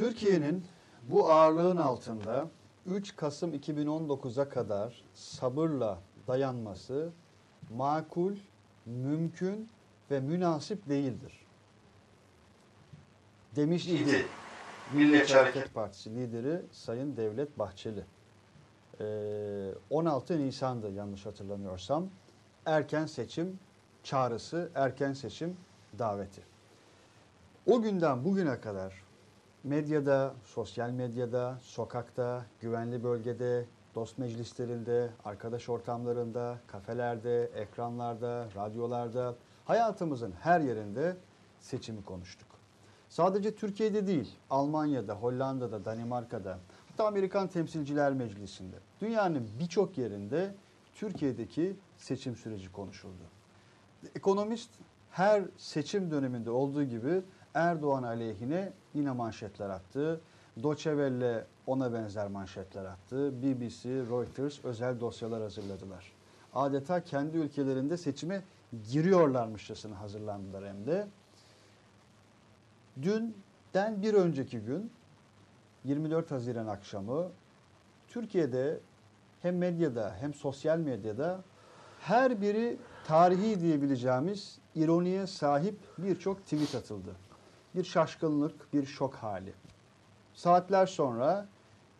Türkiye'nin bu ağırlığın altında 3 Kasım 2019'a kadar sabırla dayanması makul, mümkün ve münasip değildir. Demiş idi Milliyetçi Hareket Partisi lideri Sayın Devlet Bahçeli. Ee, 16 Nisan'dı yanlış hatırlamıyorsam. Erken seçim çağrısı, erken seçim daveti. O günden bugüne kadar medyada, sosyal medyada, sokakta, güvenli bölgede, dost meclislerinde, arkadaş ortamlarında, kafelerde, ekranlarda, radyolarda, hayatımızın her yerinde seçimi konuştuk. Sadece Türkiye'de değil, Almanya'da, Hollanda'da, Danimarka'da, hatta Amerikan Temsilciler Meclisi'nde, dünyanın birçok yerinde Türkiye'deki seçim süreci konuşuldu. Ekonomist her seçim döneminde olduğu gibi Erdoğan aleyhine yine manşetler attı. Deutsche Welle ona benzer manşetler attı. BBC, Reuters özel dosyalar hazırladılar. Adeta kendi ülkelerinde seçime giriyorlarmışçasına hazırlandılar hem de. Dünden bir önceki gün 24 Haziran akşamı Türkiye'de hem medyada hem sosyal medyada her biri tarihi diyebileceğimiz ironiye sahip birçok tweet atıldı. Bir şaşkınlık, bir şok hali. Saatler sonra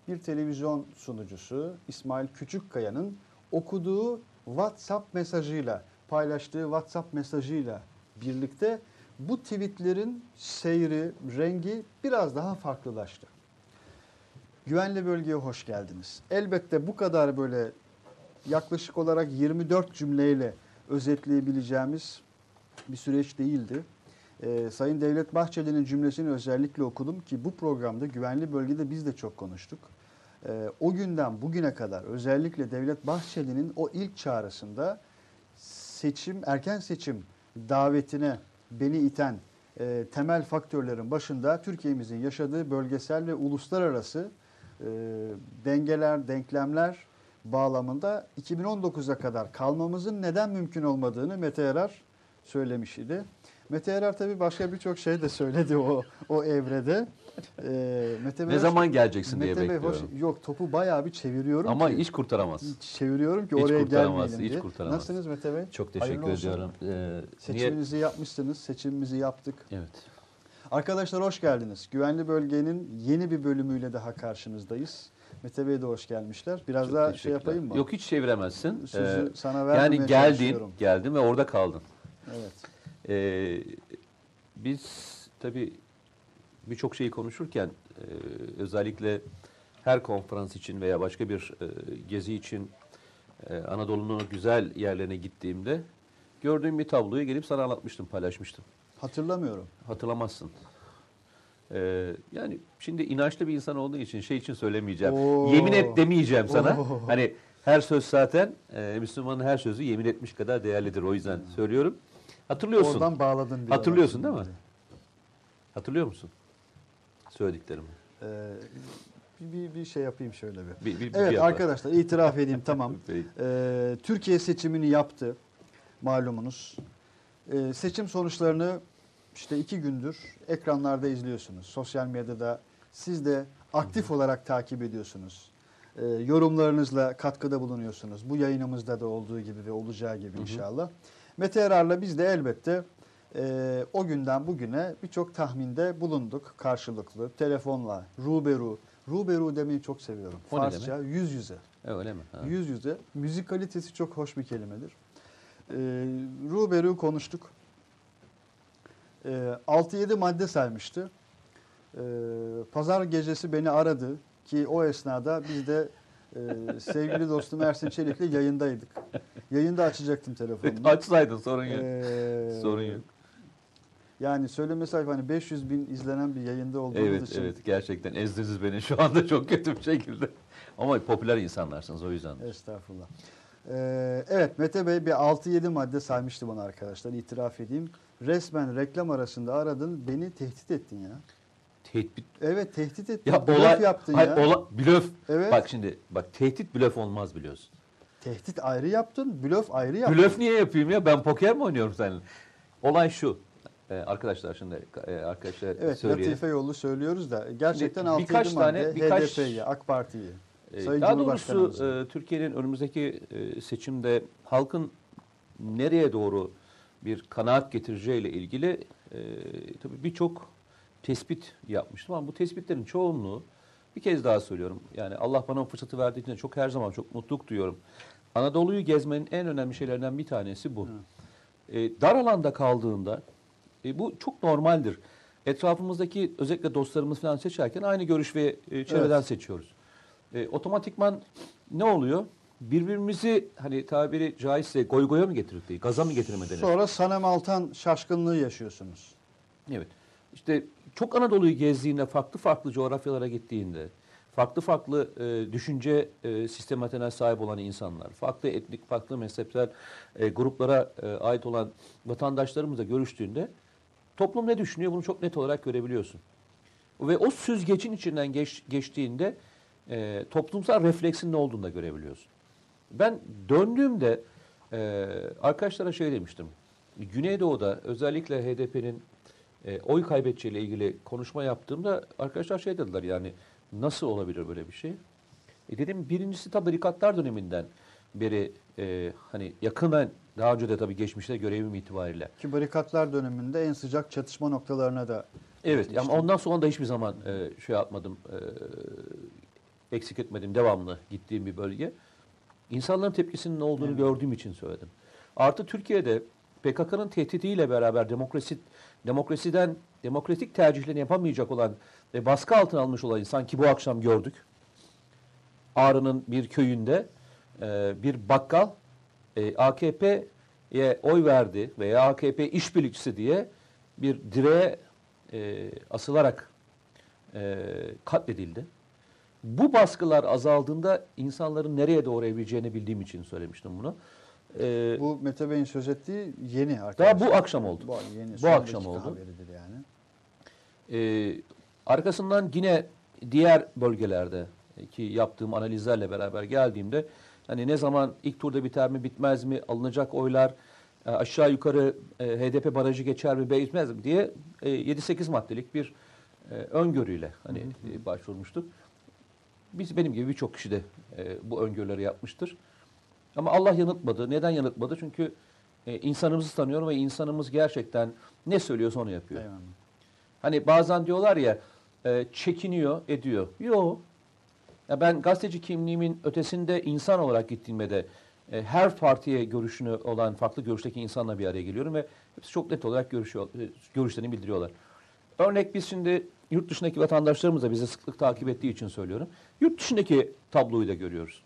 bir televizyon sunucusu İsmail Küçükkaya'nın okuduğu WhatsApp mesajıyla, paylaştığı WhatsApp mesajıyla birlikte bu tweetlerin seyri, rengi biraz daha farklılaştı. Güvenli bölgeye hoş geldiniz. Elbette bu kadar böyle yaklaşık olarak 24 cümleyle özetleyebileceğimiz bir süreç değildi. Ee, Sayın Devlet Bahçeli'nin cümlesini özellikle okudum ki bu programda güvenli bölgede biz de çok konuştuk. Ee, o günden bugüne kadar özellikle Devlet Bahçeli'nin o ilk çağrısında seçim, erken seçim davetine beni iten e, temel faktörlerin başında Türkiye'mizin yaşadığı bölgesel ve uluslararası e, dengeler, denklemler bağlamında 2019'a kadar kalmamızın neden mümkün olmadığını Mete Yarar söylemiş idi. Mete Yarar tabii başka birçok şey de söyledi o o evrede. Ee, Mete Ne zaman geleceksin diye Mete Bey hoş, bekliyorum. yok topu bayağı bir çeviriyorum Ama ki, iş kurtaramaz. çeviriyorum ki Hiç oraya gelmeyelim hiç diye. kurtaramaz. Nasılsınız Mete Bey? Çok Hayırlı teşekkür olsun. ediyorum. Ee, niye? Seçiminizi yapmışsınız, seçimimizi yaptık. Evet. Arkadaşlar hoş geldiniz. Güvenli Bölgenin yeni bir bölümüyle daha karşınızdayız. Mete Bey de hoş gelmişler. Biraz Çok daha şey yapayım mı? Yok hiç çeviremezsin. Sözü Ee, sana vermemeye yani geldin, geldin ve orada kaldın. Evet. Ee, biz tabii birçok şeyi konuşurken e, özellikle her konferans için veya başka bir e, gezi için e, Anadolu'nun güzel yerlerine gittiğimde gördüğüm bir tabloyu gelip sana anlatmıştım, paylaşmıştım. Hatırlamıyorum. Hatırlamazsın. Ee, yani şimdi inançlı bir insan olduğu için şey için söylemeyeceğim. Oo. Yemin et demeyeceğim sana. Oo. Hani her söz zaten e, Müslümanın her sözü yemin etmiş kadar değerlidir. O yüzden söylüyorum. Hatırlıyorsun. Oradan bağladın bir Hatırlıyorsun değil mi? Hatırlıyor musun? Söylediklerimi. Ee, bir, bir, bir şey yapayım şöyle bir. Bir, bir, bir Evet yap. arkadaşlar itiraf edeyim tamam. Ee, Türkiye seçimini yaptı malumunuz. Ee, seçim sonuçlarını işte iki gündür ekranlarda izliyorsunuz. Sosyal medyada siz de aktif olarak takip ediyorsunuz. Ee, yorumlarınızla katkıda bulunuyorsunuz. Bu yayınımızda da olduğu gibi ve olacağı gibi hı. inşallah. Mete Yarar'la biz de elbette e, o günden bugüne birçok tahminde bulunduk karşılıklı. Telefonla, ruberu. Ruberu demeyi çok seviyorum. O Farsça yüz yüze. E, Öyle mi? Ha. Yüz yüze. Müzik kalitesi çok hoş bir kelimedir. Ee, Ruberu konuştuk. Ee, 6-7 madde saymıştı. Ee, Pazar gecesi beni aradı ki o esnada biz de e, sevgili dostum Ersin Çelik'le yayındaydık. Yayında açacaktım telefonumu. Açsaydın sorun yok. Ee, sorun yok. Yani söylemesi ayıp hani 500 bin izlenen bir yayında olduğumuz Evet için. evet gerçekten ezdiniz beni şu anda çok kötü bir şekilde. Ama popüler insanlarsınız o yüzden. Estağfurullah. Ee, evet Mete Bey bir 6-7 madde saymıştı bana arkadaşlar itiraf edeyim. Resmen reklam arasında aradın beni tehdit ettin ya. Tehdit Evet tehdit ettin. ya Blöf olay yaptın hayır, ya. ola- blöf. Evet. Bak şimdi bak tehdit blöf olmaz biliyorsun. Tehdit ayrı yaptın, blöf ayrı yaptın. Blöf niye yapayım ya? Ben poker mi oynuyorum seninle? Olay şu. e, arkadaşlar şimdi e, arkadaşlar Evet söyleyelim. Latife yolu söylüyoruz da gerçekten 6 birkaç tane- birkaç- HDP'yi, AK Parti'yi. E, Sayın Daha doğrusu e, Türkiye'nin önümüzdeki e, seçimde halkın nereye doğru bir kanaat getireceğiyle ilgili e, tabii birçok tespit yapmıştım ama bu tespitlerin çoğunluğu bir kez daha söylüyorum. Yani Allah bana o fırsatı verdiği için çok her zaman çok mutluluk duyuyorum. Anadolu'yu gezmenin en önemli şeylerinden bir tanesi bu. E, dar alanda kaldığında e, bu çok normaldir. Etrafımızdaki özellikle dostlarımız falan seçerken aynı görüş ve e, çevreden Evet. seçiyoruz. E, otomatikman ne oluyor? Birbirimizi hani tabiri caizse goygoya mı getirdik, gaza mı getirmeden? Sonra Sanem Altan şaşkınlığı yaşıyorsunuz. Evet. İşte çok Anadolu'yu gezdiğinde, farklı farklı coğrafyalara gittiğinde, farklı farklı e, düşünce e, sistematiğine sahip olan insanlar, farklı etnik, farklı mezhepsel e, gruplara e, ait olan vatandaşlarımızla görüştüğünde toplum ne düşünüyor bunu çok net olarak görebiliyorsun. Ve o süzgecin içinden geç, geçtiğinde e, toplumsal refleksin ne olduğunu da görebiliyorsun. Ben döndüğümde e, arkadaşlara şey demiştim. Güneydoğu'da özellikle HDP'nin e, oy kaybedeceğiyle ilgili konuşma yaptığımda arkadaşlar şey dediler yani nasıl olabilir böyle bir şey? E dedim birincisi tabi barikatlar döneminden beri e, hani yakından daha önce de tabii geçmişte görevim itibariyle. Ki barikatlar döneminde en sıcak çatışma noktalarına da Evet ama gitmiştim. ondan sonra da hiçbir zaman e, şey yapmadım, e, eksik etmedim, devamlı gittiğim bir bölge. İnsanların tepkisinin ne olduğunu Evet. gördüğüm için söyledim. Artı Türkiye'de PKK'nın tehdidiyle beraber demokrasi, demokrasiden, demokratik tercihlerini yapamayacak olan ve baskı altına almış olan insan ki bu akşam gördük. Ağrı'nın bir köyünde e, bir bakkal e, AKP'ye oy verdi veya AKP işbirlikçisi diye bir direğe e, asılarak e, katledildi. Bu baskılar azaldığında insanların nereye doğru evrileceğini bildiğim için söylemiştim bunu. E, bu Mete Bey'in söz ettiği yeni daha arkadaşlar. bu akşam oldu. Bu, yeni, Bu akşam oldu. yani. Ee, arkasından yine diğer bölgelerde ki yaptığım analizlerle beraber geldiğimde hani ne zaman ilk turda biter mi bitmez mi alınacak oylar e, aşağı yukarı e, HDP barajı geçer mi bitmez mi diye e, 7-8 maddelik bir e, öngörüyle hani e, başvurmuştuk. Biz benim gibi birçok kişi de e, bu öngörüleri yapmıştır. Ama Allah yanıltmadı. Neden yanıltmadı? Çünkü e, insanımızı tanıyorum ve insanımız gerçekten ne söylüyorsa onu yapıyor. Eyvallah. Hani bazen diyorlar ya e, çekiniyor, ediyor. Yok. Ya ben gazeteci kimliğimin ötesinde insan olarak gittiğimde de e, her partiye görüşünü olan farklı görüşteki insanla bir araya geliyorum ve hepsi çok net olarak görüşüyor, e, görüşlerini bildiriyorlar. Örnek biz şimdi yurt dışındaki vatandaşlarımız da bizi sıklık takip ettiği için söylüyorum. Yurt dışındaki tabloyu da görüyoruz.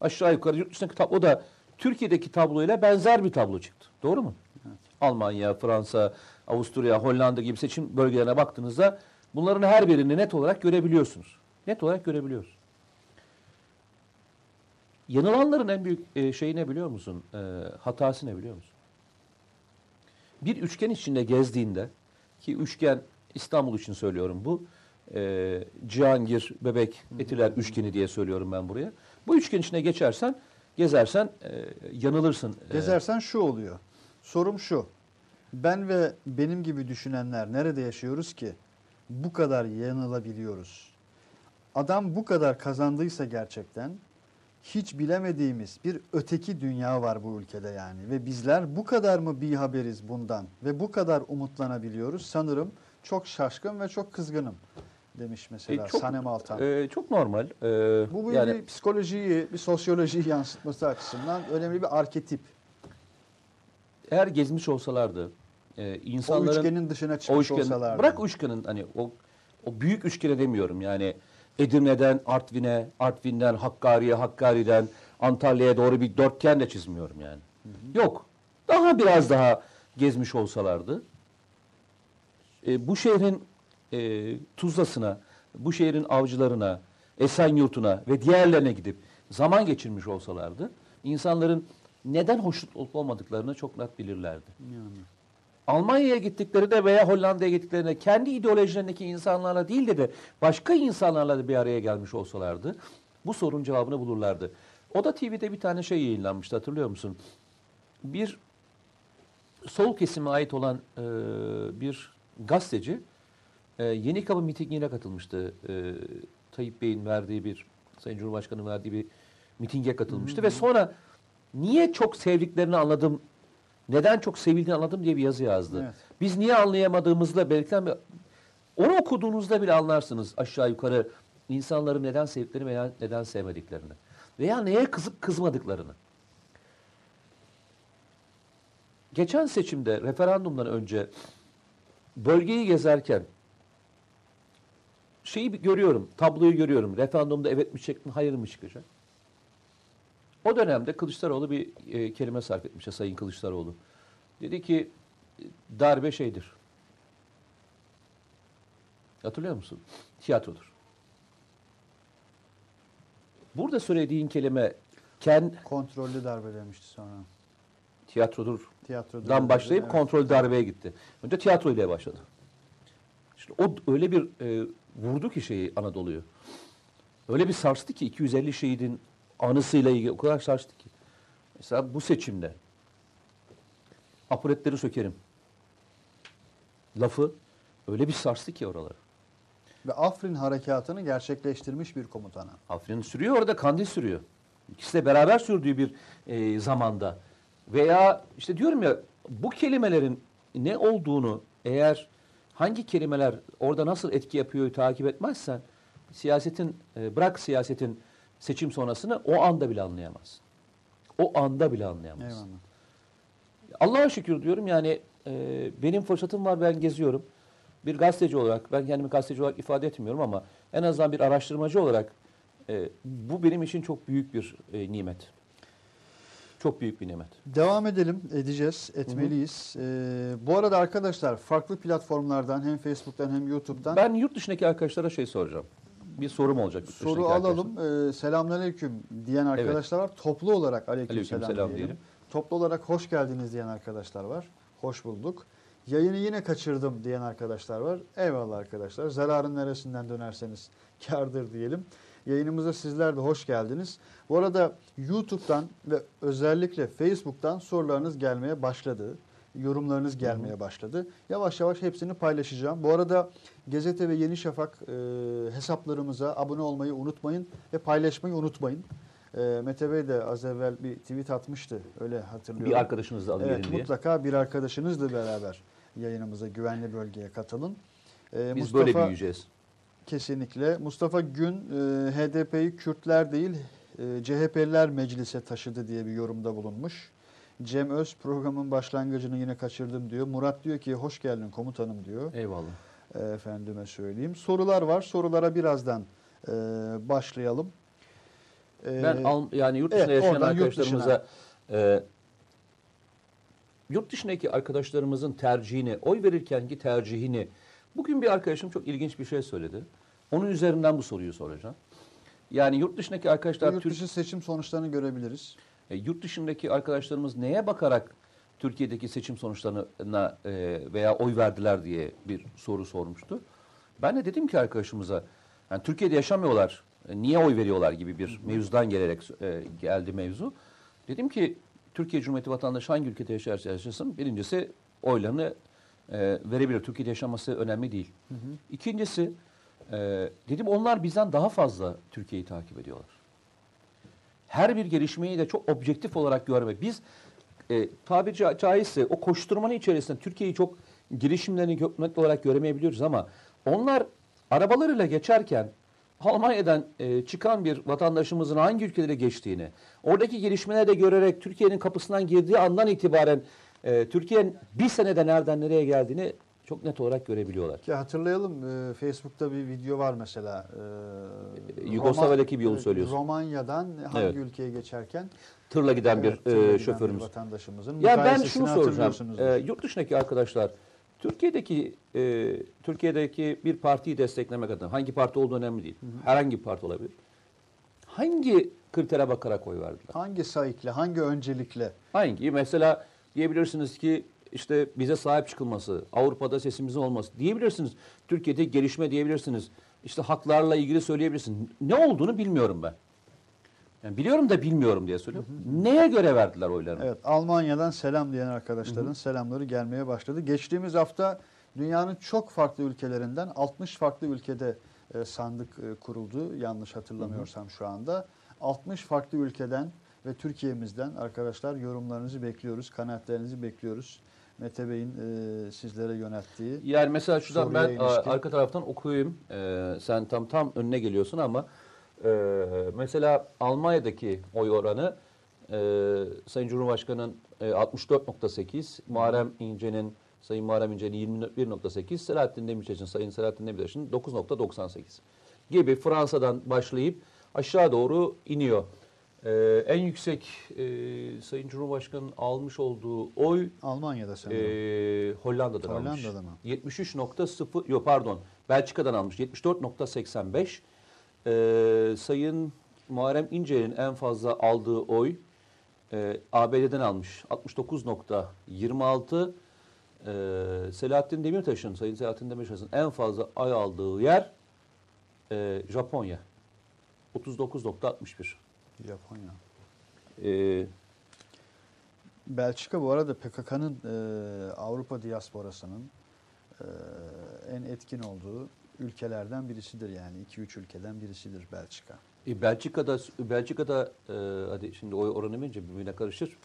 Aşağı yukarı yurt dışındaki tablo da Türkiye'deki tabloyla benzer bir tablo çıktı. Doğru mu? Almanya, Fransa, Avusturya, Hollanda gibi seçim bölgelerine baktığınızda bunların her birini net olarak görebiliyorsunuz. Net olarak görebiliyoruz. Yanılanların en büyük e, şeyi ne biliyor musun? E, hatası ne biliyor musun? Bir üçgen içinde gezdiğinde ki üçgen İstanbul için söylüyorum bu. E, Cihangir, Bebek, Etiler üçgeni diye söylüyorum ben buraya. Bu üçgen içine geçersen, gezersen e, yanılırsın. E, Gezersen şu oluyor. Sorum şu. Ben ve benim gibi düşünenler nerede yaşıyoruz ki bu kadar yanılabiliyoruz? Adam bu kadar kazandıysa gerçekten hiç bilemediğimiz bir öteki dünya var bu ülkede yani ve bizler bu kadar mı bir haberiz bundan ve bu kadar umutlanabiliyoruz sanırım çok şaşkın ve çok kızgınım demiş mesela E, çok- Sanem Altan. e, çok normal. E, bu bir, yani bir psikolojiyi, bir sosyolojiyi yansıtması açısından önemli bir arketip. eğer gezmiş olsalardı, e, O insanların üçgenin dışına o çıkmış üçgen, olsalardı. bırak o üçgenin hani o o büyük üçgene demiyorum yani Edirne'den Artvin'e, Artvin'den Hakkari'ye, Hakkari'den Antalya'ya doğru bir dörtgen de çizmiyorum yani. Yok. Daha biraz daha gezmiş olsalardı e, bu şehrin e, Tuzla'sına, bu şehrin avcılarına, Esenyurt'una ve diğerlerine gidip zaman geçirmiş olsalardı insanların neden hoşnut olup olmadıklarını çok net bilirlerdi. Yani. Almanya'ya gittiklerinde veya Hollanda'ya gittiklerinde kendi ideolojilerindeki insanlarla değil de de başka insanlarla da bir araya gelmiş olsalardı bu sorunun cevabını bulurlardı. O da TV'de bir tane şey yayınlanmıştı hatırlıyor musun? Bir sol kesime ait olan e, bir gazeteci e, Yeni Kapı mitingine katılmıştı. E, Tayyip Bey'in verdiği bir, Sayın Cumhurbaşkanı'nın verdiği bir mitinge katılmıştı. Ve sonra niye çok sevdiklerini anladım, neden çok sevildiğini anladım diye bir yazı yazdı. Evet. Biz niye anlayamadığımızda belirtilen bir... Onu okuduğunuzda bile anlarsınız aşağı yukarı insanların neden sevdiklerini veya neden sevmediklerini. Veya neye kızıp kızmadıklarını. Geçen seçimde referandumdan önce bölgeyi gezerken şeyi görüyorum, tabloyu görüyorum. Referandumda evet mi çıktı, hayır mı çıkacak? O dönemde Kılıçdaroğlu bir e, kelime sarf etmiş ya Sayın Kılıçdaroğlu. Dedi ki darbe şeydir. Hatırlıyor musun? Tiyatrodur. Burada söylediğin kelime ken Kontrollü darbe demişti sonra. tiyatrodur Tiyatroda. dan başlayıp Evet. kontrol darbeye gitti. Önce tiyatro ile başladı. İşte o öyle bir e, vurdu ki şeyi Anadolu'yu. Öyle bir sarstı ki 250 şehidin anısıyla ilgili o kadar sarstı ki. Mesela bu seçimde apuletleri sökerim. Lafı öyle bir sarstı ki oraları. Ve Afrin harekatını gerçekleştirmiş bir komutana. Afrin sürüyor orada kandil sürüyor. İkisi de beraber sürdüğü bir e, zamanda. Veya işte diyorum ya bu kelimelerin ne olduğunu eğer hangi kelimeler orada nasıl etki yapıyor takip etmezsen siyasetin e, bırak siyasetin seçim sonrasını o anda bile anlayamazsın. O anda bile anlayamazsın. Eyvallah. Allah'a şükür diyorum yani e, benim fırsatım var ben geziyorum. Bir gazeteci olarak ben kendimi gazeteci olarak ifade etmiyorum ama en azından bir araştırmacı olarak e, bu benim için çok büyük bir e, nimet. Çok büyük bir nimet. Devam edelim, edeceğiz, etmeliyiz. Ee, bu arada arkadaşlar farklı platformlardan hem Facebook'tan hem YouTube'dan Ben yurt dışındaki arkadaşlara şey soracağım. Bir sorum olacak. yurt soru alalım. Ee, selamünaleyküm diyen arkadaşlar var. Toplu olarak aleyküm, Aleyküm diyelim. diyelim. Toplu olarak hoş geldiniz diyen arkadaşlar var. Hoş bulduk. Yayını yine kaçırdım diyen arkadaşlar var. Eyvallah arkadaşlar. Zararın neresinden dönerseniz kârdır diyelim. Yayınımıza sizler de hoş geldiniz. Bu arada YouTube'dan ve özellikle Facebook'tan sorularınız gelmeye başladı. Yorumlarınız gelmeye başladı. Yavaş yavaş hepsini paylaşacağım. Bu arada Gazete ve Yeni Şafak e, hesaplarımıza abone olmayı unutmayın ve paylaşmayı unutmayın. E, Mete Bey de az evvel bir tweet atmıştı. Öyle hatırlıyorum. Bir arkadaşınızla alın Evet diye. mutlaka bir arkadaşınızla beraber yayınımıza güvenli bölgeye katılın. Ee, Biz Mustafa, böyle büyüyeceğiz. Kesinlikle. Mustafa Gün e, HDP'yi Kürtler değil e, CHP'liler meclise taşıdı diye bir yorumda bulunmuş. Cem Öz programın başlangıcını yine kaçırdım diyor. Murat diyor ki hoş geldin komutanım diyor. Eyvallah. E, efendime söyleyeyim. Sorular var. Sorulara birazdan e, başlayalım. E, Ben al, yani yurt dışında evet, yaşayan oradan yurt arkadaşlarımıza e, yurt dışındaki arkadaşlarımızın tercihini, oy verirkenki tercihini bugün bir arkadaşım çok ilginç bir şey söyledi. Onun üzerinden bu soruyu soracağım. Yani yurt dışındaki arkadaşlar yurt Türk, dışı seçim sonuçlarını görebiliriz. e, yurt dışındaki arkadaşlarımız neye bakarak Türkiye'deki seçim sonuçlarına e, veya oy verdiler diye bir soru sormuştu. Ben de dedim ki arkadaşımıza, yani Türkiye'de yaşamıyorlar, e, niye oy veriyorlar gibi bir mevzudan gelerek e, geldi mevzu. Dedim ki Türkiye Cumhuriyeti vatandaşı hangi ülkede yaşarsa yaşasın, birincisi oylarını e, verebilir. Türkiye'de yaşaması önemli değil. İkincisi, e, dedim onlar bizden daha fazla Türkiye'yi takip ediyorlar her bir gelişmeyi de çok objektif olarak görmek. Biz e, tabiri ca- caizse o koşturmanın içerisinde Türkiye'yi çok girişimlerini net olarak göremeyebiliyoruz ama onlar arabalarıyla geçerken Almanya'dan e, çıkan bir vatandaşımızın hangi ülkelere geçtiğini, oradaki gelişmeleri de görerek Türkiye'nin kapısından girdiği andan itibaren e, Türkiye'nin bir senede nereden nereye geldiğini çok net olarak görebiliyorlar. Ki hatırlayalım e, Facebook'ta bir video var mesela. E, E, Yugoslavya'daki bir yolu söylüyorsun. Romanya'dan hangi Evet. ülkeye geçerken Tırla giden evet, bir tırla e, şoförümüz. bir vatandaşımızın Ya ben şunu soracağım. Ee, yurt dışındaki arkadaşlar Türkiye'deki e, Türkiye'deki bir partiyi desteklemek adına hangi parti olduğu önemli değil. Herhangi bir parti olabilir. Hangi kritere bakarak oy verdiler? hangi sayıkla, hangi öncelikle? Hangi? Mesela diyebilirsiniz ki işte bize sahip çıkılması, Avrupa'da sesimizin olması diyebilirsiniz. Türkiye'de gelişme diyebilirsiniz. İşte haklarla ilgili söyleyebilirsiniz. Ne olduğunu bilmiyorum ben. Yani biliyorum da bilmiyorum diye söylüyorum. Neye göre verdiler oylarını? Evet, Almanya'dan selam diyen arkadaşların selamları gelmeye başladı. Geçtiğimiz hafta dünyanın çok farklı ülkelerinden 60 farklı ülkede e, sandık e, kuruldu. Yanlış hatırlamıyorsam şu anda. 60 farklı ülkeden ve Türkiye'mizden arkadaşlar yorumlarınızı bekliyoruz, kanaatlerinizi bekliyoruz. Mete Bey'in e, sizlere yönelttiği. Yani mesela şuradan ben ilişkin. a, arka taraftan okuyayım. Ee, sen tam tam önüne geliyorsun ama e, mesela Almanya'daki oy oranı e, Sayın Cumhurbaşkanı'nın e, 64.8, Muharrem İnce'nin Sayın Muharrem İnce'nin 21.8, Selahattin Demirtaş'ın Sayın Selahattin Demirtaş'ın 9.98 gibi Fransa'dan başlayıp aşağı doğru iniyor. Ee, en yüksek e, Sayın Cumhurbaşkanı'nın almış olduğu oy Almanya'da sanırım. ee, Hollanda'dan, almış. Hollanda'da mı? 73.0 yok pardon Belçika'dan almış 74.85. Ee, Sayın Muharrem İnce'nin en fazla aldığı oy e, ABD'den almış 69.26. Ee, Selahattin Demirtaş'ın Sayın Selahattin Demirtaş'ın en fazla oy aldığı yer e, Japonya 39.61. Japonya. Ee, Belçika bu arada PKK'nın e, Avrupa diasporasının e, en etkin olduğu ülkelerden birisidir yani 2-3 ülkeden birisidir Belçika. E, Belçika'da Belçika'da e, hadi şimdi oy oranı verince birbirine karışır.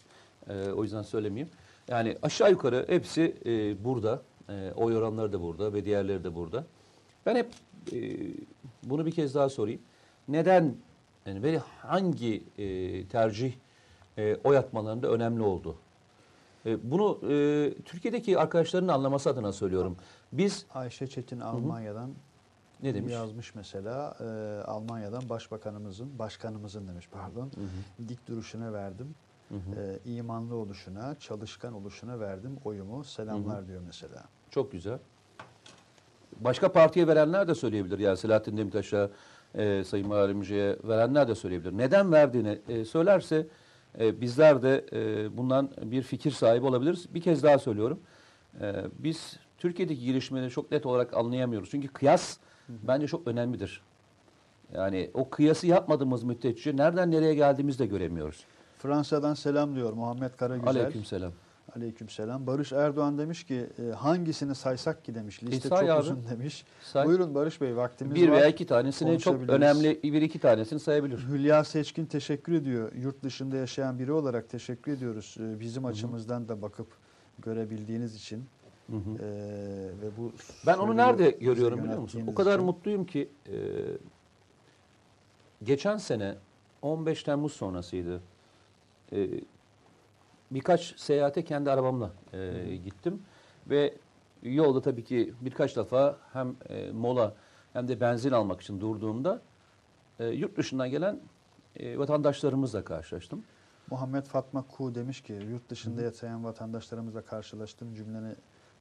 E, o yüzden söylemeyeyim. Yani aşağı yukarı hepsi e, burada. E, oy oranları da burada ve diğerleri de burada. Ben hep e, bunu bir kez daha sorayım. Neden yani ve hangi e, tercih e, oy atmalarında önemli oldu? E, bunu e, Türkiye'deki arkadaşların anlaması adına söylüyorum. Biz Ayşe Çetin Almanya'dan ne demiş? yazmış mesela e, Almanya'dan başbakanımızın, başkanımızın demiş pardon, dik duruşuna verdim. Hı hı. E, imanlı oluşuna, çalışkan oluşuna verdim oyumu. Selamlar diyor mesela. Çok güzel. Başka partiye verenler de söyleyebilir. Yani Selahattin Demirtaş'a, e, Sayın Muharrem İnce'ye verenler de söyleyebilir. Neden verdiğini e, söylerse e, bizler de e, bundan bir fikir sahibi olabiliriz. Bir kez daha söylüyorum. E, biz Türkiye'deki gelişmeleri çok net olarak anlayamıyoruz. Çünkü kıyas bence çok önemlidir. Yani o kıyası yapmadığımız müddetçe nereden nereye geldiğimizi de göremiyoruz. Fransa'dan selam diyor Muhammed Karagüzel. Aleykümselam. Aleykümselam. Barış Erdoğan demiş ki e, hangisini saysak ki demiş. Liste say çok abi. uzun demiş. Say. Buyurun Barış Bey vaktimiz Bir var. veya iki tanesini çok önemli, bir iki tanesini sayabilir. Hülya Seçkin teşekkür ediyor. Yurt dışında yaşayan biri olarak teşekkür ediyoruz. Ee, Bizim açımızdan da bakıp görebildiğiniz için. Hı hı. Ee, ve bu Ben onu nerede görüyorum biliyor musun? O kadar için. mutluyum ki e, geçen sene 15 Temmuz sonrasıydı. E, birkaç seyahate kendi arabamla e, gittim ve yolda tabii ki birkaç defa hem e, mola hem de benzin almak için durduğumda e, yurt dışından gelen e, vatandaşlarımızla karşılaştım. Muhammed Fatma Ku demiş ki yurt dışında yaşayan vatandaşlarımızla karşılaştım cümleni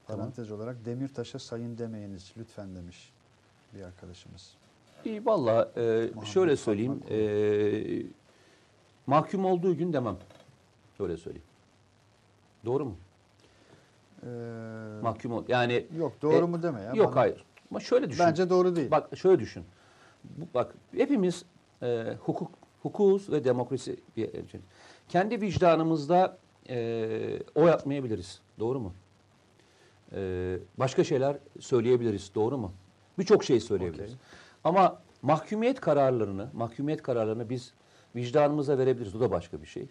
parantez olarak Demirtaş'a sayın demeyiniz lütfen demiş bir arkadaşımız. İyi valla e, Muhammed şöyle söyleyeyim. E, mahkum olduğu gün demem. Öyle söyleyeyim. Doğru mu? Ee, Mahkum ol. Yani yok doğru E, mu deme ya. yok bana. hayır. Ama şöyle düşün. Bence doğru değil. Bak şöyle düşün. Bu, bak hepimiz e, hukuk hukukuz ve demokrasi bir kendi vicdanımızda e, oy atmayabiliriz. Doğru mu? E, başka şeyler söyleyebiliriz. Doğru mu? Birçok şey söyleyebiliriz. Okey. Ama mahkumiyet kararlarını, mahkumiyet kararlarını biz vicdanımıza verebiliriz. Bu da başka bir şey.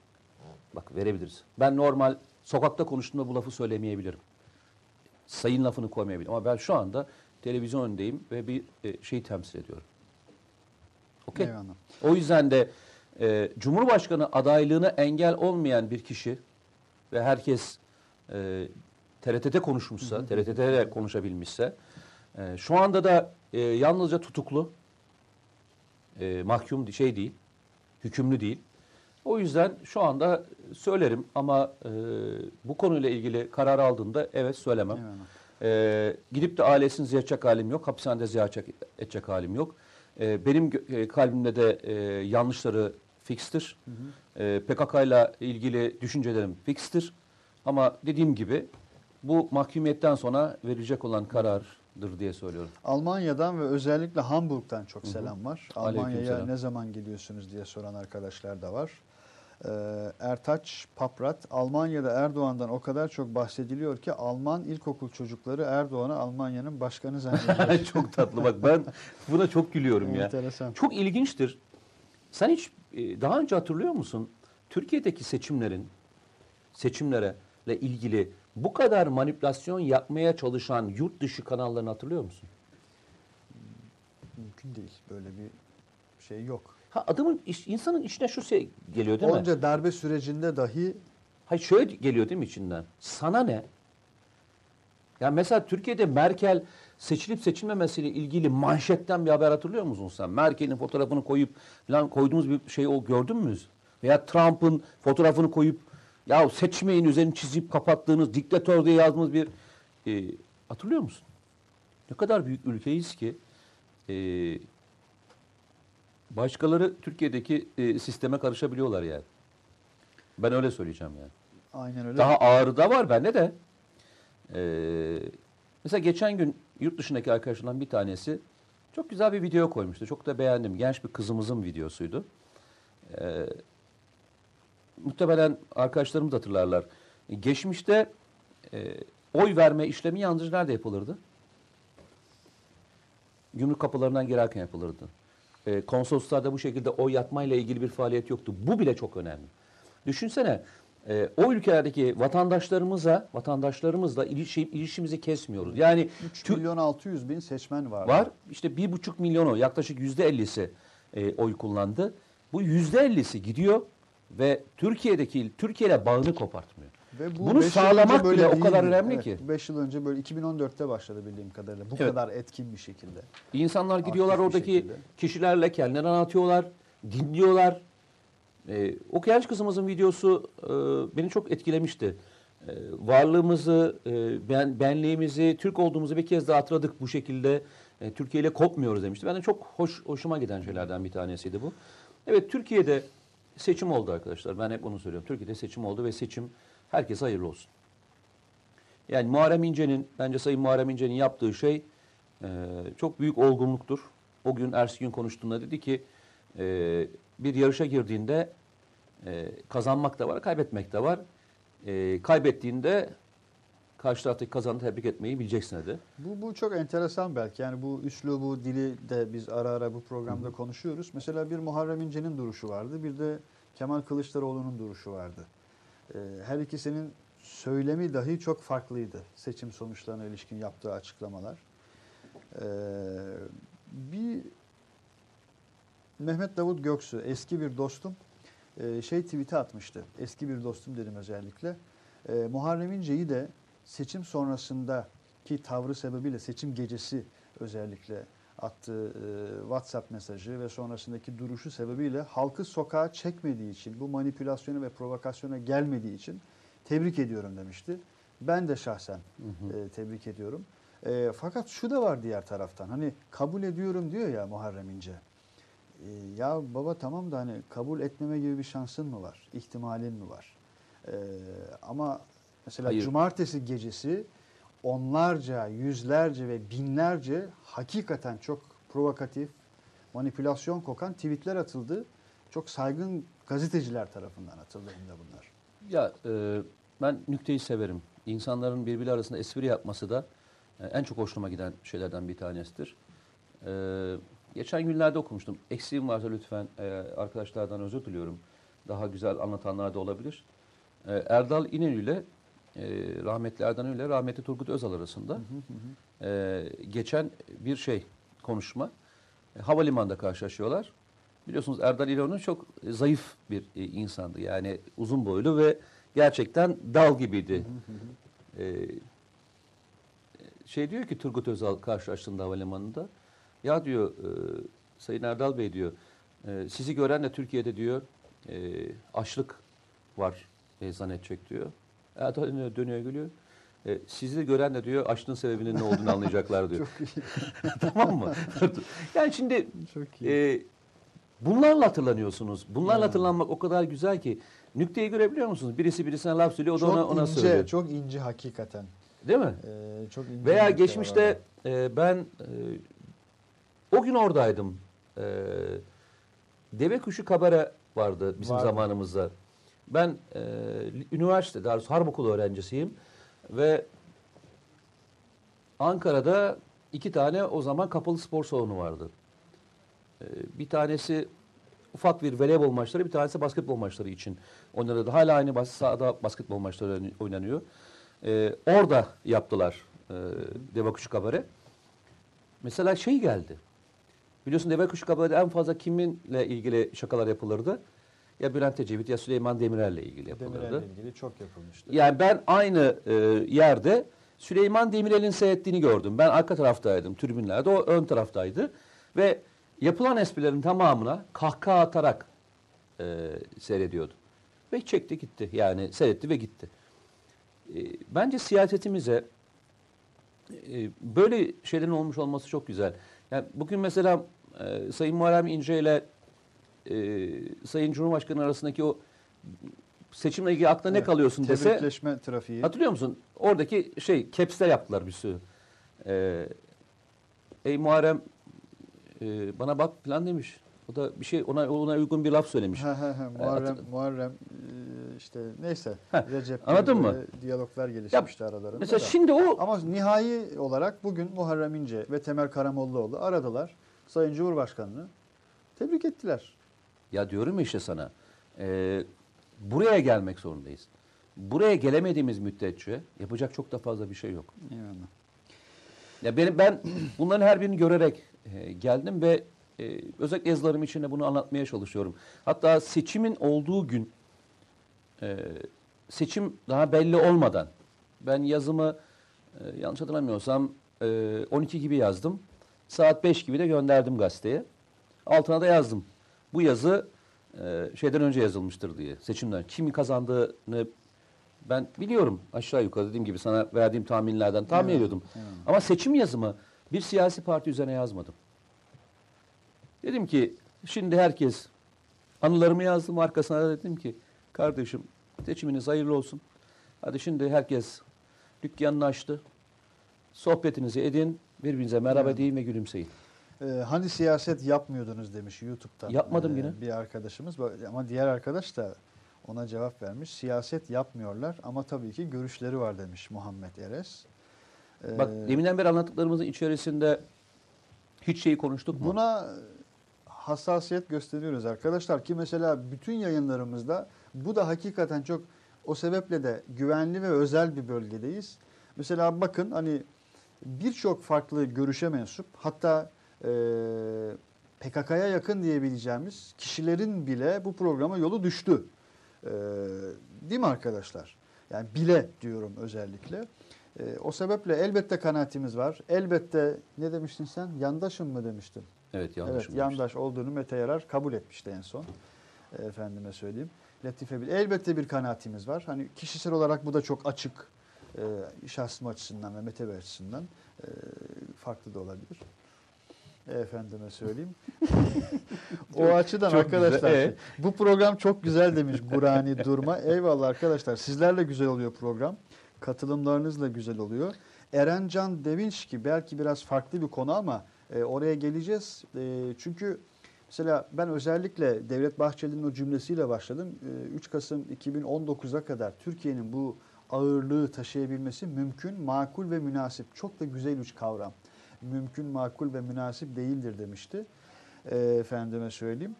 Bak verebiliriz. Ben normal sokakta konuştuğumda bu lafı söylemeyebilirim. Sayın lafını koymayabilirim. Ama ben şu anda televizyon önündeyim ve bir e, şeyi temsil ediyorum. Okey. O yüzden de e, Cumhurbaşkanı adaylığına engel olmayan bir kişi ve herkes e, TRT'de konuşmuşsa, TRT'de de konuşabilmişse, e, şu anda da e, yalnızca tutuklu, e, mahkum şey değil, hükümlü değil. O yüzden şu anda söylerim ama e, bu konuyla ilgili karar aldığında evet söylemem. Eyvallah. Ee, gidip de ailesini ziyaret edecek halim yok. Hapishanede ziyaret edecek, halim yok. Ee, benim e, kalbimde de e, yanlışları fikstir. Ee, PKK ile ilgili düşüncelerim fikstir. Ama dediğim gibi bu mahkumiyetten sonra verilecek olan karar diye söylüyorum. Almanya'dan ve özellikle Hamburg'dan çok selam var. Almanya'ya ne zaman gidiyorsunuz diye soran arkadaşlar da var. Ee, Ertaç Paprat, Almanya'da Erdoğan'dan o kadar çok bahsediliyor ki Alman ilkokul çocukları Erdoğan'ı Almanya'nın başkanı zannediyor. çok tatlı bak ben buna çok gülüyorum ya. Enteresan. Çok ilginçtir. Sen hiç e, daha önce hatırlıyor musun? Türkiye'deki seçimlerin seçimlere ilgili bu kadar manipülasyon yapmaya çalışan yurt dışı kanallarını hatırlıyor musun? Mümkün değil. Böyle bir şey yok. Ha adamın iş- insanın içine şu şey geliyor değil mi? Onca darbe sürecinde dahi Hayır şöyle geliyor değil mi içinden? Sana ne? Ya mesela Türkiye'de Merkel seçilip seçilmemesiyle ilgili manşetten bir haber hatırlıyor musun sen? Merkel'in fotoğrafını koyup falan koyduğumuz bir şey o gördün mü? Veya Trump'ın fotoğrafını koyup ya seçmeyin üzerini çizip kapattığınız diktatör diye yazdığımız bir e, hatırlıyor musun? Ne kadar büyük ülkeyiz ki e, başkaları Türkiye'deki e, sisteme karışabiliyorlar yani. Ben öyle söyleyeceğim yani. aynen öyle. Daha ağırı da var bende de. Ee, mesela geçen gün yurt dışındaki arkadaşlarımdan bir tanesi çok güzel bir video koymuştu. Çok da beğendim. Genç bir kızımızın videosuydu. Ee, muhtemelen arkadaşlarım da hatırlarlar. Geçmişte e, oy verme işlemi yalnızca nerede yapılırdı? Gümrük kapılarından girerken yapılırdı. E, konsoloslarda bu şekilde oy yatmayla ilgili bir faaliyet yoktu. Bu bile çok önemli. Düşünsene e, o ülkelerdeki vatandaşlarımıza, vatandaşlarımızla ilişki, ilişkimizi kesmiyoruz. Yani 3 Tü- milyon 600 bin seçmen var. var işte bir buçuk milyonu yaklaşık yüzde ellisi e, oy kullandı. Bu yüzde ellisi gidiyor ve Türkiye'deki Türkiye ile bağını kopartmıyor. Ve Bunu beş yıl sağlamak böyle bile o kadar değildi. önemli Evet, ki. 5 yıl önce böyle 2014'te başladı bildiğim kadarıyla. Bu Evet. kadar etkin bir şekilde. İnsanlar gidiyorlar Aktif oradaki şekilde. kişilerle kendilerini anlatıyorlar, dinliyorlar. Ee, o genç kızımızın videosu e, beni çok etkilemişti. E, varlığımızı, e, ben, benliğimizi, Türk olduğumuzu bir kez daha hatırladık bu şekilde. E, Türkiye ile kopmuyoruz demişti. Ben de çok hoş, hoşuma giden şeylerden bir tanesiydi bu. Evet Türkiye'de seçim oldu arkadaşlar. Ben hep onu söylüyorum. Türkiye'de seçim oldu ve seçim herkese hayırlı olsun. Yani Muharrem İnce'nin, bence Sayın Muharrem İnce'nin yaptığı şey e, çok büyük olgunluktur. O gün Ersi Gün konuştuğunda dedi ki e, bir yarışa girdiğinde e, kazanmak da var, kaybetmek de var. E, kaybettiğinde karşı taraftaki kazanı tebrik etmeyi bileceksin dedi. Bu, bu çok enteresan belki. Yani bu üslubu, dili de biz ara ara bu programda konuşuyoruz. Mesela bir Muharrem İnce'nin duruşu vardı. Bir de Kemal Kılıçdaroğlu'nun duruşu vardı. Ee, her ikisinin söylemi dahi çok farklıydı. Seçim sonuçlarına ilişkin yaptığı açıklamalar. Ee, bir Mehmet Davut Göksu, eski bir dostum, e, şey tweet'i atmıştı. Eski bir dostum dedim özellikle. E, Muharrem İnce'yi de seçim sonrasındaki tavrı sebebiyle seçim gecesi özellikle attığı e, WhatsApp mesajı ve sonrasındaki duruşu sebebiyle halkı sokağa çekmediği için, bu manipülasyona ve provokasyona gelmediği için tebrik ediyorum demişti. Ben de şahsen e, tebrik ediyorum. E, fakat şu da var diğer taraftan. Hani kabul ediyorum diyor ya Muharrem İnce. E, ya baba tamam da hani kabul etmeme gibi bir şansın mı var? İhtimalin mi var? E, ama mesela Hayır. cumartesi gecesi onlarca, yüzlerce ve binlerce hakikaten çok provokatif, manipülasyon kokan tweetler atıldı. Çok saygın gazeteciler tarafından atıldı hem de bunlar. Ya e, ben nükteyi severim. İnsanların birbiri arasında espri yapması da e, en çok hoşuma giden şeylerden bir tanesidir. E, geçen günlerde okumuştum. Eksiğim varsa lütfen e, arkadaşlardan özür diliyorum. Daha güzel anlatanlar da olabilir. E, Erdal İnönü ile e, rahmetli Erdal İnönü ile rahmetli Turgut Özal arasında e, geçen bir şey konuşma. E, havalimanında karşılaşıyorlar. Biliyorsunuz Erdal İnönü çok zayıf bir e, insandı. Yani uzun boylu ve gerçekten dal gibiydi. E, şey diyor ki Turgut Özal karşılaştığında havalimanında ya diyor e, Sayın Erdal Bey diyor e, sizi gören de Türkiye'de diyor e, açlık var e, zannedecek diyor. Erdal İnönü dönüyor gülüyor. E, sizi gören de diyor açlığın sebebinin ne olduğunu anlayacaklar diyor. Çok iyi. tamam mı? yani şimdi Çok iyi. e, bunlarla hatırlanıyorsunuz. Bunlarla Ya. hatırlanmak o kadar güzel ki. Nükteyi görebiliyor musunuz? Birisi birisine laf söylüyor, o da çok ona, ona ince, söylüyor. çok ince hakikaten. Değil mi? Ee, çok ince Veya geçmişte var. e, ben e, o gün oradaydım. E, Deve Kuşu Kabare vardı bizim Vardı. zamanımızda. Ben e, üniversite, daha harp okulu öğrencisiyim. Ve Ankara'da iki tane o zaman kapalı spor salonu vardı. E, bir tanesi ufak bir voleybol maçları, bir tanesi basketbol maçları için oynanırdı. Hala aynı bas sahada basketbol maçları oynanıyor. E, orada yaptılar e, Deve Kuşu Kabare. Mesela şey geldi. Biliyorsun Deve Kuşu Kabare'de en fazla kiminle ilgili şakalar yapılırdı? Ya Bülent Ecevit ya Süleyman Demirel'le ilgili yapılırdı. Demirel'le ilgili çok yapılmıştı. Yani ben aynı e, yerde Süleyman Demirel'in seyrettiğini gördüm. Ben arka taraftaydım, tribünlerde. O ön taraftaydı. Ve yapılan esprilerin tamamına kahkaha atarak e, seyrediyordu. Ve çekti gitti. Yani seyretti ve gitti. E, bence siyasetimize e, böyle şeylerin olmuş olması çok güzel. Yani bugün mesela e, Sayın Muharrem İnce ile e, Sayın Cumhurbaşkanı arasındaki o seçimle ilgili aklına ne Evet, kalıyorsun dese Tebrikleşme trafiği. hatırlıyor musun? Oradaki şey caps'te yaptılar bir sürü. E, Ey Muharrem e, bana bak falan demiş. O da bir şey ona ona uygun bir laf söylemiş. Ha, ha, ha, Muharrem, hatır- Muharrem e, işte neyse Ha, Recep anladın mı? diyaloglar gelişmişti aralarında. Mesela da. şimdi o Ama nihai olarak bugün Muharrem İnce ve Temel Karamollaoğlu aradılar. Sayın Cumhurbaşkanı'nı tebrik ettiler. Ya diyorum ya işte sana. e, buraya gelmek zorundayız. Buraya gelemediğimiz müddetçe yapacak çok da fazla bir şey yok. Eyvallah. Ya benim ben bunların her birini görerek e, geldim ve e, özellikle yazılarım içinde bunu anlatmaya çalışıyorum. Hatta seçimin olduğu gün e, seçim daha belli olmadan ben yazımı e, yanlış hatırlamıyorsam e, 12 gibi yazdım. Saat 5 gibi de gönderdim gazeteye. Altına da yazdım. Bu yazı e, şeyden önce yazılmıştır diye. Seçimden. Kimin kazandığını ben biliyorum aşağı yukarı dediğim gibi sana verdiğim tahminlerden tahmin Evet, ediyordum. evet. Ama seçim yazımı bir siyasi parti üzerine yazmadım. Dedim ki şimdi herkes anılarımı yazdım arkasına da dedim ki kardeşim seçiminiz hayırlı olsun. Hadi şimdi herkes dükkanını açtı. Sohbetinizi edin. Birbirinize merhaba Evet. deyin ve gülümseyin. Ee, hani siyaset yapmıyordunuz demiş YouTube'dan. Yapmadım ee, yine. Bir arkadaşımız ama diğer arkadaş da ona cevap vermiş. Siyaset yapmıyorlar ama tabii ki görüşleri var demiş Muhammed Eres. Ee, Bak deminden beri anlattıklarımızın içerisinde hiç şeyi konuştuk mu? Buna hassasiyet gösteriyoruz arkadaşlar ki mesela bütün yayınlarımızda bu da hakikaten çok o sebeple de güvenli ve özel bir bölgedeyiz. Mesela bakın hani birçok farklı görüşe mensup hatta e, PKK'ya yakın diyebileceğimiz kişilerin bile bu programa yolu düştü. E, değil mi arkadaşlar? Yani bile diyorum özellikle. E, o sebeple elbette kanaatimiz var. Elbette ne demiştin sen? Yandaşım mı demiştin? Evet yanlış evet, yandaş olduğunu Mete Yarar kabul etmişti en son. E, Efendime söyleyeyim. Latife Bil. Elbette bir kanaatimiz var. Hani kişisel olarak bu da çok açık. E, şahsım açısından ve Mete Bey açısından e, farklı da olabilir. Efendime söyleyeyim. o açıdan çok arkadaşlar güzel. E? bu program çok güzel demiş Burani Durma. Eyvallah arkadaşlar. Sizlerle güzel oluyor program. Katılımlarınızla güzel oluyor. Erencan Devinçki belki biraz farklı bir konu ama e, oraya geleceğiz. E, çünkü mesela ben özellikle Devlet Bahçeli'nin o cümlesiyle başladım. E, 3 Kasım 2019'a kadar Türkiye'nin bu ağırlığı taşıyabilmesi mümkün, makul ve münasip. Çok da güzel üç kavram. Mümkün, makul ve münasip değildir demişti. E, efendime söyleyeyim.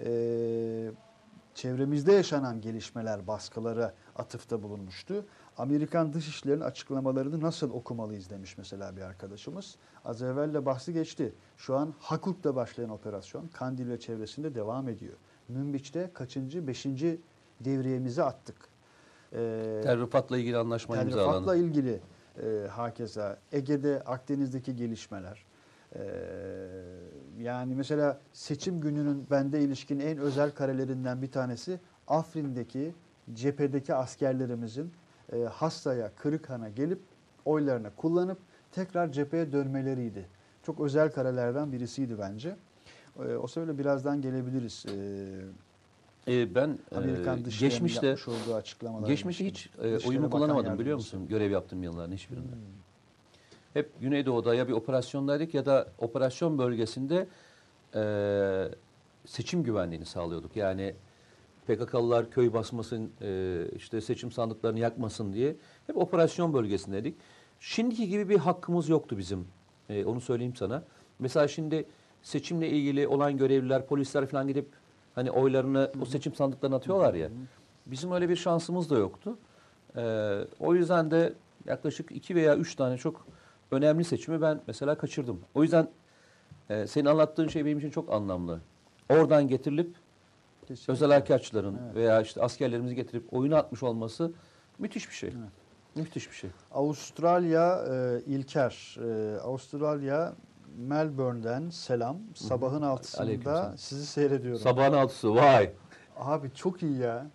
E, çevremizde yaşanan gelişmeler, baskılara atıfta bulunmuştu. Amerikan Dışişleri'nin açıklamalarını nasıl okumalıyız demiş mesela bir arkadaşımız. Az evvel de bahsi geçti. Şu an Hakut'ta başlayan operasyon Kandil ve çevresinde devam ediyor. Münbiç'te kaçıncı, beşinci devriyemizi attık. Ee, Tel Rıfat'la ilgili anlaşma imzalandı. Rıfat'la ilgili e, hakeza Ege'de, Akdeniz'deki gelişmeler. E, yani mesela seçim gününün bende ilişkin en özel karelerinden bir tanesi Afrin'deki cephedeki askerlerimizin e, Hasta'ya, Kırıkhan'a gelip oylarını kullanıp tekrar cepheye dönmeleriydi. Çok özel karelerden birisiydi bence. E, o sebeple birazdan gelebiliriz. E, Ee, ben Amerikan e, geçmişte olduğu açıklamalar. geçmişte hiç e, oyumu kullanamadım biliyor musun? Görev yaptığım yılların hiçbirinde. Hmm. Hep Güneydoğu'da ya bir operasyondaydık ya da operasyon bölgesinde e, seçim güvenliğini sağlıyorduk. Yani PKK'lılar köy basmasın, e, işte seçim sandıklarını yakmasın diye hep operasyon bölgesindeydik. Şimdiki gibi bir hakkımız yoktu bizim. E, onu söyleyeyim sana. Mesela şimdi seçimle ilgili olan görevliler, polisler falan gidip hani oylarını o seçim sandıklarına atıyorlar ya. Bizim öyle bir şansımız da yoktu. E, o yüzden de yaklaşık iki veya üç tane çok önemli seçimi ben mesela kaçırdım. O yüzden e, senin anlattığın şey benim için çok anlamlı. Oradan getirilip Kesinlikle. özel harekatçıların Evet. veya işte askerlerimizi getirip oyuna atmış olması müthiş bir şey. Evet. Müthiş bir şey. Avustralya e, İlker, e, Avustralya Melbourne'den selam. Sabahın altısında sizi seyrediyorum. Sabahın altısı vay. Abi çok iyi ya.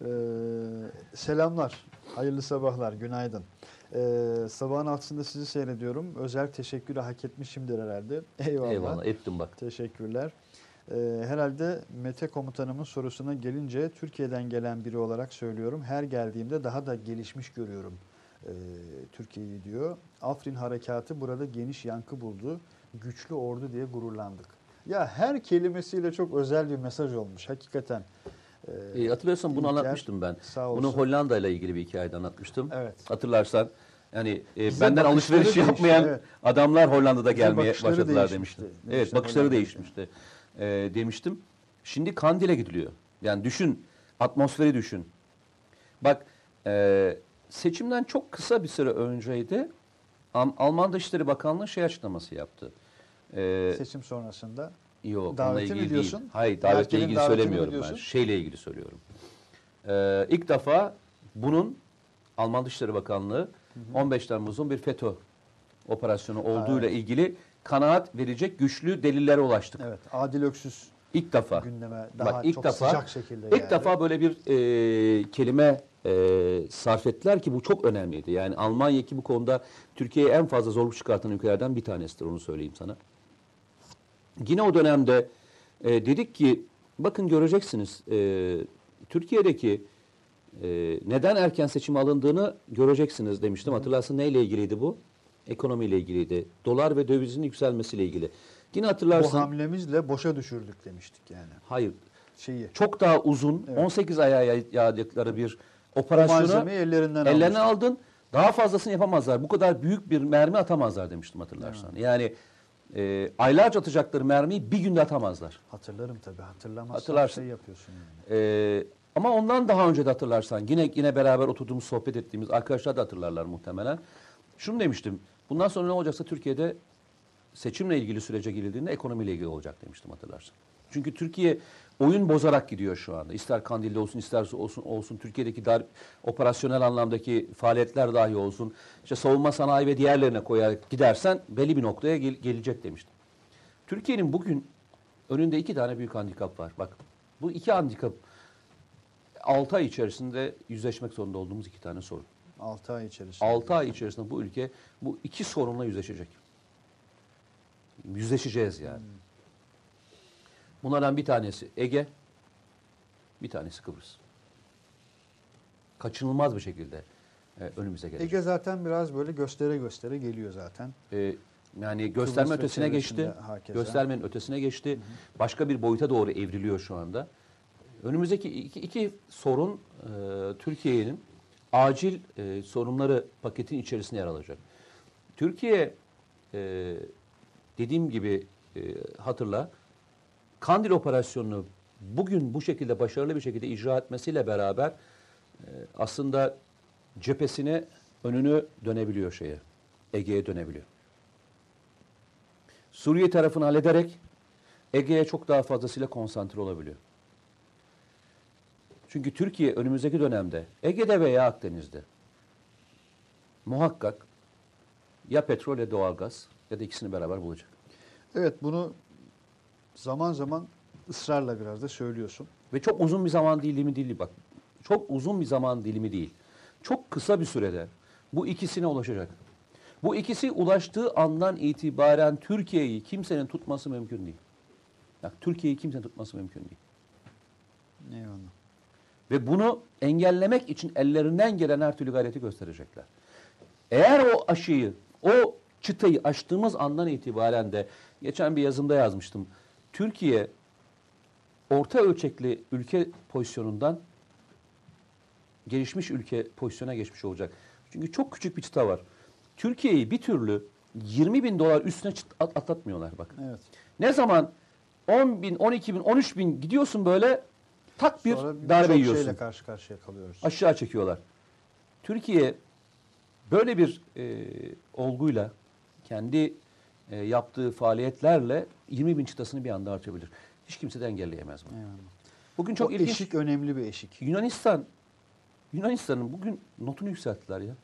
Ee, selamlar. Hayırlı sabahlar. Günaydın. Ee, sabahın altısında sizi seyrediyorum. Özel teşekkürü hak etmişimdir herhalde. Eyvallah. Eyvallah ettim bak. Teşekkürler. Ee, herhalde Mete komutanımın sorusuna gelince Türkiye'den gelen biri olarak söylüyorum. Her geldiğimde daha da gelişmiş görüyorum ee, Türkiye'yi diyor. Afrin harekatı burada geniş yankı buldu. Güçlü ordu diye gururlandık. Ya her kelimesiyle çok özel bir mesaj olmuş hakikaten. E, hatırlıyorsan bunu anlatmıştım ben. Bunu Hollanda ile ilgili bir hikayede anlatmıştım. Evet. Hatırlarsan yani e, benden alışveriş değişti, yapmayan evet. adamlar Hollanda'da gelmeye başladılar değişmişti. demiştim. Demişler Evet bakışları değişmişti e, demiştim. Şimdi Kandil'e gidiliyor. Yani düşün atmosferi düşün. Bak e, seçimden çok kısa bir süre önceydi Alman Dışişleri Bakanlığı şey açıklaması yaptı. E, Seçim sonrasında. Yok onunla Daveti mi ilgili değil. diyorsun? Hayır davetle ilgili davetini mi söylemiyorum ben. Şeyle ilgili söylüyorum. Ee, ilk defa bunun Alman Dışişleri Bakanlığı 15 Temmuz'un bir FETÖ operasyonu olduğuyla Evet. ilgili kanaat verecek güçlü delillere ulaştık. Evet. Adil Öksüz İlk defa. gündeme daha Bak ilk çok defa sıcak şekilde ilk geldi. defa böyle bir e, kelime e, sarf ettiler ki bu çok önemliydi. Yani Almanya ki bu konuda Türkiye'ye en fazla zorluk çıkartan ülkelerden bir tanesidir onu söyleyeyim sana. Yine o dönemde e, dedik ki bakın göreceksiniz e, Türkiye'deki e, neden erken seçim alındığını göreceksiniz demiştim. Hatırlarsın neyle ilgiliydi bu? Ekonomiyle ilgiliydi. Dolar ve dövizin yükselmesiyle ilgili. Yine Bu hatırlarsın. hamlemizle boşa düşürdük demiştik yani. Hayır. Şeyi. Çok daha uzun Evet. 18 aya yaydıkları bir operasyonu ellerinden ellerine almıştık. aldın. Daha fazlasını yapamazlar. Bu kadar büyük bir mermi atamazlar demiştim hatırlarsan. Yani e, aylarca atacakları mermiyi bir günde atamazlar. Hatırlarım tabii. Hatırlamazsan Hatırlarsın. şey yapıyorsun yani. E, ama ondan daha önce de hatırlarsan yine yine beraber oturduğumuz sohbet ettiğimiz arkadaşlar da hatırlarlar muhtemelen. Şunu demiştim. Bundan sonra ne olacaksa Türkiye'de seçimle ilgili sürece girildiğinde ekonomiyle ilgili olacak demiştim hatırlarsın. Çünkü Türkiye oyun bozarak gidiyor şu anda. İster Kandil'de olsun, ister olsun, olsun Türkiye'deki dar, operasyonel anlamdaki faaliyetler dahi olsun. İşte savunma sanayi ve diğerlerine koyarak gidersen belli bir noktaya gel- gelecek demiştim. Türkiye'nin bugün önünde iki tane büyük handikap var. Bak bu iki handikap 6 ay içerisinde yüzleşmek zorunda olduğumuz iki tane sorun. 6 ay içerisinde. 6 ay içerisinde bu ülke bu iki sorunla yüzleşecek. Yüzleşeceğiz yani. Bunlardan bir tanesi Ege, bir tanesi Kıbrıs. Kaçınılmaz bir şekilde e, önümüze gelecek. Ege zaten biraz böyle göstere göstere geliyor zaten. E, yani gösterme Kıbrıs ötesine geçti. hakeza. Göstermenin ötesine geçti. Başka bir boyuta doğru evriliyor şu anda. Önümüzdeki iki, iki sorun e, Türkiye'nin acil e, sorunları paketin içerisine yer alacak. Türkiye e, dediğim gibi e, hatırla Kandil operasyonunu bugün bu şekilde başarılı bir şekilde icra etmesiyle beraber e, aslında cephesine önünü dönebiliyor şeye. Ege'ye dönebiliyor. Suriye tarafını hallederek Ege'ye çok daha fazlasıyla konsantre olabiliyor. Çünkü Türkiye önümüzdeki dönemde Ege'de veya Akdeniz'de muhakkak ya petrol ya doğalgaz ya da ikisini beraber bulacak. Evet bunu zaman zaman ısrarla biraz da söylüyorsun. Ve çok uzun bir zaman dilimi değil bak. Çok uzun bir zaman dilimi değil. Çok kısa bir sürede bu ikisine ulaşacak. Bu ikisi ulaştığı andan itibaren Türkiye'yi kimsenin tutması mümkün değil. Bak Türkiye'yi kimsenin tutması mümkün değil. Eyvallah. Ve bunu engellemek için ellerinden gelen her türlü gayreti gösterecekler. Eğer o aşıyı, o çıtayı aştığımız andan itibaren de geçen bir yazımda yazmıştım. Türkiye orta ölçekli ülke pozisyonundan gelişmiş ülke pozisyona geçmiş olacak. Çünkü çok küçük bir çıta var. Türkiye'yi bir türlü 20 bin dolar üstüne atlatmıyorlar bakın. Evet. Ne zaman 10 bin, 12 bin, 13 bin gidiyorsun böyle tak bir Sonra darbe yiyorsun. şeyle karşı karşıya kalıyoruz. Aşağı çekiyorlar. Türkiye böyle bir e, olguyla kendi e, yaptığı faaliyetlerle 20 bin çıtasını bir anda artırabilir. Hiç kimse de engelleyemez bunu. Eyvallah. Bugün çok o ilginç. eşik önemli bir eşik. Yunanistan Yunanistan'ın bugün notunu yükselttiler ya.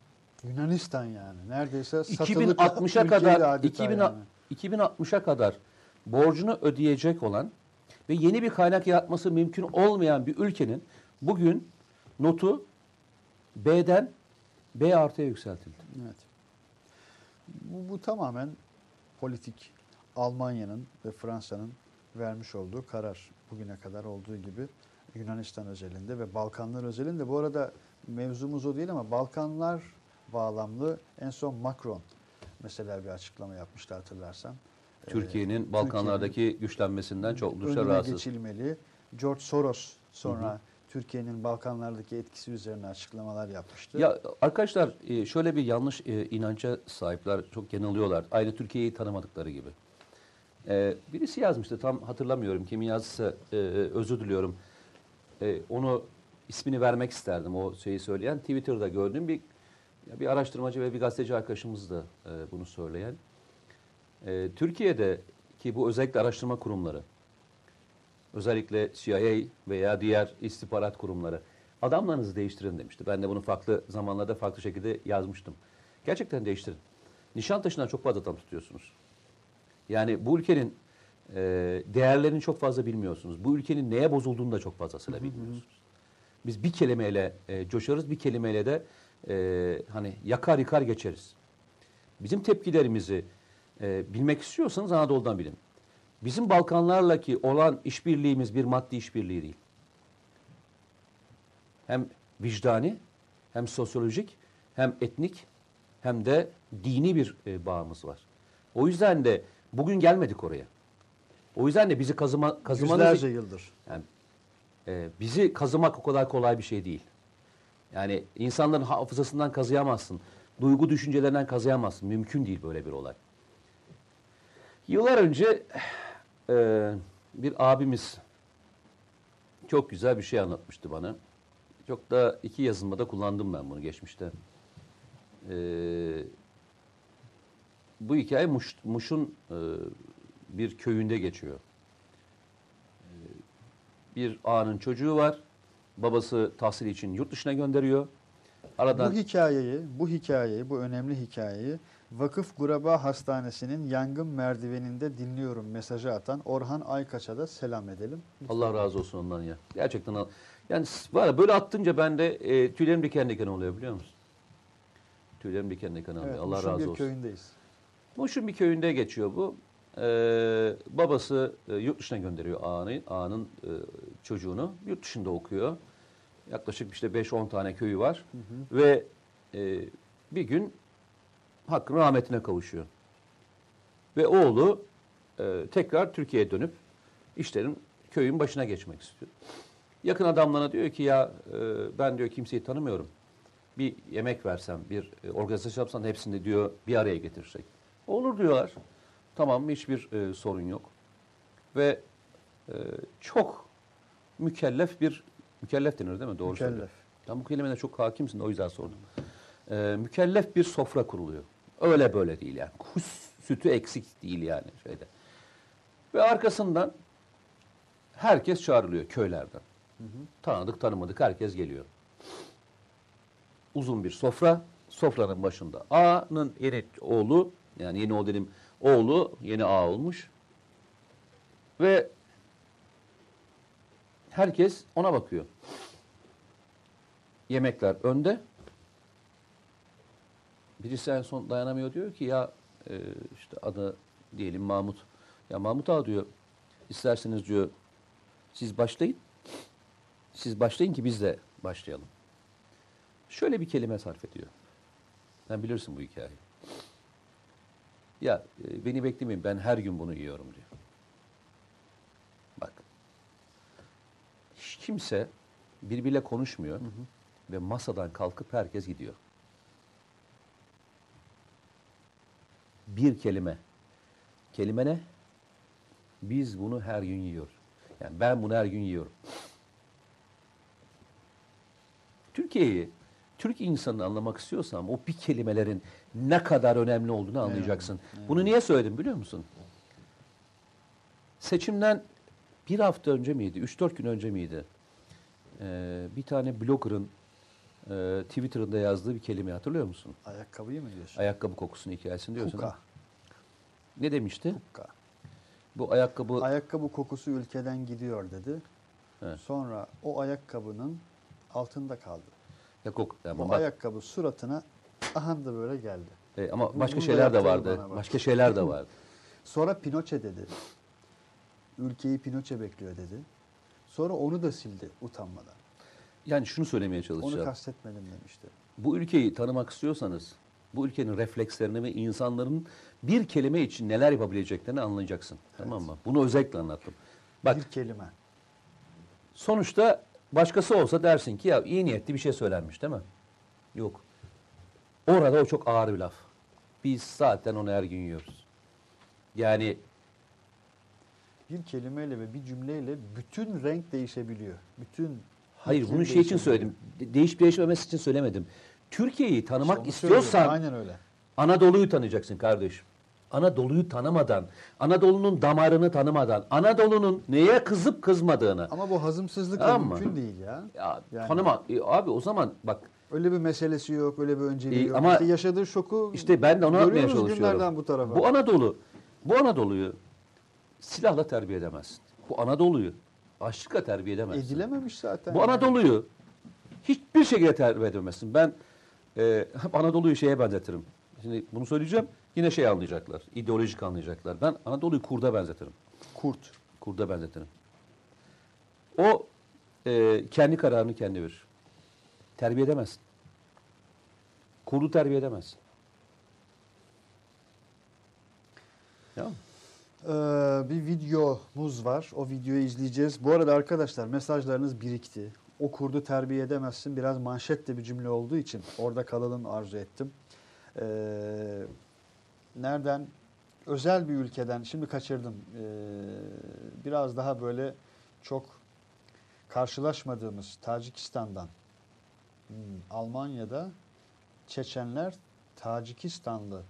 Yunanistan yani. Neredeyse satılık 2060'a ülkeyi kadar adeta 2000 yani. 2060'a kadar borcunu ödeyecek olan ve yeni bir kaynak yaratması mümkün olmayan bir ülkenin bugün notu B'den B artıya yükseltildi. Evet. Bu, bu tamamen politik Almanya'nın ve Fransa'nın vermiş olduğu karar. Bugüne kadar olduğu gibi Yunanistan özelinde ve Balkanlar özelinde. Bu arada mevzumuz o değil ama Balkanlar bağlamlı en son Macron mesela bir açıklama yapmıştı hatırlarsan. Ee, Türkiye'nin Balkanlardaki güçlenmesinden çok oldukça rahatsız. geçilmeli. George Soros sonra Türkiye'nin Balkanlardaki etkisi üzerine açıklamalar yapmıştı. Ya arkadaşlar e, şöyle bir yanlış e, inanca sahipler çok yanılıyorlar. Aynı Türkiye'yi tanımadıkları gibi. E, Birisi yazmıştı tam hatırlamıyorum kimin yazdıysa e, özür diliyorum. Onu ismini vermek isterdim o şeyi söyleyen. Twitter'da gördüğüm bir bir araştırmacı ve bir gazeteci arkadaşımız da e, bunu söyleyen. Türkiye'de ki bu özellikle araştırma kurumları özellikle CIA veya diğer istihbarat kurumları adamlarınızı değiştirin demişti. Ben de bunu farklı zamanlarda farklı şekilde yazmıştım. Gerçekten değiştirin. Nişantaşı'ndan çok fazla adam tutuyorsunuz. Yani bu ülkenin e, değerlerini çok fazla bilmiyorsunuz. Bu ülkenin neye bozulduğunu da çok fazlasıyla bilmiyorsunuz. Biz bir kelimeyle e, coşarız, bir kelimeyle de e, hani yakar yıkar geçeriz. Bizim tepkilerimizi e, bilmek istiyorsanız Anadolu'dan bilin. Bizim Balkanlarla ki olan işbirliğimiz bir maddi işbirliği değil. Hem vicdani, hem sosyolojik, hem etnik, hem de dini bir e, bağımız var. O yüzden de bugün gelmedik oraya. O yüzden de bizi kazıma, kazımanız... Yüzlerce yıldır. Yani, e, bizi kazımak o kadar kolay bir şey değil. Yani insanların hafızasından kazıyamazsın. Duygu düşüncelerinden kazıyamazsın. Mümkün değil böyle bir olay. Yıllar önce e, bir abimiz çok güzel bir şey anlatmıştı bana. Çok da iki yazılmada kullandım ben bunu geçmişte. E, bu hikaye Muş, Muş'un e, bir köyünde geçiyor. E, bir ağanın çocuğu var. Babası tahsil için yurt dışına gönderiyor. Aradan Bu hikayeyi, bu hikayeyi, bu önemli hikayeyi Vakıf Guraba Hastanesi'nin yangın merdiveninde dinliyorum mesajı atan Orhan Aykaç'a da selam edelim. Allah razı olsun ondan ya. Gerçekten al- yani var ya böyle attınca bende e, tüylerim diken diken oluyor biliyor musun? Tüylerim diken diken oluyor. Evet, Allah Muş'un razı bir olsun. köyündeyiz. Muş'un bir köyünde geçiyor bu. Ee, babası e, yurt dışına gönderiyor ağanın, ağanın e, çocuğunu. Yurt dışında okuyor. Yaklaşık işte 5-10 tane köyü var. Ve e, bir gün hakkın rahmetine kavuşuyor. Ve oğlu e, tekrar Türkiye'ye dönüp işlerin köyün başına geçmek istiyor. Yakın adamlarına diyor ki ya e, ben diyor kimseyi tanımıyorum. Bir yemek versem, bir e, organizasyon yapsan hepsini diyor bir araya getirsek. Olur diyorlar. Tamam hiçbir e, sorun yok. Ve e, çok mükellef bir, mükellef denir değil mi? Doğru Mükellef. söylüyorum. Sen bu kelimene çok hakimsin de o yüzden sordum. E, mükellef bir sofra kuruluyor. Öyle böyle değil yani. Kuş sütü eksik değil yani şeyde. Ve arkasından herkes çağrılıyor köylerden. Tanıdık tanımadık herkes geliyor. Uzun bir sofra. Sofranın başında A'nın yeni oğlu yani yeni oğlu dedim oğlu yeni A olmuş. Ve herkes ona bakıyor. Yemekler önde. Birisi en son dayanamıyor diyor ki ya e, işte adı diyelim Mahmut. Ya Mahmut Ağa diyor isterseniz diyor siz başlayın. Siz başlayın ki biz de başlayalım. Şöyle bir kelime sarf ediyor. Sen bilirsin bu hikayeyi. Ya e, beni beklemeyin ben her gün bunu yiyorum diyor. Bak. Hiç kimse birbiriyle konuşmuyor ve masadan kalkıp herkes gidiyor. Bir kelime. Kelime ne? Biz bunu her gün yiyoruz. Yani ben bunu her gün yiyorum. Türkiye'yi, Türk insanını anlamak istiyorsam o bir kelimelerin ne kadar önemli olduğunu anlayacaksın. Bunu niye söyledim biliyor musun? Seçimden bir hafta önce miydi, üç dört gün önce miydi? Ee, bir tane blogger'ın e, Twitter'ında yazdığı bir kelime hatırlıyor musun? Ayakkabıyı mı diyorsun? Ayakkabı kokusunun hikayesini diyorsun. Kuka. ha? Ne demişti? Kuka. Bu ayakkabı Ayakkabı kokusu ülkeden gidiyor dedi. Evet. Sonra o ayakkabının altında kaldı. ya kok ama O bak- ayakkabı suratına aha da böyle geldi. e, ama Bu- başka bunu da şeyler de vardı. Başka şeyler de vardı. Sonra Pinochet dedi. Ülkeyi Pinochet bekliyor dedi. Sonra onu da sildi utanmadan. Yani şunu söylemeye Onu çalışacağım. kastetmedim demişti. bu ülkeyi tanımak istiyorsanız bu ülkenin reflekslerini ve insanların bir kelime için neler yapabileceklerini anlayacaksın. Tamam mı? Bunu özellikle anlattım. Bak Bir kelime. sonuçta başkası olsa dersin ki ya iyi niyetli bir şey söylenmiş değil mi? Yok. Orada o çok ağır bir laf. Biz zaten onu her gün yiyoruz. Yani Bir kelimeyle ve bir cümleyle bütün renk değişebiliyor. Bütün hayır bunu şey için söyledim. De- Değişip değişmemesi için söylemedim. Türkiye'yi tanımak onu istiyorsan. Aynen öyle. Anadolu'yu tanıyacaksın kardeşim. Anadolu'yu tanımadan, Anadolu'nun damarını tanımadan, Anadolu'nun neye kızıp kızmadığını. Ama bu hazımsızlık da Tamam mı? mümkün değil ya. Ya, Yani- tanıma. E, abi o zaman bak Öyle bir meselesi yok, öyle bir önceliği E, yok. ama işte yaşadığı şoku işte ben de onu yapmaya görüyoruz çalışıyorum. günlerden bu tarafa. Bu Anadolu, bu Anadolu'yu silahla terbiye edemezsin. Bu Anadolu'yu açlıkla terbiye edemezsin. Edilememiş zaten. Bu yani. Anadolu'yu hiçbir şekilde terbiye edemezsin. Ben e, hep Anadolu'yu şeye benzetirim. Şimdi bunu söyleyeceğim yine şey anlayacaklar. ideolojik anlayacaklar. Ben Anadolu'yu kurda benzetirim. Kurt. Kurda benzetirim. O e, kendi kararını kendi verir. Terbiye edemezsin. Kurdu terbiye edemezsin. Ya. Ee, bir videomuz var. O videoyu izleyeceğiz. Bu arada arkadaşlar mesajlarınız birikti. O kurdu terbiye edemezsin. Biraz manşette bir cümle olduğu için orada kalalım arzu ettim. Ee, nereden? Özel bir ülkeden. Şimdi kaçırdım. Ee, biraz daha böyle çok karşılaşmadığımız Tacikistan'dan. Hmm, Almanya'da Çeçenler Tacikistanlı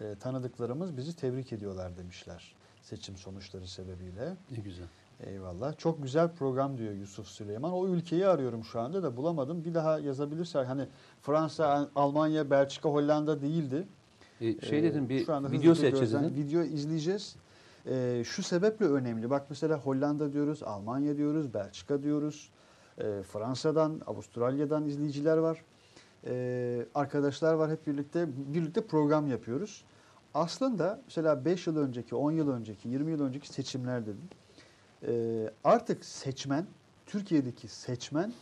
e, tanıdıklarımız bizi tebrik ediyorlar demişler seçim sonuçları sebebiyle. Ne güzel. Eyvallah. Çok güzel program diyor Yusuf Süleyman. O ülkeyi arıyorum şu anda da bulamadım. Bir daha yazabilirse hani Fransa, Almanya, Belçika, Hollanda değildi. E, şey Ee, dedim bir anda video seçeceğiz dedin. Video izleyeceğiz. Ee, şu sebeple önemli. Bak mesela Hollanda diyoruz, Almanya diyoruz, Belçika diyoruz. Ee, Fransa'dan, Avustralya'dan izleyiciler var. Ee, arkadaşlar var hep birlikte birlikte program yapıyoruz. Aslında mesela 5 yıl önceki, 10 yıl önceki, 20 yıl önceki seçimler dedim. Ee, artık seçmen, Türkiye'deki seçmen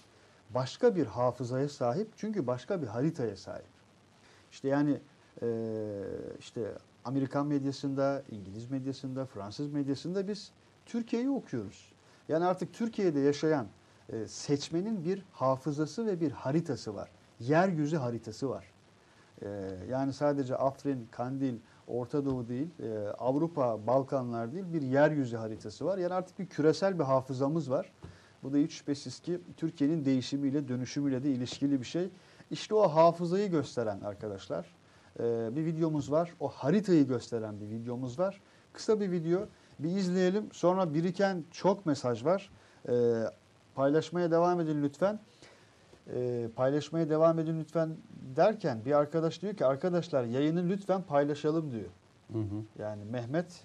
başka bir hafızaya sahip çünkü başka bir haritaya sahip. İşte yani e, işte Amerikan medyasında, İngiliz medyasında, Fransız medyasında biz Türkiye'yi okuyoruz. Yani artık Türkiye'de yaşayan e, seçmenin bir hafızası ve bir haritası var. Yeryüzü haritası var. E, yani sadece Afrin, Kandil, Orta Doğu değil, e, Avrupa, Balkanlar değil bir yeryüzü haritası var. Yani artık bir küresel bir hafızamız var. Bu da hiç şüphesiz ki Türkiye'nin değişimiyle, dönüşümüyle de ilişkili bir şey. İşte o hafızayı gösteren arkadaşlar e, bir videomuz var. O haritayı gösteren bir videomuz var. Kısa bir video. Bir izleyelim. Sonra biriken çok mesaj var. E, paylaşmaya devam edin lütfen. E, paylaşmaya devam edin lütfen derken bir arkadaş diyor ki arkadaşlar yayını lütfen paylaşalım diyor. Hı hı. Yani Mehmet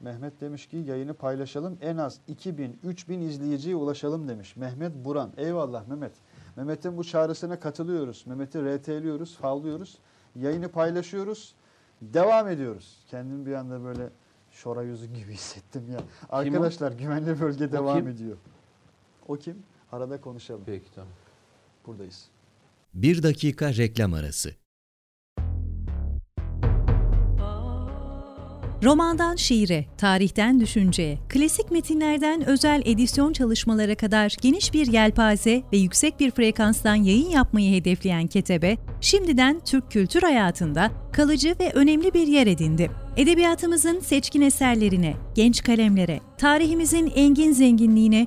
Mehmet demiş ki yayını paylaşalım en az 2000 3000 izleyiciye ulaşalım demiş. Mehmet Buran. Eyvallah Mehmet. Mehmet'in bu çağrısına katılıyoruz. Mehmet'i RT'liyoruz, favlıyoruz. Yayını paylaşıyoruz. Devam ediyoruz. Kendimi bir anda böyle şora yüzü gibi hissettim ya. Arkadaşlar güvenli bölge devam kim? ediyor. O kim? Arada konuşalım. Peki tamam. Buradayız. Bir dakika reklam arası. Romandan şiire, tarihten düşünceye, klasik metinlerden özel edisyon çalışmalara kadar geniş bir yelpaze ve yüksek bir frekanstan yayın yapmayı hedefleyen Ketebe, şimdiden Türk kültür hayatında kalıcı ve önemli bir yer edindi. Edebiyatımızın seçkin eserlerine, genç kalemlere, tarihimizin engin zenginliğine,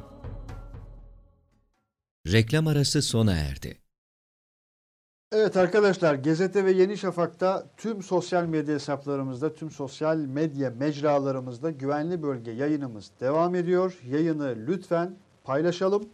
Reklam arası sona erdi. Evet arkadaşlar Gezete ve Yeni Şafak'ta tüm sosyal medya hesaplarımızda, tüm sosyal medya mecralarımızda güvenli bölge yayınımız devam ediyor. Yayını lütfen paylaşalım.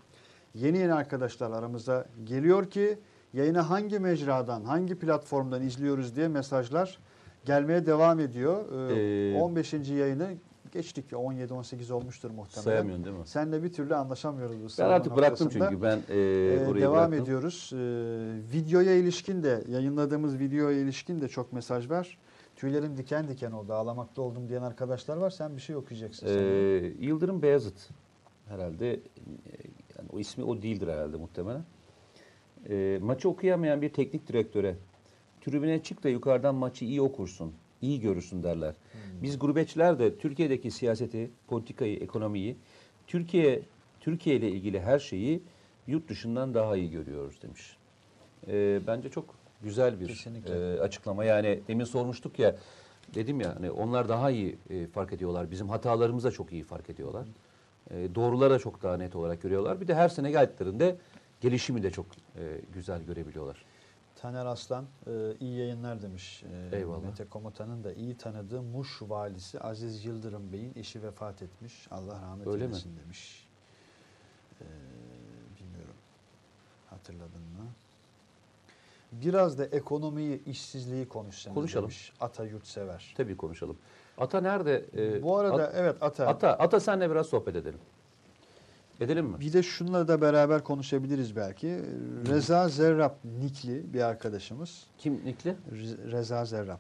Yeni yeni arkadaşlar aramıza geliyor ki yayını hangi mecradan, hangi platformdan izliyoruz diye mesajlar gelmeye devam ediyor. Ee, Ee, 15. yayını geçtik ya 17-18 olmuştur muhtemelen. Sayamıyorsun değil mi? Seninle bir türlü anlaşamıyoruz bu Ben artık bıraktım noktasında. çünkü ben e, Ee, orayı devam bıraktım. ediyoruz. Ee, videoya ilişkin de yayınladığımız videoya ilişkin de çok mesaj var. Tüylerim diken diken oldu. Ağlamakta oldum diyen arkadaşlar var. Sen bir şey okuyacaksın. Ee. Yıldırım Beyazıt herhalde e, yani o ismi o değildir herhalde muhtemelen. Ee, maçı okuyamayan bir teknik direktöre tribüne çık da yukarıdan maçı iyi okursun, iyi görürsün derler. Biz gurbetçiler de Türkiye'deki siyaseti, politikayı, ekonomiyi, Türkiye Türkiye ile ilgili her şeyi yurt dışından daha iyi görüyoruz demiş. Ee, bence çok güzel bir Kesinlikle. e, açıklama. Yani demin sormuştuk ya dedim ya hani onlar daha iyi e, fark ediyorlar. Bizim hatalarımızı da çok iyi fark ediyorlar. E, doğruları da çok daha net olarak görüyorlar. Bir de her sene geldiklerinde gelişimi de çok e, güzel görebiliyorlar. Taner Aslan e, iyi yayınlar demiş. E, Eyvallah. Mete Komutan'ın da iyi tanıdığı Muş valisi Aziz Yıldırım Bey'in eşi vefat etmiş. Allah rahmet Öyle mi? eylesin demiş. E, bilmiyorum. Hatırladın mı? Biraz da ekonomiyi, işsizliği konuşsanız Konuşalım. demiş. Ata Yurtsever. Tabii konuşalım. Ata nerede? E, Bu arada At- evet Ata. Ata, Ata senle biraz sohbet edelim. Edelim mi? Bir de şunla da beraber konuşabiliriz belki. Reza Zerrab Nikli bir arkadaşımız. Kim Nikli? Re- Reza Zerrab.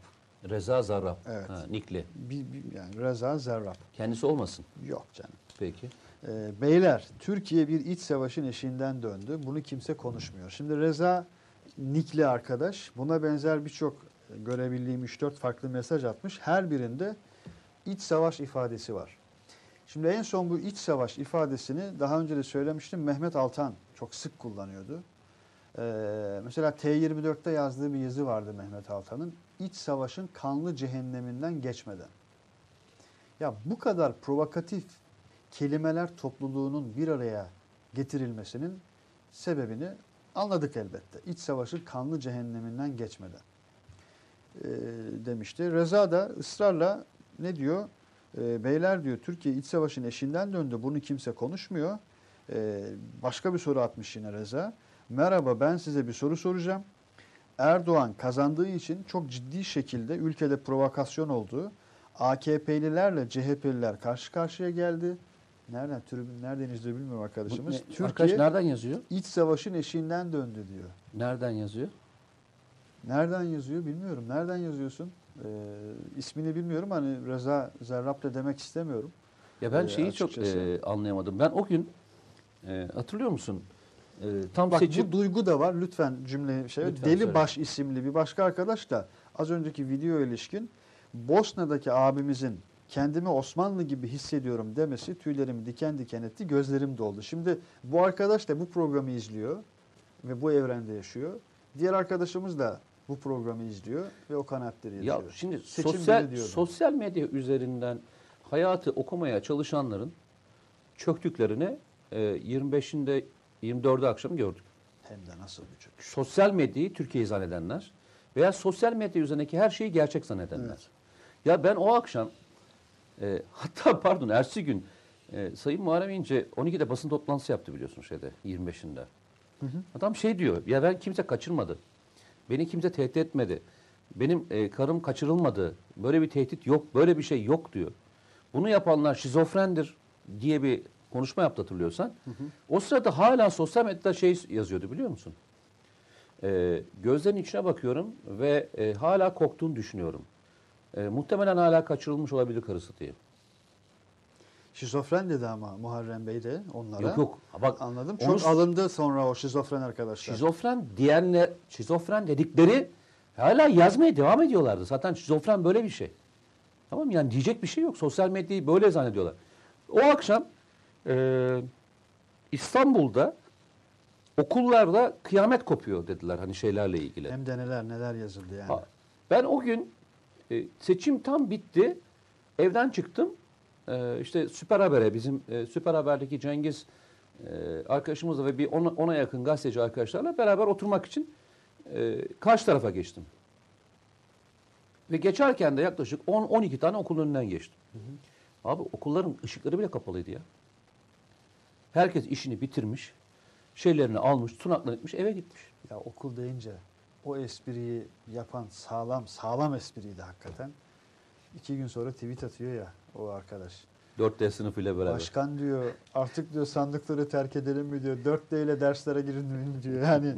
Reza Zarrab. Evet. Ha, Nikli. Bir, bir- yani Reza Zerrab. Kendisi olmasın. Yok canım. Peki. Ee, beyler Türkiye bir iç savaşın eşiğinden döndü. Bunu kimse konuşmuyor. Şimdi Reza Nikli arkadaş buna benzer birçok görebildiğim 3-4 farklı mesaj atmış. Her birinde iç savaş ifadesi var. Şimdi en son bu iç savaş ifadesini daha önce de söylemiştim. Mehmet Altan çok sık kullanıyordu. Ee, mesela T24'te yazdığı bir yazı vardı Mehmet Altan'ın. İç savaşın kanlı cehenneminden geçmeden. Ya bu kadar provokatif kelimeler topluluğunun bir araya getirilmesinin sebebini anladık elbette. İç savaşın kanlı cehenneminden geçmeden Ee, demişti. Reza da ısrarla ne diyor? Ee, beyler diyor Türkiye iç savaşın eşinden döndü. Bunu kimse konuşmuyor. Ee, başka bir soru atmış yine Reza. Merhaba ben size bir soru soracağım. Erdoğan kazandığı için çok ciddi şekilde ülkede provokasyon olduğu AKP'lilerle CHP'liler karşı karşıya geldi. Nereden tribün nereden izliyor bilmiyorum arkadaşımız. Ne- Türkiye Arkadaş nereden yazıyor? iç savaşın eşiğinden döndü diyor. Nereden yazıyor? Nereden yazıyor bilmiyorum. Nereden yazıyorsun? Ee, ismini bilmiyorum. Hani Reza Zerrab da demek istemiyorum. Ya ben Ee, şeyi çok açıkçası. e, anlayamadım. Ben o gün e, hatırlıyor musun? E, tam Bak seçim bu duygu da var. Lütfen cümle şey. Lütfen Deli söyle. Baş isimli bir başka arkadaş da az önceki video ilişkin Bosna'daki abimizin kendimi Osmanlı gibi hissediyorum demesi tüylerimi diken diken etti. Gözlerim doldu. Şimdi bu arkadaş da bu programı izliyor ve bu evrende yaşıyor. Diğer arkadaşımız da bu programı izliyor ve o kanaatleri Ya yazıyor. şimdi Seçim sosyal sosyal medya üzerinden hayatı okumaya çalışanların çöktüklerini e, 25'inde 24'ü akşam gördük. Hem de nasıl bir çocuk. Sosyal medyayı Türkiye'yi zannedenler veya sosyal medya üzerindeki her şeyi gerçek zannedenler. Evet. Ya ben o akşam e, hatta pardon ertesi gün e, Sayın Muharrem İnce 12'de basın toplantısı yaptı biliyorsun şeyde 25'inde. Adam şey diyor. Ya ben kimse kaçırmadı. Beni kimse tehdit etmedi. Benim e, karım kaçırılmadı. Böyle bir tehdit yok. Böyle bir şey yok diyor. Bunu yapanlar şizofrendir diye bir konuşma yaptı hatırlıyorsan. O sırada hala sosyal medyada şey yazıyordu biliyor musun? E, gözlerinin içine bakıyorum ve e, hala korktuğunu düşünüyorum. E, muhtemelen hala kaçırılmış olabilir karısı diye. Şizofren dedi ama Muharrem Bey de onlara. Yok yok. Bak Anladım. onu- Çok alındı sonra o şizofren arkadaşlar. Şizofren diyenler, şizofren dedikleri hala yazmaya devam ediyorlardı. Zaten şizofren böyle bir şey. Tamam yani diyecek bir şey yok. Sosyal medyayı böyle zannediyorlar. O akşam e, İstanbul'da okullarda kıyamet kopuyor dediler hani şeylerle ilgili. Hem de neler neler yazıldı yani. Ha, Ben o gün e, seçim tam bitti. Evden çıktım. E, işte Süper Haber'e bizim e, Süper Haber'deki Cengiz e, arkadaşımızla ve bir ona, ona yakın gazeteci arkadaşlarla beraber oturmak için e, karşı tarafa geçtim. Ve geçerken de yaklaşık 10-12 tane okulun önünden geçtim. Abi okulların ışıkları bile kapalıydı ya. Herkes işini bitirmiş, şeylerini almış, tunaklarını gitmiş, eve gitmiş. Ya okul deyince o espriyi yapan sağlam sağlam espriydi hakikaten. İki gün sonra tweet atıyor ya o arkadaş. 4D sınıfıyla beraber. Başkan diyor artık diyor sandıkları terk edelim mi diyor. 4D ile derslere girin mi diyor. Yani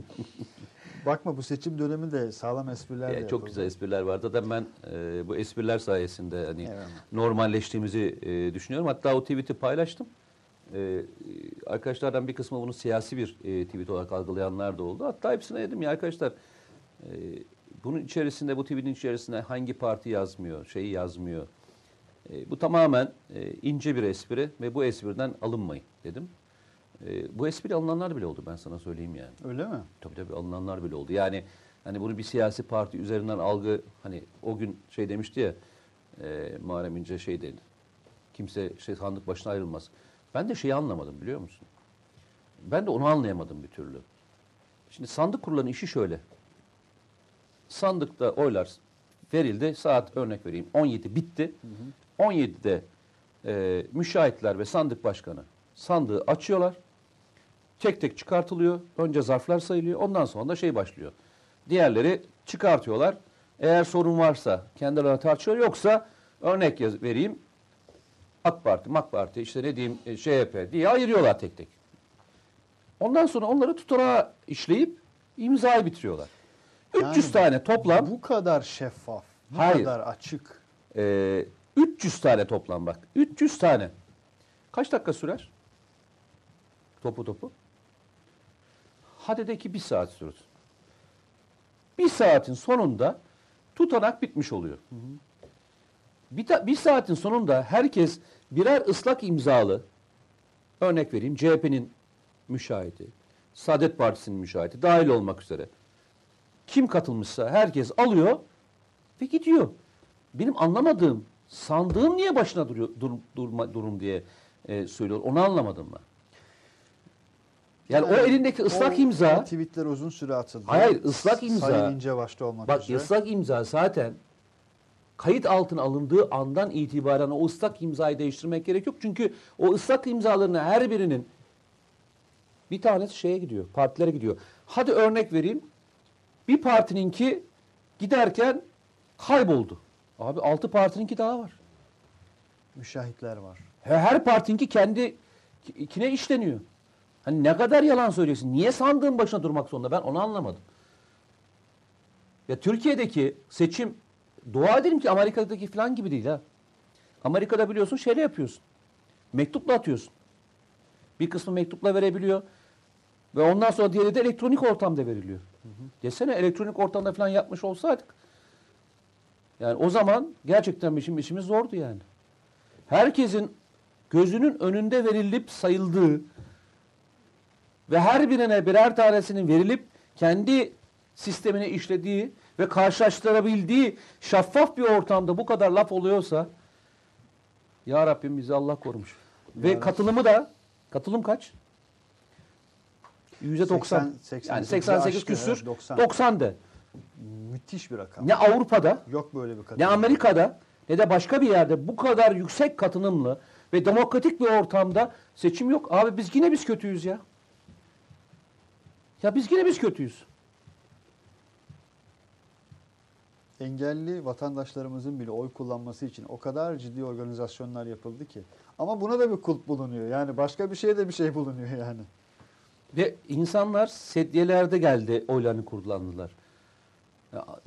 bakma bu seçim dönemi de sağlam espriler de Ya çok güzel espriler var. Zaten ben e, bu espriler sayesinde hani Evet. normalleştiğimizi e, düşünüyorum. Hatta o tweet'i paylaştım. E, arkadaşlardan bir kısmı bunu siyasi bir e, tweet olarak algılayanlar da oldu. Hatta hepsine dedim ya arkadaşlar e, bunun içerisinde bu tweet'in içerisinde hangi parti yazmıyor, şeyi yazmıyor. E, bu tamamen e, ince bir espri ve bu espriden alınmayın dedim. E, bu espri alınanlar bile oldu ben sana söyleyeyim yani. Öyle mi? Tabii tabii alınanlar bile oldu. Yani hani bunu bir siyasi parti üzerinden algı hani o gün şey demişti ya e, Muharrem İnce şey dedi. Kimse şey sandık başına ayrılmaz. Ben de şeyi anlamadım biliyor musun? Ben de onu anlayamadım bir türlü. Şimdi sandık kurulanın işi şöyle. Sandıkta oylar verildi. Saat örnek vereyim 17 bitti. 17'de e, müşahitler ve sandık başkanı sandığı açıyorlar. Tek tek çıkartılıyor. Önce zarflar sayılıyor. Ondan sonra da şey başlıyor. Diğerleri çıkartıyorlar. Eğer sorun varsa kendilerine tartışıyor. Yoksa örnek yaz, vereyim. AK Parti, MAK Parti, işte ne diyeyim e, diye ayırıyorlar tek tek. Ondan sonra onları tutanağa işleyip imzayı bitiriyorlar. 300 Yani tane toplam, Bu kadar şeffaf, bu Hayır. kadar açık. e, 300 tane toplam bak. 300 tane. Kaç dakika sürer? Topu topu. Hadi de ki bir saat sürdü. Bir saatin sonunda tutanak bitmiş oluyor. Bir, ta- bir saatin sonunda herkes birer ıslak imzalı, örnek vereyim CHP'nin müşahidi, Saadet Partisi'nin müşahidi dahil olmak üzere. Kim katılmışsa herkes alıyor ve gidiyor. Benim anlamadığım sandığın niye başına duruyor, dur, durma, durum diye e, söylüyor. Onu anlamadım ben. Yani o elindeki ıslak O- imza tweetler uzun süre atıldı. Hayır, ıslak imza. Sayın İnce başta olmak Bak üzere. ıslak imza zaten kayıt altına alındığı andan itibaren o ıslak imzayı değiştirmek gerek yok. Çünkü o ıslak imzalarının her birinin bir tanesi şeye gidiyor, partilere gidiyor. Hadi örnek vereyim. Bir partininki giderken kayboldu. Abi altı partininki daha var. Müşahitler var. Her, partinki kendi ikine işleniyor. Hani ne kadar yalan söylüyorsun? Niye sandığın başına durmak zorunda? Ben onu anlamadım. Ya Türkiye'deki seçim dua edelim ki Amerika'daki falan gibi değil ha. Amerika'da biliyorsun şeyle yapıyorsun. Mektupla atıyorsun. Bir kısmı mektupla verebiliyor. Ve ondan sonra diğeri de elektronik ortamda veriliyor. Desene elektronik ortamda falan yapmış olsaydık. Yani o zaman gerçekten bizim işimiz zordu yani. Herkesin gözünün önünde verilip sayıldığı ve her birine birer tanesinin verilip kendi sistemine işlediği ve karşılaştırabildiği şeffaf bir ortamda bu kadar laf oluyorsa ya Rabbim bizi Allah korumuş. Ve Ya katılımı da katılım kaç? Yüzde 90. 80, Yani 88'i 88 aştı, küsür. evet, 90. 90 de. Müthiş bir rakam. Ne Avrupa'da Yok böyle bir kadın. ne Amerika'da ne de başka bir yerde bu kadar yüksek katılımlı ve demokratik bir ortamda seçim yok. Abi biz yine biz kötüyüz ya. Ya biz yine biz kötüyüz. Engelli vatandaşlarımızın bile oy kullanması için o kadar ciddi organizasyonlar yapıldı ki. Ama buna da bir kulp bulunuyor. Yani başka bir şeye de bir şey bulunuyor yani. Ve insanlar sedyelerde geldi oylarını kullandılar.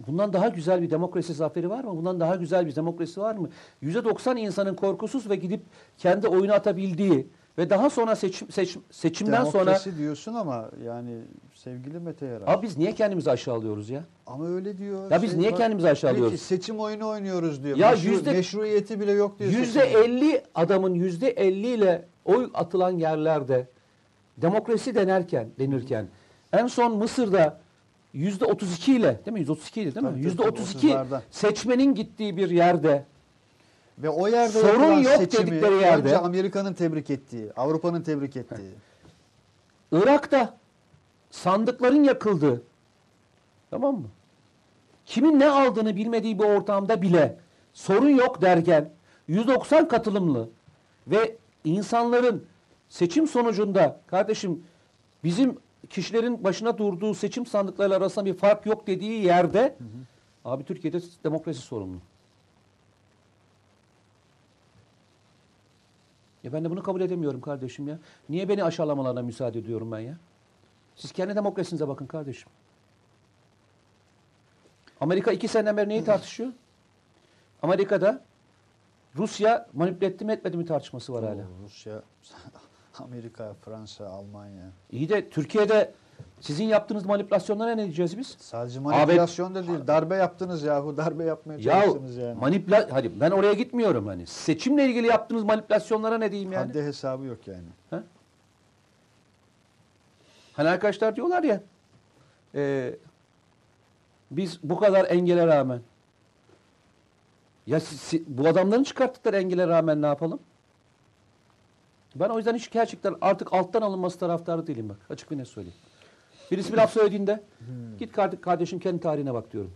Bundan daha güzel bir demokrasi zaferi var mı? Bundan daha güzel bir demokrasi var mı? %90 insanın korkusuz ve gidip kendi oyunu atabildiği ve daha sonra seçim, seç- seçimden sonra Demokrasi diyorsun ama yani sevgili Mete Yarar. Abi biz niye kendimizi aşağılıyoruz ya? Ama öyle diyor. Ya biz niye kendimizi aşağılıyoruz? Peki seçim oyunu oynuyoruz diyor. Ya Meşru- yüzde- meşruiyeti bile yok diyor. Yüzde elli adamın yüzde elli ile oy atılan yerlerde demokrasi denerken denirken en son Mısır'da yüzde otuz iki ile değil mi? Yüzde otuz iki ile değil mi? Yüzde tabii, otuz iki 30'larda. seçmenin gittiği bir yerde Ve o yerde Sorun yok seçimi dedikleri yerde- Amerika'nın tebrik ettiği, Avrupa'nın tebrik ettiği. Irak'ta sandıkların yakıldığı tamam mı? Kimin ne aldığını bilmediği bir ortamda bile sorun yok derken 190 katılımlı ve insanların seçim sonucunda kardeşim bizim kişilerin başına durduğu seçim sandıkları arasında bir fark yok dediği yerde abi Türkiye'de demokrasi sorunlu. Ya ben de bunu kabul edemiyorum kardeşim ya. Niye beni aşağılamalarına müsaade ediyorum ben ya? Siz kendi demokrasinize bakın kardeşim. Amerika iki seneden beri neyi tartışıyor? Amerika'da Rusya manipüle etti mi etmedi mi tartışması var hala. Oo, Rusya, Amerika, Fransa, Almanya. İyi de Türkiye'de sizin yaptığınız manipülasyonlara ne diyeceğiz biz? Sadece manipülasyon da değil. Darbe yaptınız yahu. Darbe yapmaya Ya çalıştınız yani. manipüla hadi ben oraya gitmiyorum hani. Seçimle ilgili yaptığınız manipülasyonlara ne diyeyim yani? Haddi hesabı yok yani. Hani arkadaşlar diyorlar ya e, biz bu kadar engele rağmen ya si- si- bu adamların çıkarttıkları engele rağmen ne yapalım? Ben o yüzden hiç gerçekten artık alttan alınması taraftarı değilim bak. Açık bir ne söyleyeyim. Birisi bir laf söylediğinde git kardeş- kardeşim kendi tarihine bak diyorum.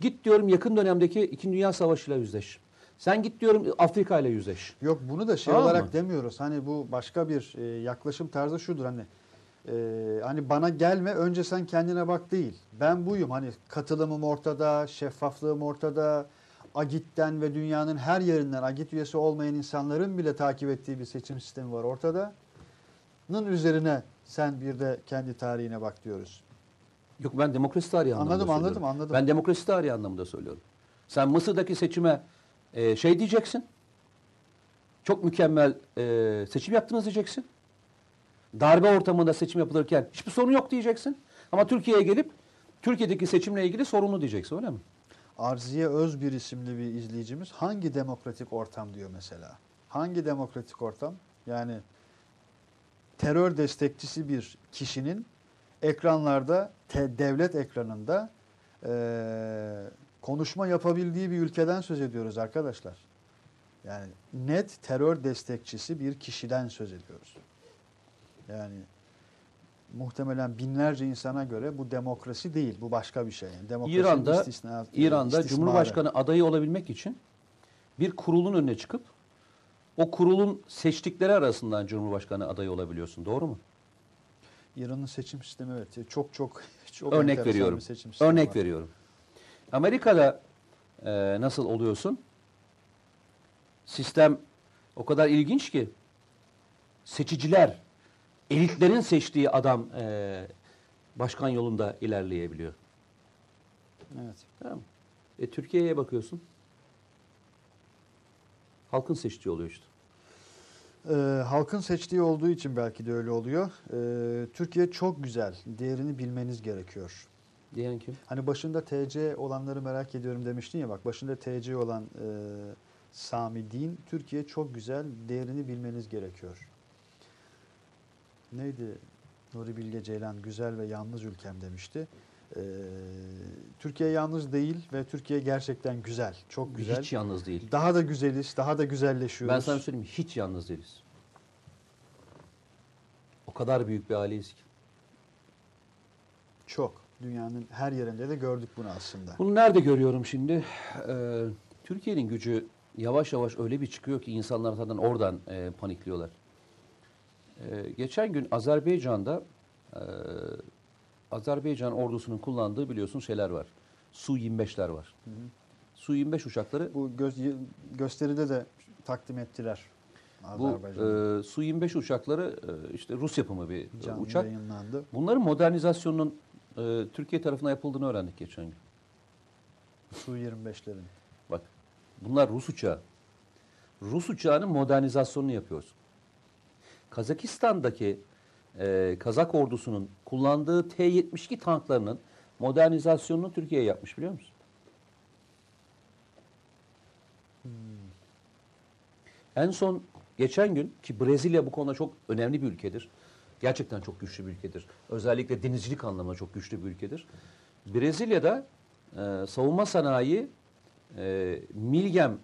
Git diyorum yakın dönemdeki İkinci Dünya Savaşı ile yüzleş. Sen git diyorum Afrika ile yüzleş. Yok bunu da şey Tamam olarak mı? demiyoruz. Hani bu başka bir e, yaklaşım tarzı şudur hani e, hani bana gelme önce sen kendine bak değil. Ben buyum hani katılımım ortada, şeffaflığım ortada. Agit'ten ve dünyanın her yerinden Agit üyesi olmayan insanların bile takip ettiği bir seçim sistemi var ortada. Nın üzerine sen bir de kendi tarihine bak diyoruz. Yok ben demokrasi tarihi anlamında Anladım, anladım, söylüyorum. anladım. Ben demokrasi tarihi anlamında söylüyorum. Sen Mısır'daki seçime e, şey diyeceksin. Çok mükemmel e, seçim yaptınız diyeceksin. Darbe ortamında seçim yapılırken hiçbir sorun yok diyeceksin. Ama Türkiye'ye gelip Türkiye'deki seçimle ilgili sorunlu diyeceksin öyle mi? Arziye Özbir isimli bir izleyicimiz hangi demokratik ortam diyor mesela. Hangi demokratik ortam? Yani terör destekçisi bir kişinin ekranlarda, te- devlet ekranında eee, konuşma yapabildiği bir ülkeden söz ediyoruz arkadaşlar. Yani net terör destekçisi bir kişiden söz ediyoruz. Yani muhtemelen binlerce insana göre bu demokrasi değil, bu başka bir şey. Yani demokrasinin İran'da istisna- İran'da istismarı. Cumhurbaşkanı adayı olabilmek için bir kurulun önüne çıkıp o kurulun seçtikleri arasından Cumhurbaşkanı adayı olabiliyorsun. Doğru mu? İran'ın seçim sistemi evet çok çok çok Örnek veriyorum. bir seçim sistemi Örnek var. veriyorum. Amerika'da e, nasıl oluyorsun? Sistem o kadar ilginç ki seçiciler, elitlerin seçtiği adam e, başkan yolunda ilerleyebiliyor. Evet. Tamam? E, Türkiye'ye bakıyorsun. Halkın seçtiği oluyor işte. Ee, halkın seçtiği olduğu için belki de öyle oluyor. Ee, Türkiye çok güzel. Değerini bilmeniz gerekiyor. Diyen kim? Hani başında TC olanları merak ediyorum demiştin ya bak başında TC olan e, Sami Din Türkiye çok güzel değerini bilmeniz gerekiyor. Neydi? Nuri Bilge Ceylan güzel ve yalnız ülkem demişti. Ee, Türkiye yalnız değil ve Türkiye gerçekten güzel. Çok güzel. Hiç yalnız değil. Daha da güzeliz, daha da güzelleşiyoruz. Ben sana söyleyeyim hiç yalnız değiliz. O kadar büyük bir aileyiz ki. Çok. Dünyanın her yerinde de gördük bunu aslında. Bunu nerede görüyorum şimdi? Ee, Türkiye'nin gücü yavaş yavaş öyle bir çıkıyor ki insanlar zaten oradan e, panikliyorlar. Ee, geçen gün Azerbaycan'da e, Azerbaycan ordusunun kullandığı biliyorsun şeyler var. Su-25'ler var. Su-25 uçakları Bu göz, gösteride de takdim ettiler. bu e, Su-25 uçakları e, işte Rus yapımı bir e, Canlı uçak. yayınlandı. Bunların modernizasyonunun e, Türkiye tarafından yapıldığını öğrendik geçen gün. Su-25'lerin. Bak bunlar Rus uçağı. Rus uçağının modernizasyonunu yapıyoruz. Kazakistan'daki e, Kazak ordusunun kullandığı T-72 tanklarının modernizasyonunu Türkiye yapmış biliyor musun? En son geçen gün ki Brezilya bu konuda çok önemli bir ülkedir. Gerçekten çok güçlü bir ülkedir. Özellikle denizcilik anlamında çok güçlü bir ülkedir. Brezilya'da e, savunma sanayi e, Milgem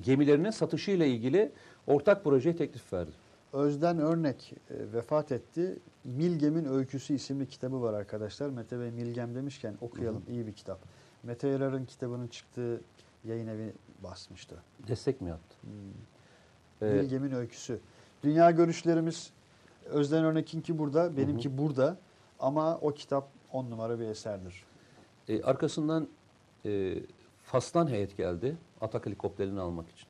gemilerinin satışıyla ilgili ortak projeye teklif verdi. Özden Örnek e, vefat etti. Milgem'in Öyküsü isimli kitabı var arkadaşlar. Mete Bey Milgem demişken okuyalım. iyi bir kitap. Mete Yarar'ın kitabının çıktığı yayın evi basmıştı. Destek mi yaptı? Ee, Milgem'in Öyküsü. Dünya görüşlerimiz Özden Örnek'inki burada, benimki burada. Ama o kitap on numara bir eserdir. e, arkasından e, Fas'tan heyet geldi. Atak helikopterini almak için.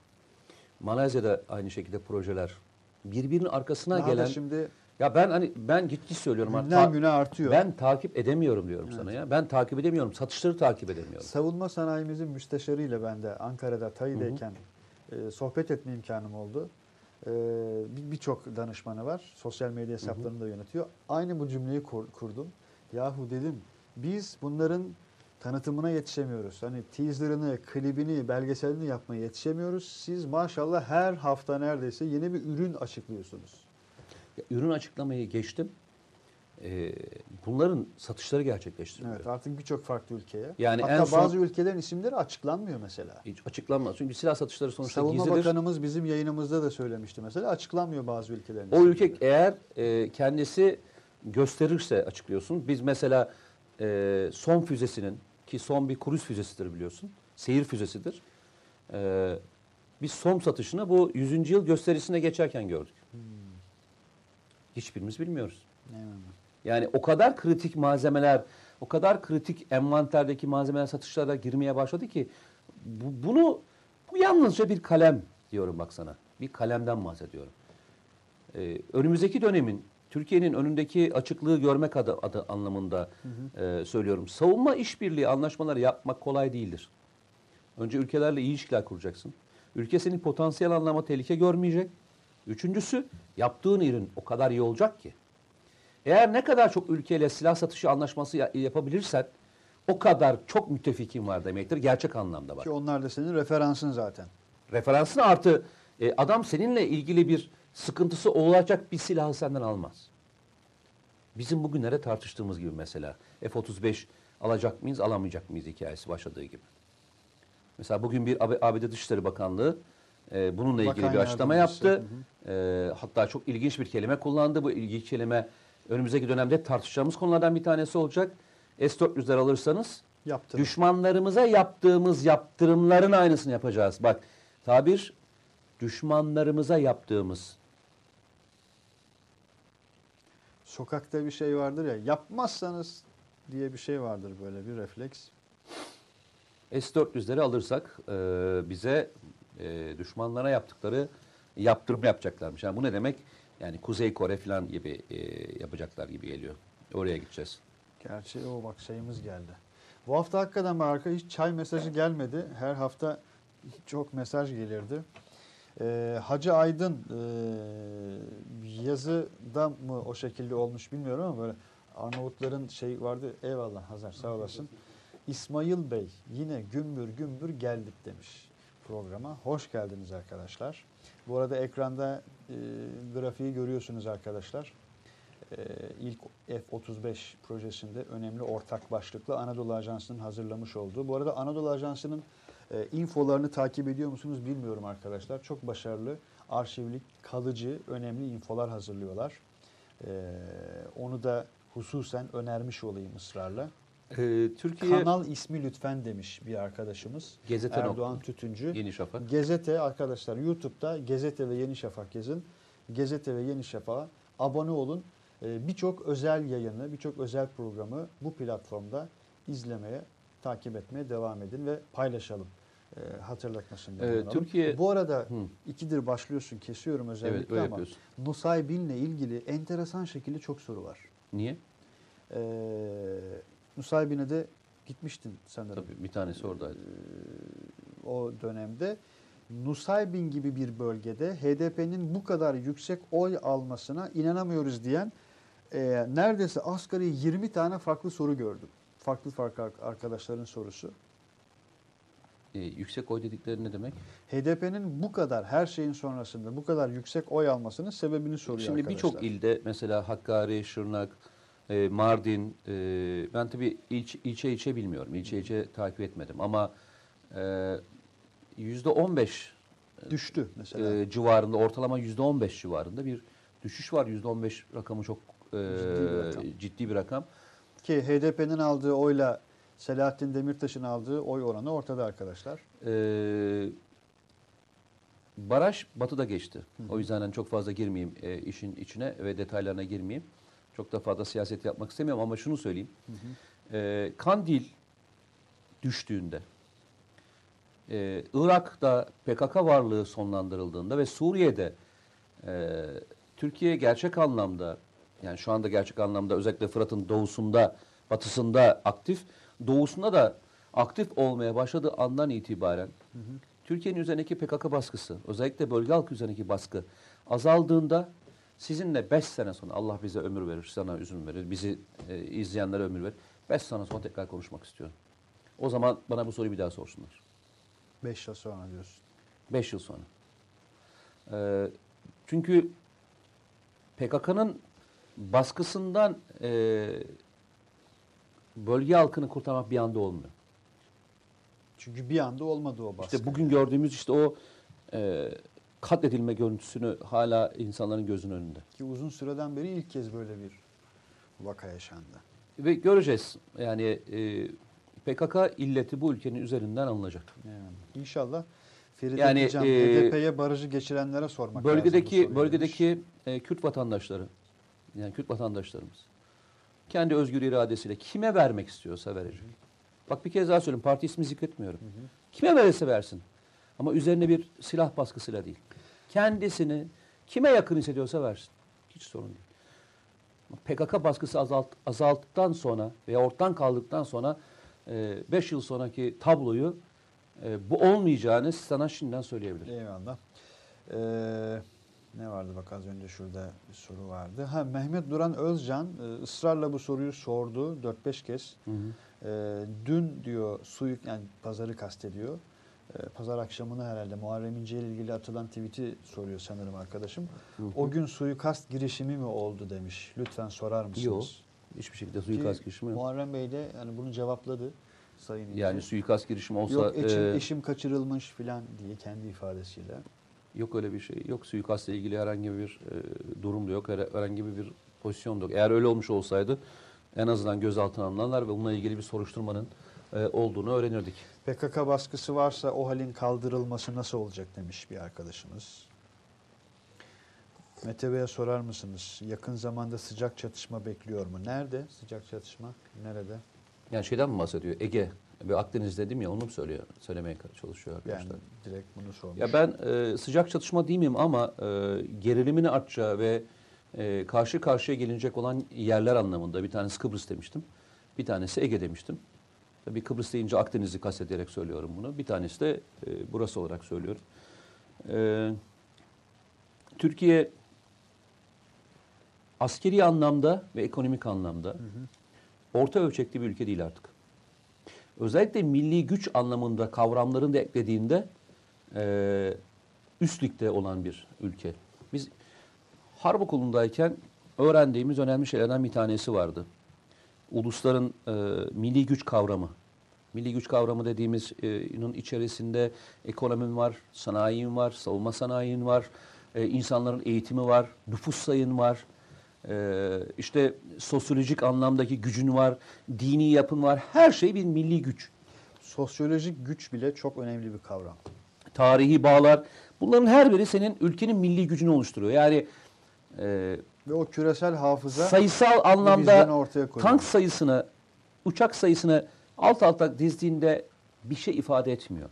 Malezya'da aynı şekilde projeler. Birbirinin arkasına Daha da gelen şimdi Ya ben hani ben ciddi söylüyorum. günden güne artıyor. Ben takip edemiyorum diyorum sana ya. Ben takip edemiyorum. Satışları takip edemiyorum. Savunma sanayimizin müsteşarıyla ben de Ankara'da TAİ'deyken e, sohbet etme imkanım oldu. E, bir- Birçok danışmanı var. Sosyal medya hesaplarını da yönetiyor. Aynı bu cümleyi kur- kurdum. Yahu dedim biz bunların tanıtımına yetişemiyoruz. Hani teaserını, klibini, belgeselini yapmaya yetişemiyoruz. Siz maşallah her hafta neredeyse yeni bir ürün açıklıyorsunuz. Ya, ürün açıklamayı geçtim. Ee, bunların satışları gerçekleştiriliyor. Evet artık birçok farklı ülkeye. Yani Hatta en son- bazı ülkelerin isimleri açıklanmıyor mesela. Hiç açıklanmaz. Çünkü silah satışları sonuçta Savunma gizlidir. Bakanımız bizim yayınımızda da söylemişti mesela. Açıklanmıyor bazı ülkelerin. O isimleri. ülke eğer e, kendisi gösterirse açıklıyorsun. Biz mesela e, son füzesinin ki son bir kruz füzesidir biliyorsun. Seyir füzesidir. E, biz son satışını bu 100. yıl gösterisine geçerken gördük. Hiçbirimiz bilmiyoruz. Eyvallah. Yani o kadar kritik malzemeler, o kadar kritik envanterdeki malzemeler satışlara girmeye başladı ki bu, bunu bu yalnızca bir kalem diyorum bak sana. Bir kalemden bahsediyorum. Ee, önümüzdeki dönemin Türkiye'nin önündeki açıklığı görmek adı, adı anlamında e, söylüyorum. Savunma işbirliği anlaşmaları yapmak kolay değildir. Önce ülkelerle iyi ilişkiler kuracaksın. Ülke senin potansiyel anlamda tehlike görmeyecek. Üçüncüsü yaptığın ürün o kadar iyi olacak ki. Eğer ne kadar çok ülkeyle silah satışı anlaşması ya- yapabilirsen o kadar çok müttefikin var demektir gerçek anlamda bak. Ki onlar da senin referansın zaten. Referansın artı e, adam seninle ilgili bir sıkıntısı olacak bir silahı senden almaz. Bizim bugünlere tartıştığımız gibi mesela F-35 alacak mıyız alamayacak mıyız hikayesi başladığı gibi. Mesela bugün bir AB- ABD Dışişleri Bakanlığı e, bununla ilgili Bakan bir açıklama yaptı. E, hatta çok ilginç bir kelime kullandı. Bu ilginç kelime önümüzdeki dönemde tartışacağımız konulardan bir tanesi olacak. S-400'ler alırsanız Yaptın. düşmanlarımıza yaptığımız yaptırımların aynısını yapacağız. Bak tabir düşmanlarımıza yaptığımız. Sokakta bir şey vardır ya yapmazsanız diye bir şey vardır böyle bir refleks. S-400'leri alırsak e, bize e, düşmanlara yaptıkları yaptırım yapacaklarmış. Yani bu ne demek? Yani Kuzey Kore falan gibi e, yapacaklar gibi geliyor. Oraya gideceğiz. Gerçi o bak şeyimiz geldi. Bu hafta hakikaten bak arka hiç çay mesajı gelmedi. Her hafta çok mesaj gelirdi. Ee, Hacı Aydın e, yazıda mı o şekilde olmuş bilmiyorum ama böyle Arnavutların şey vardı. Eyvallah Hazar sağ olasın. İsmail Bey yine gümbür gümbür geldik demiş programa. Hoş geldiniz arkadaşlar. Bu arada ekranda e, grafiği görüyorsunuz arkadaşlar. Ee, ilk F-35 projesinde önemli ortak başlıklı Anadolu Ajansı'nın hazırlamış olduğu. Bu arada Anadolu Ajansı'nın e, infolarını takip ediyor musunuz bilmiyorum arkadaşlar. Çok başarılı, arşivlik, kalıcı, önemli infolar hazırlıyorlar. Ee, onu da hususen önermiş olayım ısrarla. E, Türkiye Kanal ismi lütfen demiş bir arkadaşımız. Gezete Erdoğan. Tütüncü. Yeni Şafak. Gezete arkadaşlar YouTube'da Gezete ve Yeni Şafak yazın. Gezete ve Yeni Şafak'a abone olun. E, birçok özel yayını, birçok özel programı bu platformda izlemeye, takip etmeye devam edin ve paylaşalım. E, hatırlatmasını Ee. Türkiye- Bu arada Hı. ikidir başlıyorsun, kesiyorum özellikle Evet ama. Nusaybin'le ilgili enteresan şekilde çok soru var. Niye? Ee, Nusaybin'e de gitmiştin sanırım. Tabii bir tanesi oradaydı. o dönemde. Nusaybin gibi bir bölgede HDP'nin bu kadar yüksek oy almasına inanamıyoruz diyen e, neredeyse asgari 20 tane farklı soru gördüm. Farklı farklı arkadaşların sorusu. Ee, yüksek oy dedikleri ne demek? HDP'nin bu kadar her şeyin sonrasında bu kadar yüksek oy almasının sebebini soruyor Şimdi birçok ilde mesela Hakkari, Şırnak, e, Mardin, e, ben tabii ilçe, ilçe ilçe bilmiyorum. İlçe ilçe takip etmedim ama e, yüzde on beş düştü mesela. e, civarında ortalama yüzde on beş civarında bir düşüş var. Yüzde on beş rakamı çok e, Ciddi bir rakam. ciddi bir rakam. Ki HDP'nin aldığı oyla Selahattin Demirtaş'ın aldığı oy oranı ortada arkadaşlar. Ee, baraj batıda geçti. O yüzden hani çok fazla girmeyeyim e, işin içine ve detaylarına girmeyeyim. Çok da fazla siyaset yapmak istemiyorum ama şunu söyleyeyim. Ee, Kandil düştüğünde, e, Irak'ta PKK varlığı sonlandırıldığında ve Suriye'de e, Türkiye gerçek anlamda yani şu anda gerçek anlamda özellikle Fırat'ın doğusunda, batısında aktif, doğusunda da aktif olmaya başladığı andan itibaren Türkiye'nin üzerindeki PKK baskısı, özellikle bölge halkı üzerindeki baskı azaldığında sizinle 5 sene sonra Allah bize ömür verir, sana üzüm verir, bizi e, izleyenlere ömür verir. 5 sene sonra tekrar konuşmak istiyorum. O zaman bana bu soruyu bir daha sorsunlar. 5 yıl sonra diyorsun. 5 yıl sonra. Ee, çünkü PKK'nın baskısından e, bölge halkını kurtarmak bir anda olmuyor. Çünkü bir anda olmadı o baskı. İşte bugün gördüğümüz işte o e, katledilme görüntüsünü hala insanların gözünün önünde. Ki uzun süreden beri ilk kez böyle bir vaka yaşandı. Ve göreceğiz. Yani e, PKK illeti bu ülkenin üzerinden alınacak. Yani inşallah Feride Yani, Diyeceğim, e, HDP'ye barajı geçirenlere sormak lazım. Bölgedeki soruyu bölgedeki e, Kürt vatandaşları yani Kürt vatandaşlarımız kendi özgür iradesiyle kime vermek istiyorsa verecek. Bak bir kez daha söyleyeyim parti ismi zikretmiyorum. Kime verirse versin. Ama üzerine bir silah baskısıyla değil. Kendisini kime yakın hissediyorsa versin. Hiç sorun değil. PKK baskısı azalt, azalttıktan sonra veya ortadan kaldıktan sonra 5 yıl sonraki tabloyu e, bu olmayacağını sana şimdiden söyleyebilirim. Eyvallah. Ee, ne vardı bak az önce şurada bir soru vardı. Ha Mehmet Duran Özcan e, ısrarla bu soruyu sordu 4-5 kez. Hı hı. Ee, dün diyor suyu yani pazarı kastediyor. Ee, pazar akşamını herhalde Muharrem İnce ile ilgili atılan tweet'i soruyor sanırım arkadaşım. O gün suikast girişimi mi oldu demiş. Lütfen sorar mısınız? Yok. Hiçbir şekilde suikast girişimi yok. Muharrem Bey de yani bunu cevapladı Sayın İnce. Yani suikast girişimi olsa Yok eşim, e, eşim kaçırılmış filan diye kendi ifadesiyle. Yok öyle bir şey. Yok suikastla ilgili herhangi bir e, durum da yok. her- Herhangi bir pozisyon da yok. Eğer öyle olmuş olsaydı en azından gözaltına alınanlar ve bununla ilgili bir soruşturmanın e, olduğunu öğrenirdik. PKK baskısı varsa o halin kaldırılması nasıl olacak demiş bir arkadaşımız. Mete Bey'e sorar mısınız? Yakın zamanda sıcak çatışma bekliyor mu? Nerede sıcak çatışma? Nerede? Yani şeyden mi bahsediyor? Ege ve Akdeniz dedim ya onu mu söylüyor? Söylemeye çalışıyor Yani arkadaşlar. direkt bunu sormuş. Ya ben e, sıcak çatışma diyeyim ama e, gerilimin artacağı ve e, karşı karşıya gelinecek olan yerler anlamında bir tanesi Kıbrıs demiştim. Bir tanesi Ege demiştim. Tabii Kıbrıs deyince Akdeniz'i kastederek söylüyorum bunu. Bir tanesi de e, burası olarak söylüyorum. E, Türkiye askeri anlamda ve ekonomik anlamda orta ölçekli bir ülke değil artık. Özellikle milli güç anlamında kavramlarını da eklediğinde e, üst ligde olan bir ülke. Biz harp okulundayken öğrendiğimiz önemli şeylerden bir tanesi vardı. Ulusların e, milli güç kavramı. Milli güç kavramı dediğimiz e, içerisinde ekonomin var, sanayinin var, savunma sanayinin var, e, insanların eğitimi var, nüfus sayın var, e, işte sosyolojik anlamdaki gücün var, dini yapın var. Her şey bir milli güç. Sosyolojik güç bile çok önemli bir kavram. tarihi bağlar. Bunların her biri senin ülkenin milli gücünü oluşturuyor. Yani e, Ve o küresel hafıza sayısal anlamda ortaya koyuyor. tank sayısını, uçak sayısını alt alta dizdiğinde bir şey ifade etmiyor.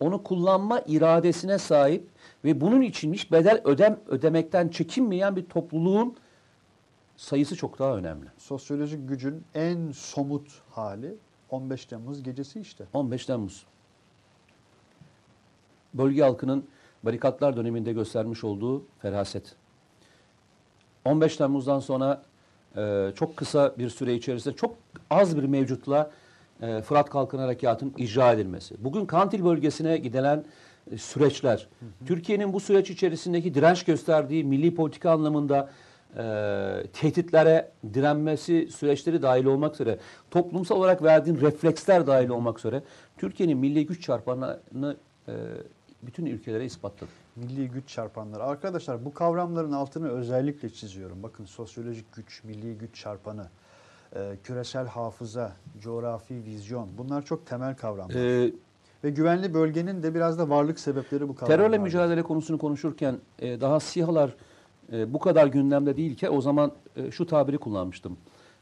Onu kullanma iradesine sahip ve bunun için hiç bedel ödem ödemekten çekinmeyen bir topluluğun sayısı çok daha önemli. Sosyolojik gücün en somut hali 15 Temmuz gecesi işte. 15 Temmuz. Bölge halkının barikatlar döneminde göstermiş olduğu feraset. 15 Temmuz'dan sonra e, çok kısa bir süre içerisinde çok az bir mevcutla e, Fırat Kalkın Harekatı'nın icra edilmesi. Bugün Kantil bölgesine gidilen e, süreçler, Türkiye'nin bu süreç içerisindeki direnç gösterdiği milli politika anlamında e, tehditlere direnmesi süreçleri dahil olmak üzere, toplumsal olarak verdiğin refleksler dahil olmak üzere Türkiye'nin milli güç çarpanını e, bütün ülkelere ispatladı. Milli güç çarpanları. Arkadaşlar bu kavramların altını özellikle çiziyorum. Bakın sosyolojik güç, milli güç çarpanı, e, küresel hafıza, coğrafi vizyon. Bunlar çok temel kavramlar. E, Ve güvenli bölgenin de biraz da varlık sebepleri bu kavramlar. Terörle mücadele konusunu konuşurken e, daha SİHA'lar e, bu kadar gündemde değilken o zaman e, şu tabiri kullanmıştım.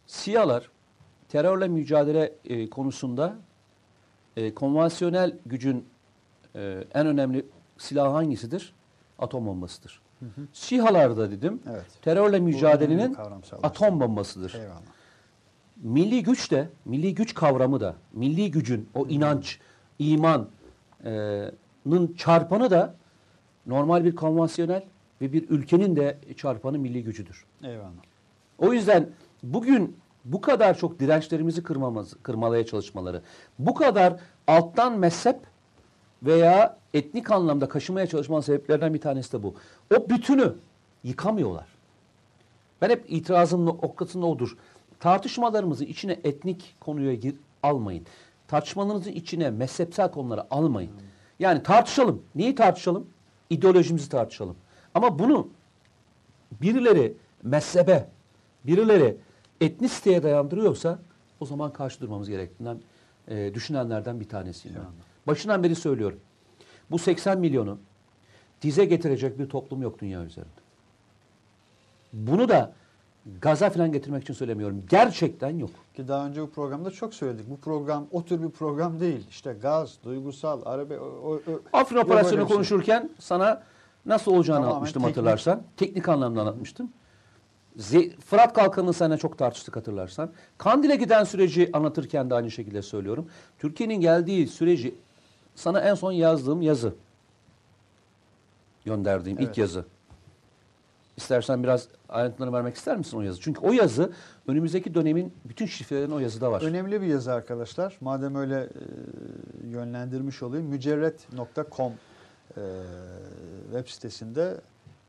SİHA'lar terörle mücadele e, konusunda e, konvansiyonel gücün e, en önemli silahı hangisidir? Atom bombasıdır. SİHA'larda dedim Evet. terörle mücadelenin atom bombasıdır. Eyvallah. Milli güç de, milli güç kavramı da, milli gücün o inanç, imanın çarpanı da normal bir konvansiyonel ve bir ülkenin de çarpanı milli gücüdür. Eyvallah. O yüzden bugün bu kadar çok dirençlerimizi kırmamız, kırmalaya çalışmaları, bu kadar alttan mezhep veya etnik anlamda kaşımaya çalışmanın sebeplerinden bir tanesi de bu. O bütünü yıkamıyorlar. Ben hep itirazım noktasında odur. Tartışmalarımızı içine etnik konuya gir, almayın. Tartışmalarınızın içine mezhepsel konuları almayın. Yani tartışalım. Neyi tartışalım? İdeolojimizi tartışalım. Ama bunu birileri mezhebe, birileri etnisiteye dayandırıyorsa o zaman karşı durmamız gerektiğinden e, düşünenlerden bir tanesiyim ben. Başından beri söylüyorum. Bu 80 milyonu dize getirecek bir toplum yok dünya üzerinde. Bunu da gaza falan getirmek için söylemiyorum. Gerçekten yok. Ki daha önce bu programda çok söyledik. Bu program o tür bir program değil. İşte gaz, duygusal, arabe... O, o, Afrin operasyonu şey. konuşurken sana nasıl olacağını Tamamen anlatmıştım teknik. hatırlarsan. Teknik anlamda anlatmıştım. Ze- Fırat Kalkanı'nı seninle çok tartıştık hatırlarsan. Kandil'e giden süreci anlatırken de aynı şekilde söylüyorum. Türkiye'nin geldiği süreci sana en son yazdığım yazı. Gönderdiğim ilk Evet. yazı. İstersen biraz ayrıntılarını vermek ister misin o yazı? Çünkü o yazı önümüzdeki dönemin bütün şifrelerin o yazıda var. Önemli bir yazı arkadaşlar. Madem öyle e, yönlendirmiş olayım. Mücerret.com e, web sitesinde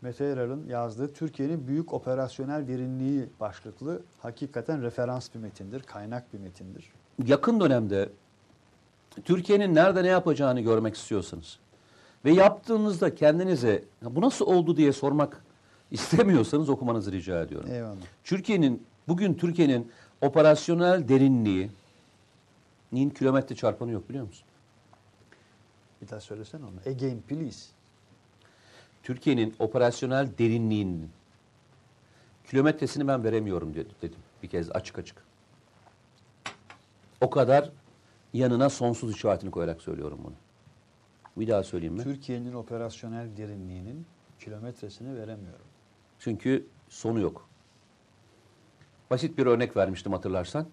Mete Yarar'ın yazdığı Türkiye'nin büyük operasyonel derinliği başlıklı hakikaten referans bir metindir, kaynak bir metindir. yakın dönemde Türkiye'nin nerede ne yapacağını görmek istiyorsanız ve yaptığınızda kendinize "Ya bu nasıl oldu diye sormak istemiyorsanız okumanızı rica ediyorum. Eyvallah. Türkiye'nin bugün Türkiye'nin operasyonel derinliği nin kilometre çarpanı yok biliyor musun? Bir daha söylesene onu. Again please. Türkiye'nin operasyonel derinliğinin kilometresini ben veremiyorum dedi- dedim bir kez açık açık. O kadar yanına sonsuz işaretini koyarak söylüyorum bunu. Bir daha söyleyeyim mi? Türkiye'nin operasyonel derinliğinin kilometresini veremiyorum. Çünkü sonu yok. Basit bir örnek vermiştim hatırlarsan.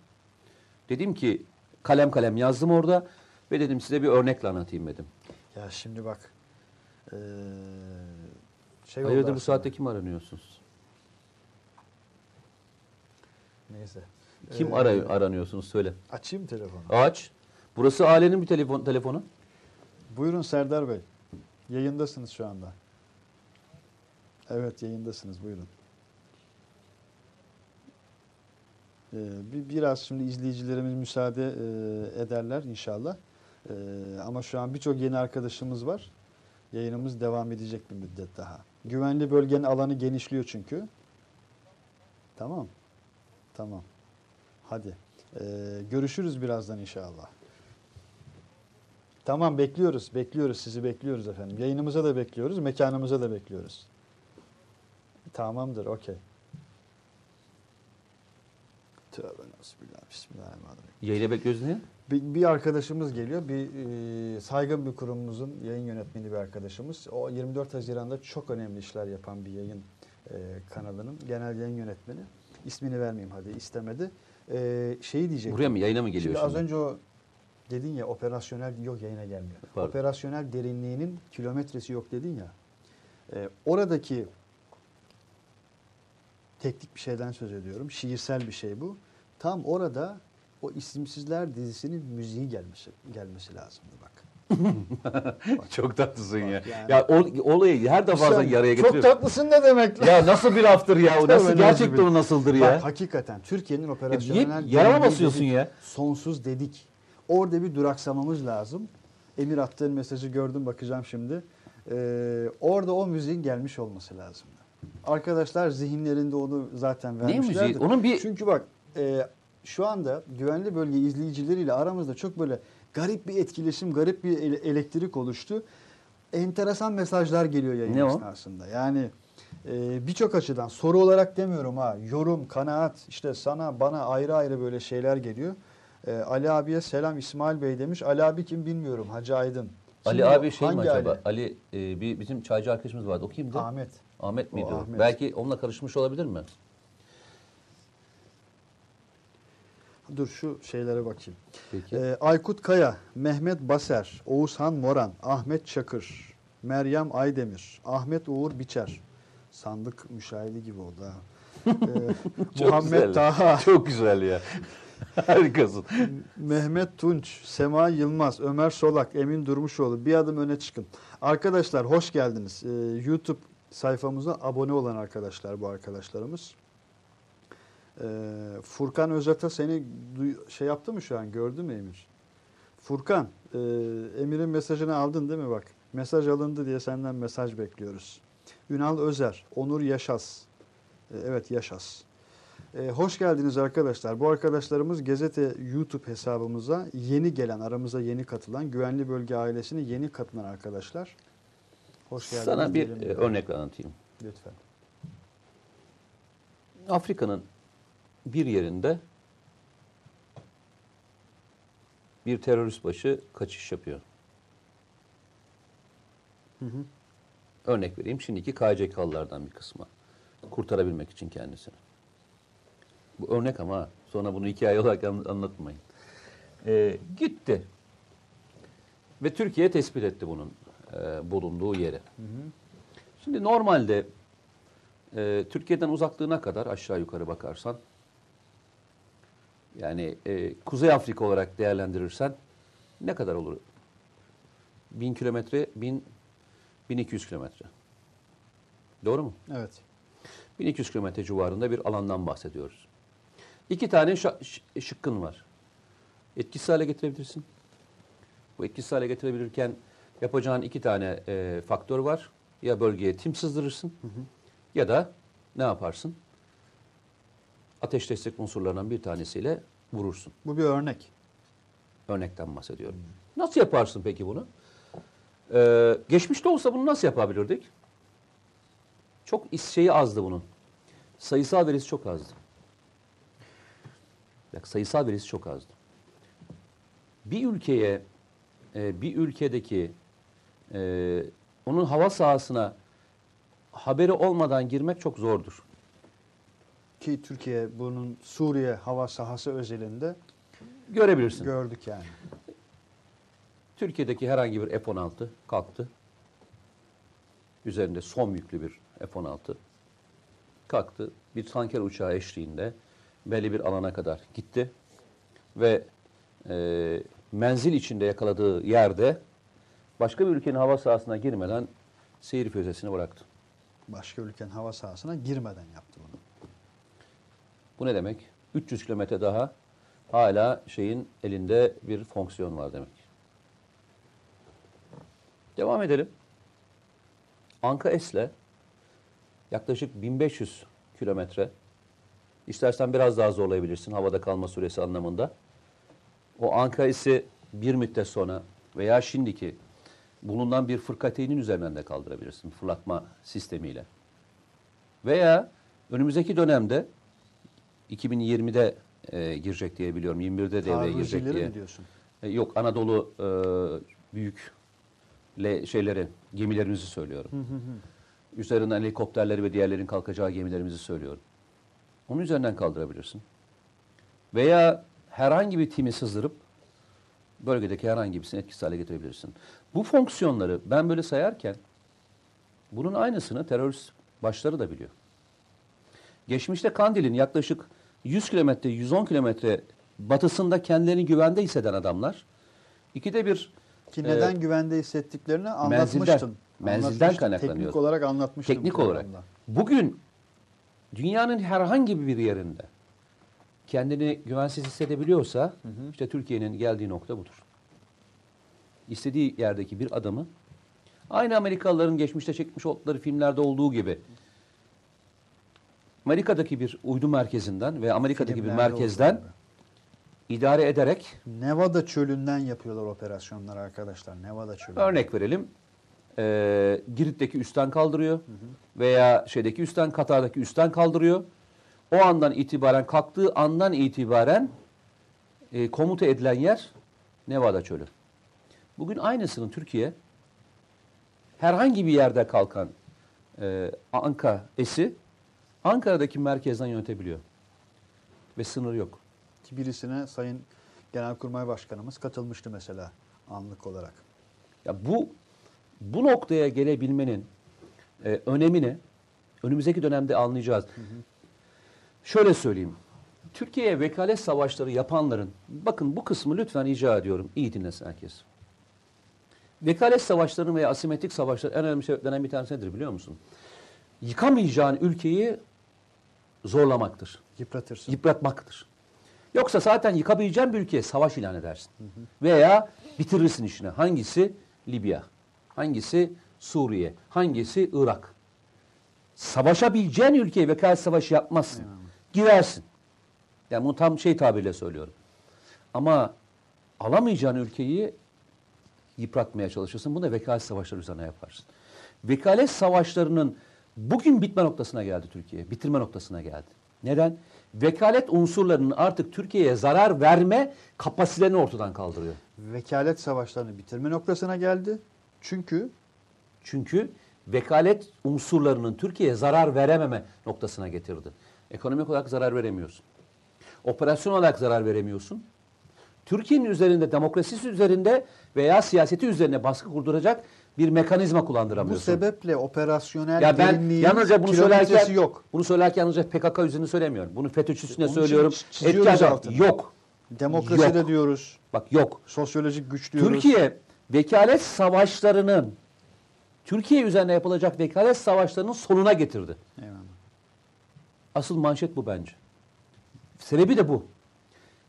Dedim ki kalem kalem yazdım orada ve dedim size bir örnekle anlatayım dedim. Ya şimdi bak. eee, şey Hayırdır bu saatte kim aranıyorsunuz? Neyse. Kim Ee, aray- aranıyorsunuz söyle. Açayım telefonu. Aç. Burası ailenin bir telefon telefonu. Buyurun Serdar Bey. Yayındasınız şu anda. Evet yayındasınız buyurun. Ee, bir, biraz şimdi izleyicilerimiz müsaade e, ederler inşallah. Ee, ama şu an birçok yeni arkadaşımız var. Yayınımız devam edecek bir müddet daha. Güvenli bölgenin alanı genişliyor çünkü. Tamam. Tamam. Hadi. Ee, görüşürüz birazdan inşallah. Tamam bekliyoruz, bekliyoruz. Sizi bekliyoruz efendim. Yayınımıza da bekliyoruz, mekanımıza da bekliyoruz. Tamamdır, okey. Tövbe nasibüllah. Bismillahirrahmanirrahim. Yayla bekliyoruz ne? Bir, bir arkadaşımız geliyor. Bir e, saygın bir kurumumuzun yayın yönetmeni bir arkadaşımız. O 24 Haziran'da çok önemli işler yapan bir yayın e, kanalının genel yayın yönetmeni. İsmini vermeyeyim hadi istemedi. E, şeyi diyecek. Buraya mı yayına mı geliyor Şimdi şimdi? az önce o dedin ya operasyonel yok yayına gelmiyor. Pardon. Operasyonel derinliğinin kilometresi yok dedin ya. E, oradaki teknik bir şeyden söz ediyorum. Şiirsel bir şey bu. Tam orada o isimsizler dizisinin müziği gelmesi gelmesi lazımdı bak. Çok tatlısın ya. Bak yani. Ya o, olayı her defasında yaraya Çok getiriyorsun. tatlısın ne demek? Ya nasıl bir laftır ya? O nasıl gerçekten o nasıldır Bak ya? hakikaten Türkiye'nin niye operasyonel yarama derinliği basıyorsun dedik, ya? Sonsuz dedik. Orada bir duraksamamız lazım. Emir attığın mesajı gördüm bakacağım şimdi. Ee, orada o müziğin gelmiş olması lazım. Arkadaşlar zihinlerinde onu zaten Ne vermişlerdir. müziği? Onun bir Çünkü bak e, şu anda güvenli bölge izleyicileriyle aramızda çok böyle garip bir etkileşim, garip bir ele- elektrik oluştu. Enteresan mesajlar geliyor yayın Ne o? esnasında. Yani e, birçok açıdan soru olarak demiyorum ha yorum, kanaat işte sana bana ayrı ayrı böyle şeyler geliyor. E, Ali abiye selam İsmail Bey demiş. Ali abi kim bilmiyorum Hacı Aydın. Ali Kim abi şey mi acaba? Ali? Ali, e, bir bizim çaycı arkadaşımız vardı. O kimdi? Ahmet. Ahmet miydi o? Ahmet. Belki onunla karışmış olabilir mi? Dur şu şeylere bakayım. Peki. Ee, Aykut Kaya, Mehmet Baser, Oğuzhan Moran, Ahmet Çakır, Meryem Aydemir, Ahmet Uğur Biçer. Sandık müşahidi gibi oldu ha. Ee, Muhammed güzel. Taha, Çok güzel ya. Harikasın. Mehmet Tunç, Sema Yılmaz, Ömer Solak, Emin Durmuşoğlu bir adım öne çıkın. Arkadaşlar hoş geldiniz. Ee, YouTube sayfamıza abone olan arkadaşlar bu arkadaşlarımız. Ee, Furkan Özata seni şey yaptı mı şu an gördü mü Emir? Furkan, e, Emir'in mesajını aldın değil mi bak? Mesaj alındı diye senden mesaj bekliyoruz. Ünal Özer, Onur Yaşas. E, evet Yaşas. E, hoş geldiniz arkadaşlar. Bu arkadaşlarımız Gazete YouTube hesabımıza yeni gelen, aramıza yeni katılan, Güvenli Bölge ailesine yeni katılan arkadaşlar. Hoş geldiniz. Sana bir e, örnek anlatayım. Lütfen. Afrika'nın bir yerinde bir terörist başı kaçış yapıyor. Hı hı. Örnek vereyim şimdiki KCK'lılardan bir kısmı. Kurtarabilmek için kendisini. Bu örnek ama sonra bunu hikaye olarak an- anlatmayın. Ee, gitti. Ve Türkiye tespit etti bunun e, bulunduğu yeri. Şimdi normalde e, Türkiye'den uzaklığına kadar aşağı yukarı bakarsan yani e, Kuzey Afrika olarak değerlendirirsen ne kadar olur? 1000 kilometre, 1000 1200 kilometre. Doğru mu? Evet. 1200 kilometre civarında bir alandan bahsediyoruz. İki tane şıkkın var. Etkisiz hale getirebilirsin. Bu etkisiz hale getirebilirken yapacağın iki tane e, faktör var. Ya bölgeye tim sızdırırsın ya da ne yaparsın? Ateş destek unsurlarından bir tanesiyle vurursun. Bu bir örnek. Örnekten bahsediyorum. Nasıl yaparsın peki bunu? Ee, geçmişte olsa bunu nasıl yapabilirdik? Çok şeyi azdı bunun. Sayısal verisi çok azdı. Bak sayısal verisi çok azdı. Bir ülkeye, e, bir ülkedeki e, onun hava sahasına haberi olmadan girmek çok zordur. Ki Türkiye bunun Suriye hava sahası özelinde Görebilirsin. gördük yani. Türkiye'deki herhangi bir F-16 kalktı. Üzerinde son yüklü bir F-16 kalktı. Bir tanker uçağı eşliğinde belli bir alana kadar gitti. Ve e, menzil içinde yakaladığı yerde başka bir ülkenin hava sahasına girmeden seyir füzesini bıraktı. Başka ülkenin hava sahasına girmeden yaptı bunu. Bu ne demek? 300 kilometre daha hala şeyin elinde bir fonksiyon var demek. Devam edelim. Anka S'le yaklaşık 1500 kilometre. İstersen biraz daha zorlayabilirsin havada kalma süresi anlamında. O Anka S'i bir müddet sonra veya şimdiki bulunan bir fırkateynin üzerinden de kaldırabilirsin fırlatma sistemiyle. Veya önümüzdeki dönemde 2020'de e, girecek diye biliyorum. 21'de devreye girecek diye. mi diyorsun? E, yok Anadolu e, büyük le, şeyleri, gemilerimizi söylüyorum. Üzerinden helikopterleri ve diğerlerin kalkacağı gemilerimizi söylüyorum. Onun üzerinden kaldırabilirsin. Veya herhangi bir timi sızdırıp bölgedeki herhangi birisini etkisiz hale getirebilirsin. Bu fonksiyonları ben böyle sayarken bunun aynısını terörist başları da biliyor. Geçmişte Kandil'in yaklaşık 100 kilometre, 110 kilometre batısında kendilerini güvende hisseden adamlar ikide bir Ki e, neden güvende hissettiklerini anlatmıştın. menzilden- kaynaklanıyor. Teknik olarak anlatmıştım. teknik olarak bugün dünyanın herhangi bir yerinde kendini güvensiz hissedebiliyorsa işte Türkiye'nin geldiği nokta budur. İstediği yerdeki bir adamı aynı Amerikalıların geçmişte çekmiş oldukları filmlerde olduğu gibi Amerika'daki bir uydu merkezinden ve Amerika'daki bir Filmlerde merkezden olduğu gibi. idare ederek Nevada çölünden yapıyorlar operasyonlar arkadaşlar. Nevada çölü. Örnek verelim. Ee, Girit'teki üstten kaldırıyor veya şeydeki üstten Katar'daki üstten kaldırıyor. O andan itibaren kalktığı andan itibaren e, komuta edilen yer Nevada çölü. Bugün aynısını Türkiye herhangi bir yerde kalkan e, Anka esi Ankara'daki merkezden yönetebiliyor. Ve sınır yok. Ki birisine Sayın Genelkurmay Başkanımız katılmıştı mesela anlık olarak. Ya bu bu noktaya gelebilmenin e, önemini önümüzdeki dönemde anlayacağız. Şöyle söyleyeyim. Türkiye'ye vekalet savaşları yapanların, bakın bu kısmı lütfen rica ediyorum, iyi dinlesin herkes. Vekalet savaşlarının veya asimetrik savaşların en önemli sebeplerinden bir tanesi nedir biliyor musun? Yıkamayacağın ülkeyi zorlamaktır Yıpratırsın. yıpratmaktır. Yoksa zaten yıkabileceğin bir ülkeye savaş ilan edersin. Veya bitirirsin işini. Hangisi? Libya. Hangisi? Suriye. Hangisi? Irak. Savaşabileceğin ülkeye vekalet savaşı yapmazsın. Girersin. Yani bunu tam şey tabirle söylüyorum. Ama alamayacağın ülkeyi yıpratmaya çalışırsın. Bunu da vekalet savaşları üzerine yaparsın. Vekalet savaşlarının bugün bitme noktasına geldi Türkiye. Bitirme noktasına geldi. Neden? Vekalet unsurlarının artık Türkiye'ye zarar verme kapasitelerini ortadan kaldırıyor. Vekalet savaşlarını bitirme noktasına geldi. Çünkü Çünkü vekalet unsurlarının Türkiye'ye zarar verememe noktasına getirdi. Ekonomik olarak zarar veremiyorsun. Operasyon olarak zarar veremiyorsun. Türkiye'nin üzerinde, demokrasisi üzerinde veya siyaseti üzerine baskı kurduracak bir mekanizma bu kullandıramıyorsun. sebeple operasyonel ya ben yalnızca bunu söylerken yok. bunu söylerken yalnızca PKK üzerine söylemiyorum. Bunu FETÖ'cü üstüne için söylüyorum. Etki altını. yok. Demokrasi Yok. de diyoruz. Bak yok. Sosyolojik güç diyoruz. Türkiye vekalet savaşlarının Türkiye üzerine yapılacak vekalet savaşlarının sonuna getirdi. Eyvallah. Asıl manşet bu bence. Sebebi de bu.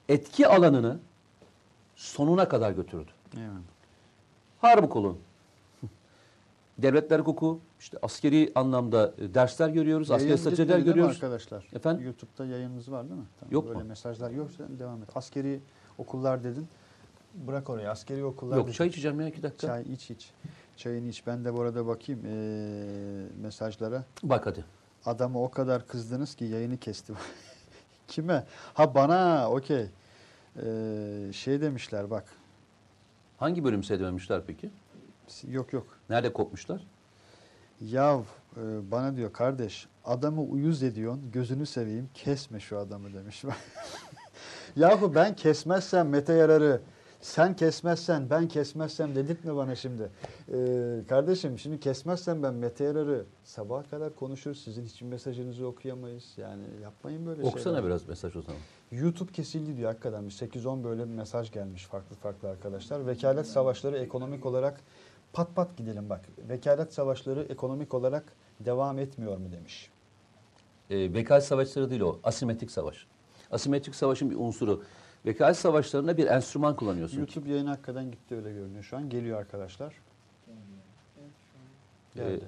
Etki alanını sonuna kadar götürdü. Eyvallah. Harbi kolun. Devletler hukuku, işte askeri anlamda e, dersler görüyoruz, askeri Yayın değil mi görüyoruz. arkadaşlar? Efendim? YouTube'da yayınınız var değil mi? Tamam, Yok Böyle mu? mesajlar yoksa devam et. Askeri okullar dedin. Bırak orayı. Askeri okullar Yok dedin. çay içeceğim ya iki dakika. Çay iç iç. Çayını iç. Ben de bu arada bakayım ee, mesajlara. Bak hadi. Adamı o kadar kızdınız ki yayını kesti. Kime? Ha bana okey. Ee, şey demişler bak. Hangi bölüm seyredememişler peki? Yok yok. Nerede kopmuşlar? Yav e, bana diyor kardeş adamı uyuz ediyorsun gözünü seveyim kesme şu adamı demiş. Yahu ben kesmezsem Mete Yarar'ı sen kesmezsen ben kesmezsem dedirtme bana şimdi. Ee, kardeşim şimdi kesmezsem ben Mete Yarar'ı sabaha kadar konuşuruz. Sizin hiçbir mesajınızı okuyamayız. Yani yapmayın böyle Okusana şeyler. biraz mesaj o zaman. YouTube kesildi diyor hakikaten. Bir 8-10 böyle bir mesaj gelmiş farklı farklı arkadaşlar. Vekalet savaşları ekonomik olarak pat pat gidelim bak. Vekalet savaşları ekonomik olarak devam etmiyor mu demiş. E, vekalet savaşları değil o. Asimetrik savaş. Asimetrik savaşın bir unsuru. Vekalet savaşlarında bir enstrüman kullanıyorsun. YouTube yayını hakikaten gitti öyle görünüyor şu an. Geliyor arkadaşlar. Ee, Geldi.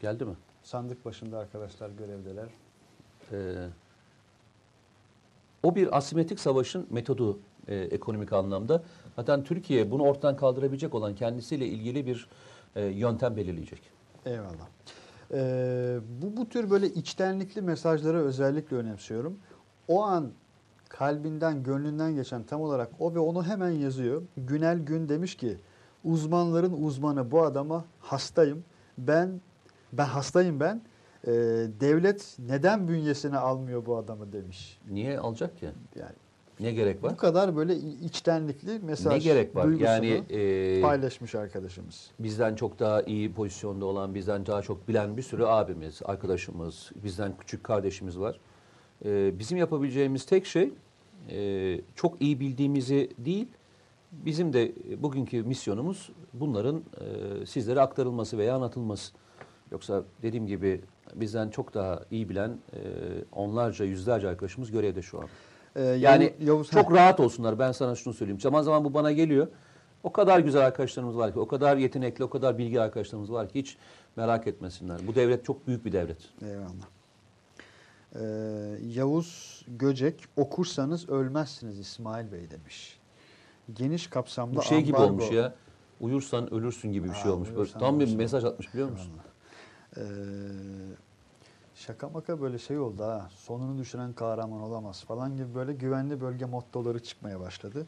geldi mi? Sandık başında arkadaşlar görevdeler. Ee, o bir asimetrik savaşın metodu e, ekonomik anlamda. Zaten Türkiye bunu ortadan kaldırabilecek olan kendisiyle ilgili bir e, yöntem belirleyecek. Eyvallah. Ee, bu, bu tür böyle içtenlikli mesajları özellikle önemsiyorum. O an kalbinden, gönlünden geçen tam olarak o ve onu hemen yazıyor. Günel Gün demiş ki uzmanların uzmanı bu adama hastayım. Ben ben hastayım ben. Ee, devlet neden bünyesine almıyor bu adamı demiş. Niye alacak ki? Yani Ne gerek var? bu kadar böyle içtenlikli mesaj Ne gerek var? duygusunu Yani e, paylaşmış arkadaşımız. bizden çok daha iyi pozisyonda olan, bizden daha çok bilen bir sürü abimiz, arkadaşımız, bizden küçük kardeşimiz var. Ee, bizim yapabileceğimiz tek şey e, çok iyi bildiğimizi değil, bizim de bugünkü misyonumuz bunların e, sizlere aktarılması veya anlatılması. Yoksa dediğim gibi bizden çok daha iyi bilen e, onlarca, yüzlerce arkadaşımız görevde şu an. Ee, Yani Yavuz- çok Heh. rahat olsunlar. Ben sana şunu söyleyeyim. Zaman zaman bu bana geliyor. O kadar güzel arkadaşlarımız var ki, o kadar yetenekli, o kadar bilgi arkadaşlarımız var ki hiç merak etmesinler. Bu devlet çok büyük bir devlet. Eyvallah. Ee, Yavuz Göcek okursanız ölmezsiniz İsmail Bey demiş. Geniş kapsamlı Bu şey gibi ambargo. olmuş ya. Uyursan ölürsün gibi bir şey Aa, olmuş. Böyle tam bir ölürsün. mesaj atmış biliyor musun? Eyvallah. Ee, şaka maka böyle şey oldu ha. Sonunu düşünen kahraman olamaz falan gibi böyle güvenli bölge mottoları çıkmaya başladı.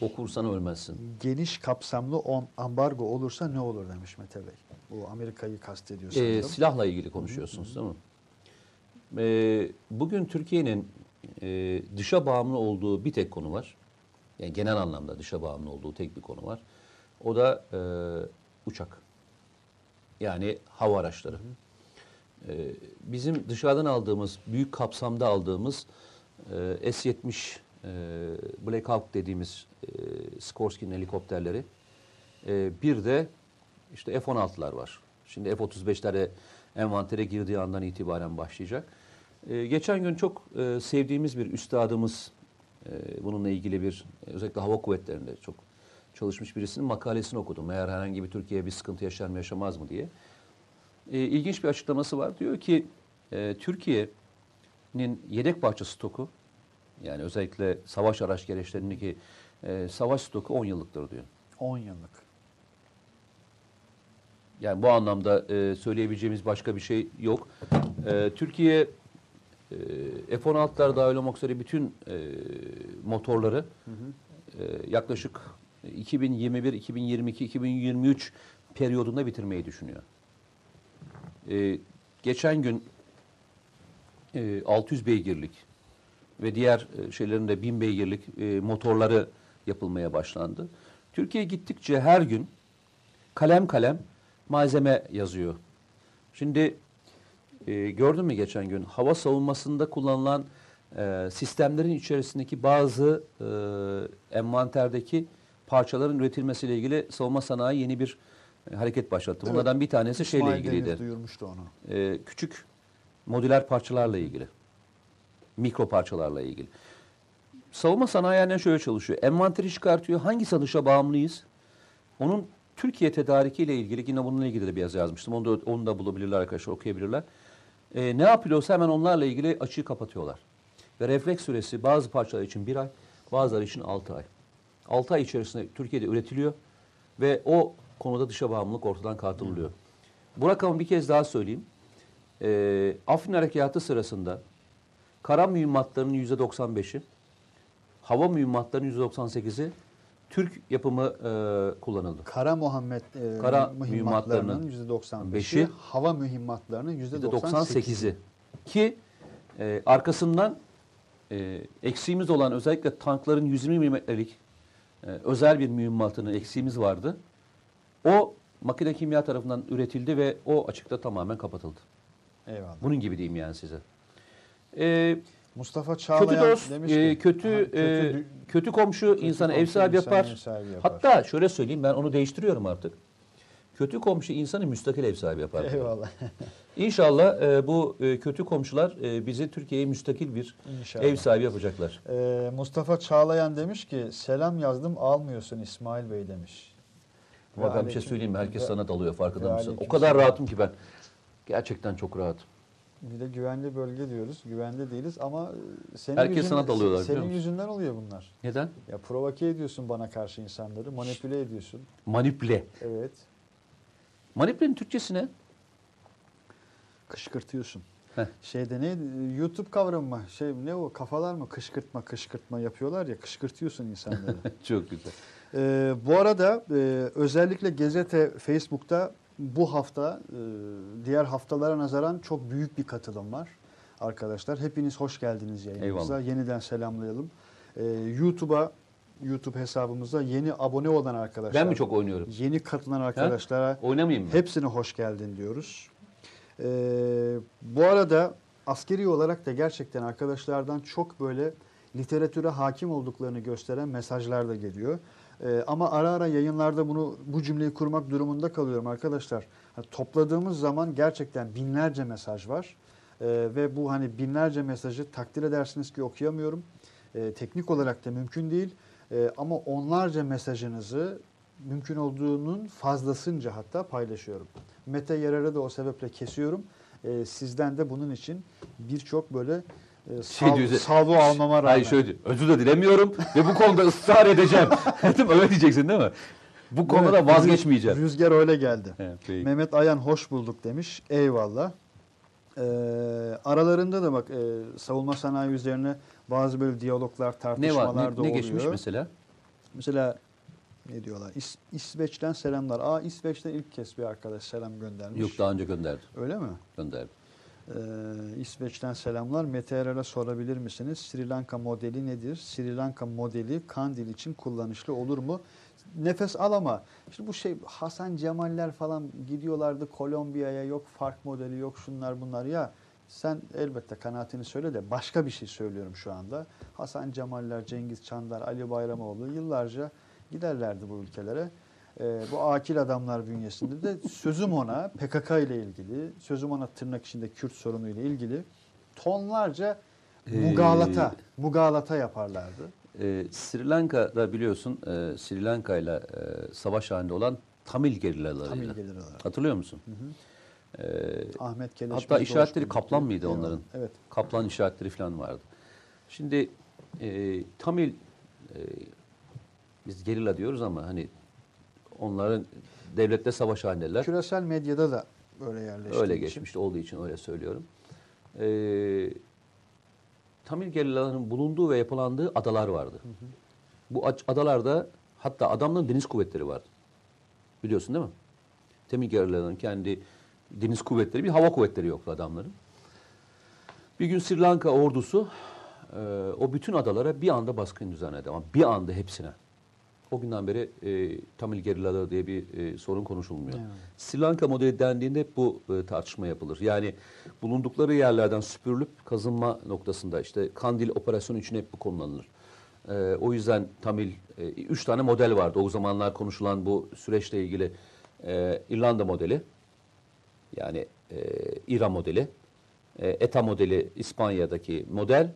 Okursan ölmezsin. Geniş kapsamlı on, ambargo olursa ne olur demiş Mete Bey. Bu Amerika'yı kastediyor Ee, sanırım. silahla ilgili konuşuyorsunuz değil mi? Ee, bugün Türkiye'nin e, dışa bağımlı olduğu bir tek konu var. Yani genel anlamda dışa bağımlı olduğu tek bir konu var. O da e, uçak. Yani hava araçları. Ee, bizim dışarıdan aldığımız, büyük kapsamda aldığımız e, S-70 e, Black Hawk dediğimiz e, Sikorsky'nin helikopterleri. Bir de işte F-16'lar var. Şimdi F-35'lere envantere girdiği andan itibaren başlayacak. Geçen gün çok sevdiğimiz bir üstadımız bununla ilgili bir özellikle hava kuvvetlerinde çok çalışmış birisinin makalesini okudum. Eğer herhangi bir Türkiye bir sıkıntı yaşar mı yaşamaz mı diye. E, ilginç bir açıklaması var. Diyor ki e, Türkiye'nin yedek parça stoku yani özellikle savaş araç gereçlerindeki e, savaş stoku 10 yıllıktır diyor. 10 yıllık. Yani bu anlamda e, söyleyebileceğimiz başka bir şey yok. E, Türkiye e, F-16'lar dahil olmak üzere bütün e, motorları e, yaklaşık 2021, 2022, 2023 periyodunda bitirmeyi düşünüyor. E, geçen gün e, 600 beygirlik ve diğer e, şeylerin de 1000 beygirlik e, motorları yapılmaya başlandı. Türkiye gittikçe her gün kalem kalem malzeme yazıyor. Şimdi e, gördün mü geçen gün hava savunmasında kullanılan e, sistemlerin içerisindeki bazı e, envanterdeki parçaların üretilmesiyle ilgili savunma sanayi yeni bir hareket başlattı. Evet. Bunlardan bir tanesi şeyle İsmail ilgiliydi. Deniz duyurmuştu onu. E, küçük modüler parçalarla ilgili. Mikro parçalarla ilgili. Savunma sanayi aynen şöyle çalışıyor. Envanteri çıkartıyor. Hangi satışa bağımlıyız? Onun Türkiye tedarikiyle ilgili yine bununla ilgili de bir yazı yazmıştım. Onu da, onu da bulabilirler arkadaşlar, okuyabilirler. E, ne yapılıyorsa hemen onlarla ilgili açığı kapatıyorlar. Ve refleks süresi bazı parçalar için bir ay, bazıları için altı ay. Altı ay içerisinde Türkiye'de üretiliyor ve o konuda dışa bağımlılık ortadan kaldırılıyor. Bu rakamı bir kez daha söyleyeyim. E, Afrin Harekatı sırasında kara mühimmatlarının yüzde 95'i, hava mühimmatlarının yüzde 98'i Türk yapımı e, kullanıldı. Kara Muhammed e, Kara mühimmatlarının mühimmatlarının %95'i, beşi, hava mühimmatlarının %98'i. %98'i. Ki e, arkasından e, eksiğimiz olan özellikle tankların 120 milimetrelik e, özel bir mühimmatının eksiğimiz vardı. O makine kimya tarafından üretildi ve o açıkta tamamen kapatıldı. Eyvallah. Bunun gibi diyeyim yani size. E, Mustafa Çağlayan kötü dost, demiş e, ki, kötü, Ha, e, dü- kötü komşu kötü insana ev komşu sahibi yapar. ev sahibi yapar. Hatta şöyle söyleyeyim ben onu değiştiriyorum artık. Kötü komşu insanı müstakil ev sahibi yapar. Eyvallah. İnşallah e, bu e, kötü komşular e, bizi Türkiye'ye müstakil bir İnşallah. ev sahibi yapacaklar. Ee, Mustafa Çağlayan demiş ki selam yazdım almıyorsun İsmail Bey demiş. Ama ben bir şey söyleyeyim mi? Herkes sana dalıyor farkında mısın? O kadar selam. rahatım ki ben. Gerçekten çok rahatım. Bir de güvenli bölge diyoruz. Güvende değiliz ama e, senin Herkes yüzünden, sana dalıyorlar, Senin yüzünden oluyor bunlar. Neden? Ya provoke ediyorsun bana karşı insanları, manipüle ediyorsun. Manipüle. Evet. Manipülenin Türkçesi ne? Kışkırtıyorsun. Heh. Şeyde ne YouTube kavramı mı? Şey ne o kafalar mı kışkırtma kışkırtma yapıyorlar ya kışkırtıyorsun insanları. Çok güzel. Ee, bu arada e, özellikle Gazete Facebook'ta bu hafta e, diğer haftalara nazaran çok büyük bir katılım var arkadaşlar. Hepiniz hoş geldiniz yayınımıza. Eyvallah. Yeniden selamlayalım. Ee, YouTube'a YouTube hesabımıza yeni abone olan arkadaşlar. Ben mi çok oynuyorum? Yeni katılan arkadaşlara Oynamayayım mı? hepsine hoş geldin diyoruz. Ee, bu arada askeri olarak da gerçekten arkadaşlardan çok böyle literatüre hakim olduklarını gösteren mesajlar da geliyor. Ee, ama ara ara yayınlarda bunu bu cümleyi kurmak durumunda kalıyorum arkadaşlar. Ha, topladığımız zaman gerçekten binlerce mesaj var. Ee, ve bu hani binlerce mesajı takdir edersiniz ki okuyamıyorum. Ee, teknik olarak da mümkün değil. Ee, ama onlarca mesajınızı mümkün olduğunun fazlasınca hatta paylaşıyorum. Mete Yarar'ı da o sebeple kesiyorum. Ee, sizden de bunun için birçok böyle e, Şey sal, diyor- salvo almama rağmen. Hayır şöyle diyor, özür de dilemiyorum ve bu konuda ısrar edeceğim. Değil mi? Öyle diyeceksin değil mi? Bu konuda Evet, vazgeçmeyeceğim. Rüzgar öyle geldi. Evet, peki. Mehmet Ayan hoş bulduk demiş. Eyvallah. Ee, aralarında da bak e, savunma sanayi üzerine bazı böyle diyaloglar, ne tartışmalar var? da Ne, ne oluyor. geçmiş mesela? Mesela ne diyorlar? İs- İsveç'ten selamlar. Aa İsveç'ten ilk kez bir arkadaş selam göndermiş. Yok daha önce gönderdi. Öyle mi? Gönderdi. Ee, İsveç'ten selamlar. Mete Erer'e sorabilir misiniz? Sri Lanka modeli nedir? Sri Lanka modeli Kandil için kullanışlı olur mu? Nefes al ama işte bu şey Hasan Cemaller falan gidiyorlardı Kolombiya'ya yok fark modeli yok şunlar bunlar ya sen elbette kanaatini söyle de başka bir şey söylüyorum şu anda. Hasan Cemaller, Cengiz Çandar, Ali Bayramoğlu yıllarca giderlerdi bu ülkelere. Ee, bu akil adamlar bünyesinde de sözüm ona PKK ile ilgili, sözüm ona tırnak içinde Kürt sorunu ile ilgili tonlarca Ee, mugalata, mugalata yaparlardı. Ee, Sri Lanka'da biliyorsun e, Sri Lanka ile e, savaş halinde olan Tamil gerillalarıyla. Tamil olarak. Hatırlıyor musun? Ee, Ahmet Keleş. hatta işaretleri kaplan mıydı Eyvallah. onların? Evet. Kaplan işaretleri falan vardı. Şimdi e, Tamil e, biz gerilla diyoruz ama hani onların devlette savaş halindeler. Küresel medyada da böyle yerleşti. Öyle geçmişte olduğu için öyle söylüyorum. Ee, Tamil gerillaların bulunduğu ve yapılandığı adalar vardı. Bu ac- adalarda hatta adamların deniz kuvvetleri vardı. Biliyorsun değil mi? Tamil gerillaların kendi deniz kuvvetleri, bir hava kuvvetleri yoktu adamların. Bir gün Sri Lanka ordusu e, o bütün adalara bir anda baskın düzenledi ama bir anda hepsine. O günden beri e, Tamil gerillaları diye bir e, sorun konuşulmuyor. Evet. Sri Lanka modeli dendiğinde hep bu e, tartışma yapılır. Yani bulundukları yerlerden süpürülüp kazınma noktasında işte Kandil operasyonu için hep bu kullanılır. E, o yüzden Tamil, e, üç tane model vardı. O zamanlar konuşulan bu süreçle ilgili e, İrlanda modeli, yani e, İran modeli, e, ETA modeli İspanya'daki model,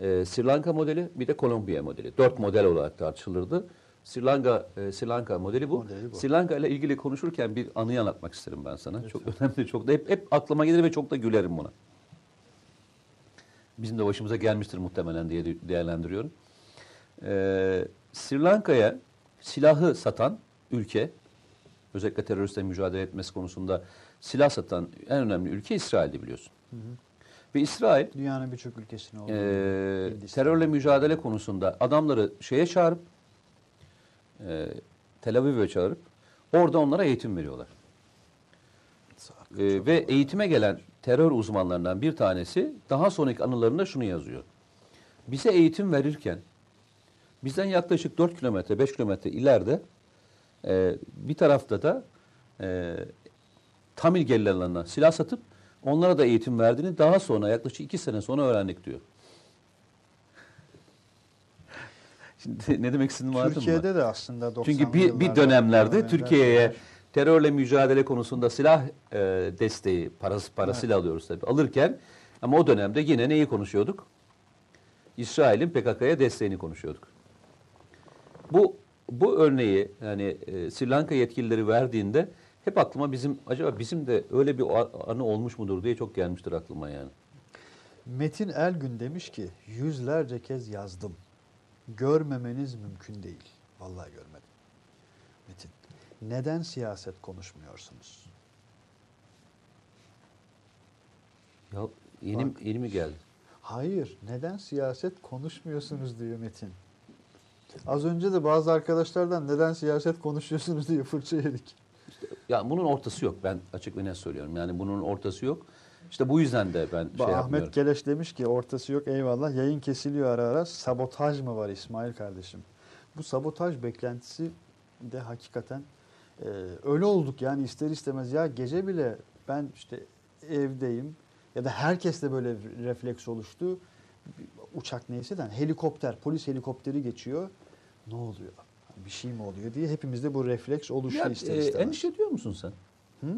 e, Sri Lanka modeli bir de Kolombiya modeli. Dört model olarak tartışılırdı. Sri Lanka, e, Sri Lanka modeli bu. Modeli bu. Sri Lanka ile ilgili konuşurken bir anıyı anlatmak isterim ben sana. Çok önemli, çok da hep, hep aklıma gelir ve çok da gülerim buna. Bizim de başımıza gelmiştir muhtemelen diye de- değerlendiriyorum. Ee, Sri Lanka'ya silahı satan ülke, özellikle teröristle mücadele etmesi konusunda silah satan en önemli ülke İsrail'di biliyorsun. Ve İsrail Dünyanın birçok ülkesine e, terörle mücadele konusunda adamları şeye çağırıp e, Tel Aviv'e çağırıp orada onlara eğitim veriyorlar. E, ve eğitime gelen terör uzmanlarından bir tanesi daha sonraki anılarında şunu yazıyor. Bize eğitim verirken bizden yaklaşık 4 kilometre 5 kilometre ileride e, bir tarafta da e, Tamil gerillalarına silah satıp onlara da eğitim verdiğini daha sonra yaklaşık 2 sene sonra öğrendik diyor. Şimdi ne demek istediğimi anladın mı? Türkiye'de de aslında 90'lı Çünkü bir, bir dönemlerde Türkiye'ye terörle mücadele konusunda silah e, desteği, parası, parasıyla alıyoruz tabii. Alırken ama o dönemde yine neyi konuşuyorduk? İsrail'in PKK'ya desteğini konuşuyorduk. Bu bu örneği yani e, Sri Lanka yetkilileri verdiğinde hep aklıma bizim acaba bizim de öyle bir anı olmuş mudur diye çok gelmiştir aklıma yani. Metin Elgün demiş ki yüzlerce kez yazdım. Görmemeniz mümkün değil. Vallahi görmedim. Metin. Neden siyaset konuşmuyorsunuz? Ya Yeni, Bak. yeni mi geldi? Hayır. Neden siyaset konuşmuyorsunuz diyor Metin. Az önce de bazı arkadaşlardan neden siyaset konuşuyorsunuz diye fırça yedik. Ya bunun ortası yok. Ben açık ve net söylüyorum. Yani bunun ortası yok. İşte bu yüzden de ben şey yapmıyorum. Ahmet Geleş demiş ki ortası yok eyvallah. Yayın kesiliyor ara ara. Sabotaj mı var İsmail kardeşim? Bu sabotaj beklentisi de hakikaten e, öyle olduk yani ister istemez ya gece bile ben işte evdeyim ya da herkes de böyle refleks oluştu. Uçak neyse de hani helikopter, polis helikopteri geçiyor. Ne oluyor? Bir şey mi oluyor diye hepimizde bu refleks oluştu Ya, ister e, istemez. endişe ediyor musun sen? Hı?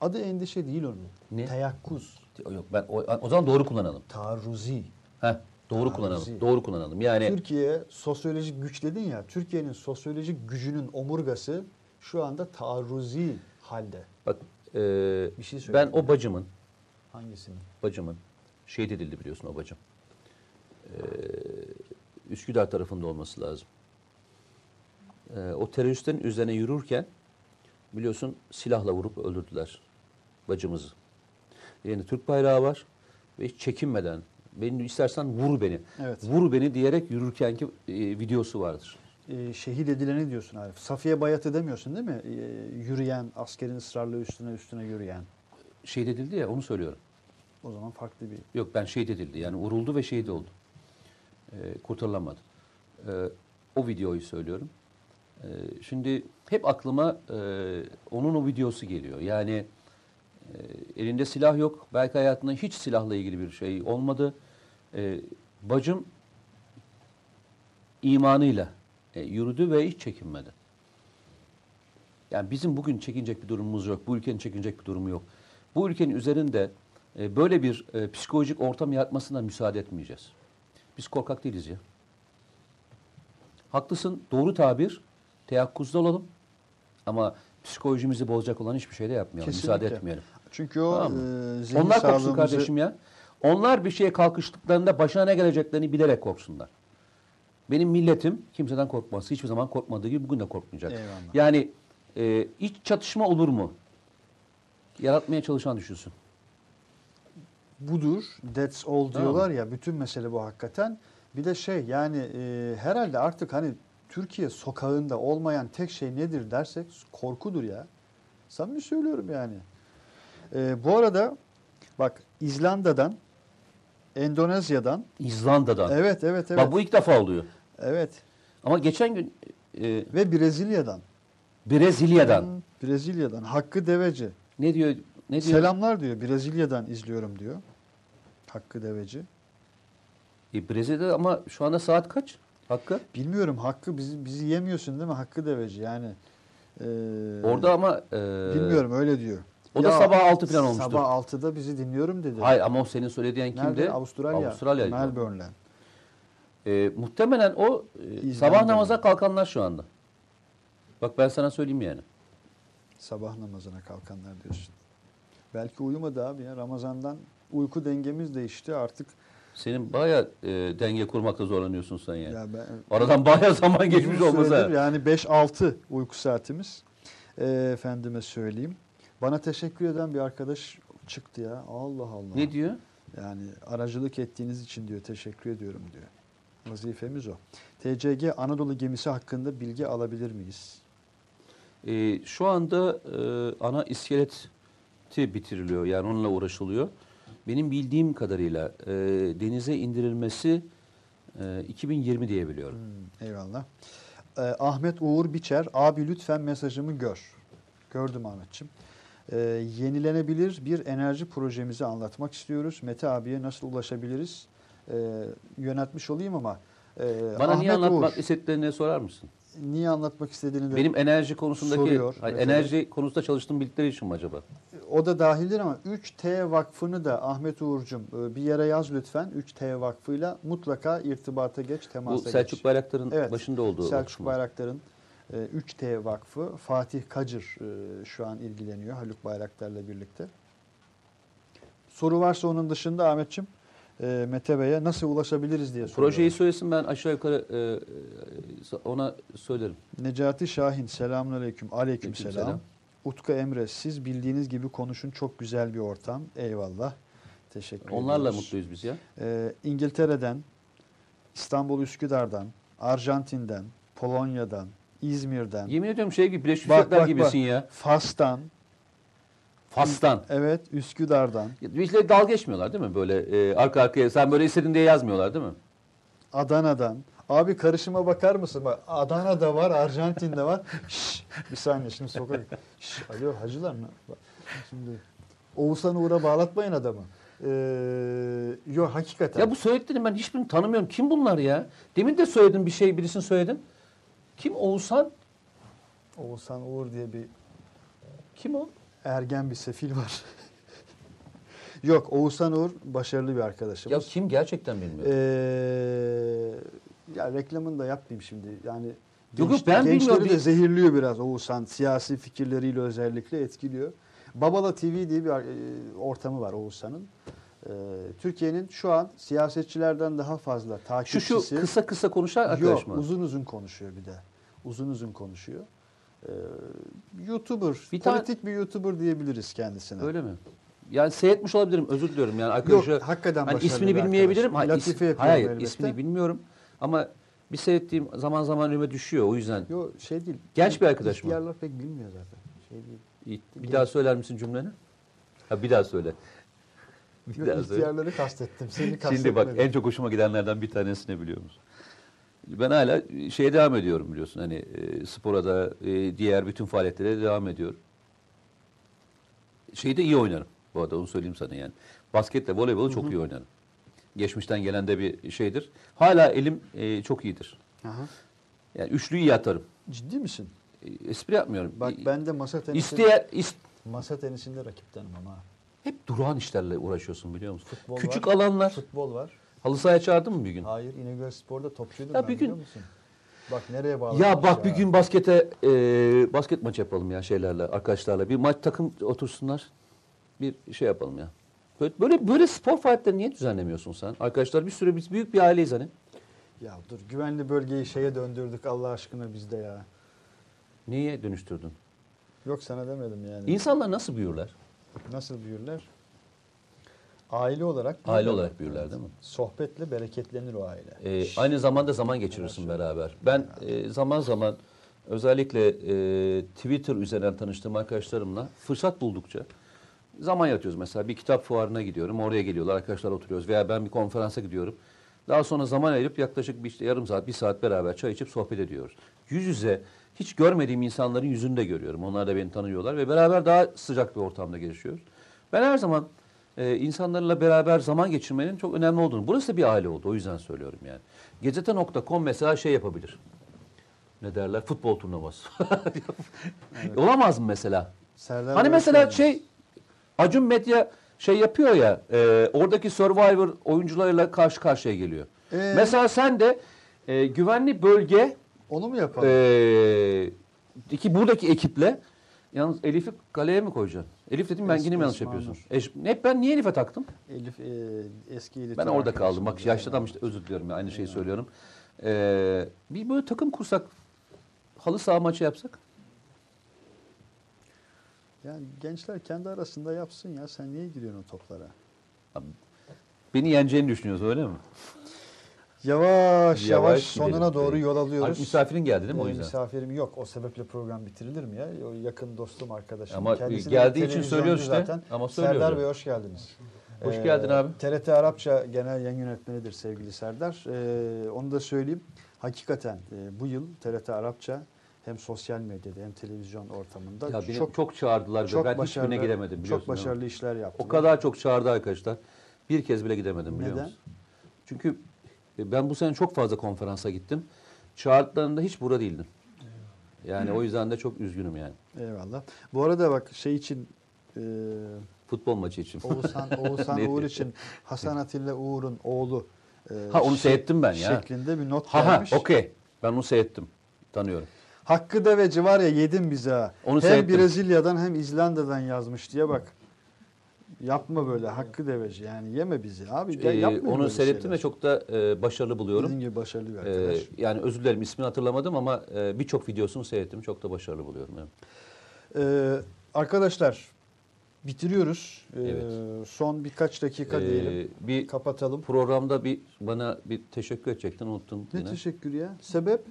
Adı endişe değil onun. Ne? Teyakkuz, Yok ben o, o zaman doğru kullanalım. taarruzi. Heh, doğru Taarruzi. kullanalım. Doğru kullanalım. Yani Türkiye sosyolojik güç dedin ya. Türkiye'nin sosyolojik gücünün omurgası şu anda taarruzi halde. bak e, Bir şey ben söyleyeyim. o bacımın Hangisini? bacımın şehit edildi biliyorsun o bacım. Ee, Üsküdar tarafında olması lazım. Ee, o teröristlerin üzerine yürürken biliyorsun silahla vurup öldürdüler bacımızı. Yani Türk bayrağı var ve hiç çekinmeden beni istersen vur beni. Evet. Vur beni diyerek yürürkenki e, videosu vardır. Ee, şehit edileni diyorsun Arif. Safiye Bayat'ı demiyorsun değil mi? Ee, yürüyen, askerin ısrarla üstüne üstüne yürüyen. Şehit edildi ya onu söylüyorum. O zaman farklı bir... Yok ben şehit edildi. Yani vuruldu ve şehit oldu. Ee, kurtarılamadı. Ee, o videoyu söylüyorum. Ee, şimdi hep aklıma e, onun o videosu geliyor. Yani e, elinde silah yok. Belki hayatında hiç silahla ilgili bir şey olmadı. Ee, bacım imanıyla e, yürüdü ve hiç çekinmedi. Yani bizim bugün çekinecek bir durumumuz yok. Bu ülkenin çekinecek bir durumu yok. Bu ülkenin üzerinde e, böyle bir e, psikolojik ortam yaratmasına müsaade etmeyeceğiz. Biz korkak değiliz ya. Haklısın, doğru tabir. Teyakkuzda olalım. Ama psikolojimizi bozacak olan hiçbir şey de yapmayalım. Kesinlikle. Müsaade etmeyelim. Çünkü o Tamam e, zihin Onlar korksun sağlığımızı- kardeşim ya. Onlar bir şeye kalkıştıklarında başına ne geleceklerini bilerek korksunlar. Benim milletim kimseden korkmaz. Hiçbir zaman korkmadığı gibi bugün de korkmayacak. Eyvallah. Yani e, iç çatışma olur mu? Yaratmaya çalışan düşünsün. budur. That's all Tamam. diyorlar ya. Bütün mesele bu hakikaten. Bir de şey yani e, herhalde artık hani Türkiye sokağında olmayan tek şey nedir dersek korkudur ya. Samimi söylüyorum yani. E, bu arada bak İzlanda'dan, Endonezya'dan İzlanda'dan. evet evet evet. Bak bu ilk defa oluyor. Evet Ama geçen gün e, ve Brezilya'dan. Brezilya'dan Hı, Brezilya'dan Hakkı Deveci. ne diyor? Ne diyor? Selamlar diyor. Brezilya'dan izliyorum diyor. Hakkı Deveci. E, Brezilya'da ama şu anda saat kaç? Hakkı? Bilmiyorum Hakkı bizi, bizi yemiyorsun değil mi Hakkı Deveci yani. e, Orada ama e, bilmiyorum öyle diyor. O da sabah altı falan olmuştur. Sabah 6'da bizi dinliyorum dedi. Hayır ama o senin söylediğin kimdi? Nerede? Avustralya. Avustralya'ydı. Melbourne'den. E, muhtemelen o e, sabah namaza kalkanlar şu anda. Bak ben sana söyleyeyim yani. Sabah namazına kalkanlar diyorsun. Belki uyumadı abi ya. Ramazan'dan uyku dengemiz değişti artık. Senin baya e, denge kurmakta zorlanıyorsun sen yani. Ya ben, Aradan baya zaman geçmiş olmasa. Yani 5-6 uyku saatimiz. Ee, efendime söyleyeyim. Bana teşekkür eden bir arkadaş çıktı ya. Allah Allah. Ne diyor? Yani aracılık ettiğiniz için diyor teşekkür ediyorum diyor. Vazifemiz o. TCG Anadolu gemisi hakkında bilgi alabilir miyiz? E, şu anda e, ana iskeleti bitiriliyor. Yani onunla uğraşılıyor. Benim bildiğim kadarıyla e, denize indirilmesi e, 2020 diye biliyorum. Hmm, eyvallah. Ee, Ahmet Uğur Biçer, abi lütfen mesajımı gör. Gördüm Ahmetciğim. Ee, yenilenebilir bir enerji projemizi anlatmak istiyoruz. Mete abiye nasıl ulaşabiliriz? Ee, yöneltmiş olayım ama. e, Bana niye Ahmet anlatmak Uğur, istediklerini sorar mısın? niye anlatmak istediğini de Benim enerji konusundaki soruyor Hayır, mesela. enerji konusunda çalıştığım bildikleri için mi acaba? o da dahildir ama 3T Vakfı'nı da Ahmet Uğur'cum e, bir yere yaz lütfen. 3T Vakfı'yla mutlaka irtibata geç, Bu temasa geç. Selçuk Bayraktar'ın Evet, başında olduğu Selçuk? Bayraktar'ın e, 3T Vakfı Fatih Kacır e, şu an ilgileniyor Haluk Bayraktar'la birlikte. Soru varsa onun dışında Ahmetçim e, Mete Bey'e nasıl ulaşabiliriz diye soruyor. Projeyi söylesin ben aşağı yukarı e, ona söylerim. Necati Şahin selamünaleyküm. Aleyküm Aleykümselam. selam. Utku Emre siz bildiğiniz gibi konuşun çok güzel bir ortam. Eyvallah. Teşekkür Onlarla ediyoruz. mutluyuz biz ya. Ee, İngiltere'den, İstanbul Üsküdar'dan, Arjantin'den, Polonya'dan, İzmir'den, Yemin ediyorum şey gibi Birleşmiş Bak, Milletler bak, gibisin ya. Fas'tan, Fas'tan. evet Üsküdar'dan, Bizle dalga geçmiyorlar değil mi? Böyle e, arka arkaya sen böyle istedin diye yazmıyorlar değil mi? Adana'dan. Abi karışıma bakar mısın? Bak Adana'da var, Arjantin'de var. Şşş, bir saniye şimdi sokak. Şşş, alo hacılar mı? Bak, Şimdi Oğuzhan Uğur'a bağlatmayın adamı. Ee, yok hakikaten. Ya bu söylediklerini ben hiçbirini tanımıyorum. Kim bunlar ya? Demin de söyledin bir şey birisini söyledin. Kim Oğuzhan? Oğuzhan Uğur diye bir Kim o? ergen bir sefil var. Yok Oğuzhan Uğur başarılı bir arkadaşımız. Ya kim gerçekten bilmiyorum. Ee, ya reklamını da yapmayayım şimdi. Yani Yok, genç- ben gençleri bilmiyorum. de zehirliyor biraz Oğuzhan. Siyasi fikirleriyle özellikle etkiliyor. Babala TV diye bir e, ortamı var Oğuzhan'ın. Ee, Türkiye'nin şu an siyasetçilerden daha fazla Şu takipçisi. şu kısa kısa konuşan arkadaş Yok mı? uzun uzun konuşuyor bir de. Uzun uzun konuşuyor. Ee, YouTuber, Bir politik bir YouTuber diyebiliriz kendisine. Öyle mi? Yani seyretmiş olabilirim. Özür diliyorum. Yani arkadaşa Yok, hakikaten hani ismini bilmeyebilirim. arkadaş. Ha, Latife is- hayır, elbette. ismini bilmiyorum. Ama bir seyrettiğim zaman zaman önüme düşüyor. O yüzden Yok şey değil. Genç bir arkadaş mı? İhtiyarlar pek bilmiyor zaten. Şey değil. bir daha söyler misin cümleni? Ha bir daha söyle. Bir Yok, daha söyle. ihtiyarları kastettim. Seni kastetmedim. Şimdi bak en çok hoşuma gidenlerden bir tanesi ne biliyor musun? Ben hala şeye devam ediyorum biliyorsun. Hani e, spora da e, diğer bütün faaliyetlere de devam ediyorum. Şeyde iyi oynarım. Bu arada onu söyleyeyim sana yani. Basketle voleybolu çok iyi oynarım. Geçmişten gelen de bir şeydir. Hala elim e, çok iyidir. Aha. Yani üçlüyü iyi atarım. Ciddi misin? E, espri yapmıyorum. Bak E, ben de masa tenisi isteyen ist masa tenisinde rakiptenim ama. hep durağan işlerle uğraşıyorsun biliyor musun? Futbol Küçük var, alanlar. Futbol var. Halı sahaya çağırdın mı bir gün? Hayır İnegöl Spor'da topçuydum Ya ben bir gün- biliyor musun? Bak nereye bağlı. Ya bak bir gün baskete e, basket maç yapalım ya şeylerle arkadaşlarla. Bir maç takım otursunlar. Bir şey yapalım ya. Böyle böyle, böyle spor faaliyetleri niye düzenlemiyorsun sen? Arkadaşlar bir sürü biz büyük bir aileyiz hani. Ya dur güvenli bölgeyi şeye döndürdük Allah aşkına bizde ya. Niye dönüştürdün? Yok sana demedim yani. İnsanlar nasıl büyürler? Nasıl büyürler? Aile olarak Aile büyürler. olarak büyürler değil mi? Sohbetle bereketlenir o aile. E, aynı zamanda zaman geçirirsin beraber. Ben e, zaman zaman özellikle e, Twitter üzerinden tanıştığım arkadaşlarımla fırsat buldukça zaman yatıyoruz. Mesela bir kitap fuarına gidiyorum. Oraya geliyorlar. Arkadaşlar oturuyoruz. Veya ben bir konferansa gidiyorum. Daha sonra zaman ayırıp yaklaşık bir işte yarım saat, bir saat beraber çay içip sohbet ediyoruz. Yüz yüze hiç görmediğim insanların yüzünü de görüyorum. Onlar da beni tanıyorlar ve beraber daha sıcak bir ortamda geçiyoruz. Ben her zaman e, insanlarla beraber zaman geçirmenin çok önemli olduğunu. Burası da bir aile oldu. O yüzden söylüyorum yani. Gazete.com mesela şey yapabilir. Ne derler? Futbol turnuvası. Olamaz mı mesela? Serdar Hani mesela hoş şey Acun Medya şey yapıyor ya e, oradaki Survivor oyuncularıyla karşı karşıya geliyor. Ee? Mesela sen de e, güvenli bölge Onu mu yapalım? e, iki buradaki ekiple yalnız Elif'i kaleye mi koyacaksın? Elif dedim ben yine mi yanlış yapıyorsun? Eş, hep ben niye Elif'e taktım? Elif e, eski İliter Ben orada kaldım. Bak yani. yaşlı adam işte özür diliyorum ya aynı şeyi söylüyorum. E, bir böyle takım kursak halı saha maçı yapsak. Yani gençler kendi arasında yapsın ya. Sen niye giriyorsun o toplara? Beni yeneceğini düşünüyorsun öyle mi? Yavaş yavaş, Yavaş sonuna gidelim. doğru yol alıyoruz. misafirin geldi değil mi o Ee, yüzden? Misafirim yok. O sebeple program bitirilir mi ya? O yakın dostum, arkadaşım. Ama Kendisi geldiği için söylüyoruz işte. zaten. Ama Serdar söylüyoruz. Bey hoş geldiniz. Ee, Hoş geldin abi. TRT Arapça Genel Yayın Yönetmenidir sevgili Serdar. Ee, onu da söyleyeyim. Hakikaten e, bu yıl TRT Arapça hem sosyal medyada hem televizyon ortamında Ya beni çok çok, çağırdılar çok ben başarılı, hiçbirine gidemedim biliyorsun. çok başarılı işler yaptı. O kadar çok çağırdı arkadaşlar. Bir kez bile gidemedim biliyor Neden? musun? Çünkü e, ben bu sene çok fazla konferansa gittim. Çağırdıklarında hiç bura değildim. Yani o yüzden de çok üzgünüm yani. Eyvallah. Bu arada bak şey için e, Futbol maçı için. Oğuzhan, Oğuzhan Uğur için Hasan Atilla Uğur'un oğlu e, Ha onu şek- seyrettim ben ya. Şeklinde bir not Ha ha gelmiş. okey. Ben onu seyrettim. Tanıyorum. Hakkı Deveci var ya yedim bize ha. Onu hem seyrettim. Brezilya'dan hem İzlanda'dan yazmış diye bak. Yapma böyle Hakkı Deveci yani yeme bizi abi. Ee, yapmayın onu böyle seyrettim şeyler. ve çok da e, başarılı buluyorum. Dediğin gibi başarılı bir Ee, arkadaş. yani özür dilerim ismini hatırlamadım ama e, birçok videosunu seyrettim. Çok da başarılı buluyorum. Evet. Ee, arkadaşlar bitiriyoruz. Ee, Evet. Son birkaç dakika diyelim. Ee, bir Kapatalım. programda bir bana bir teşekkür edecektin unuttum Ne yine. teşekkür ya? Sebep?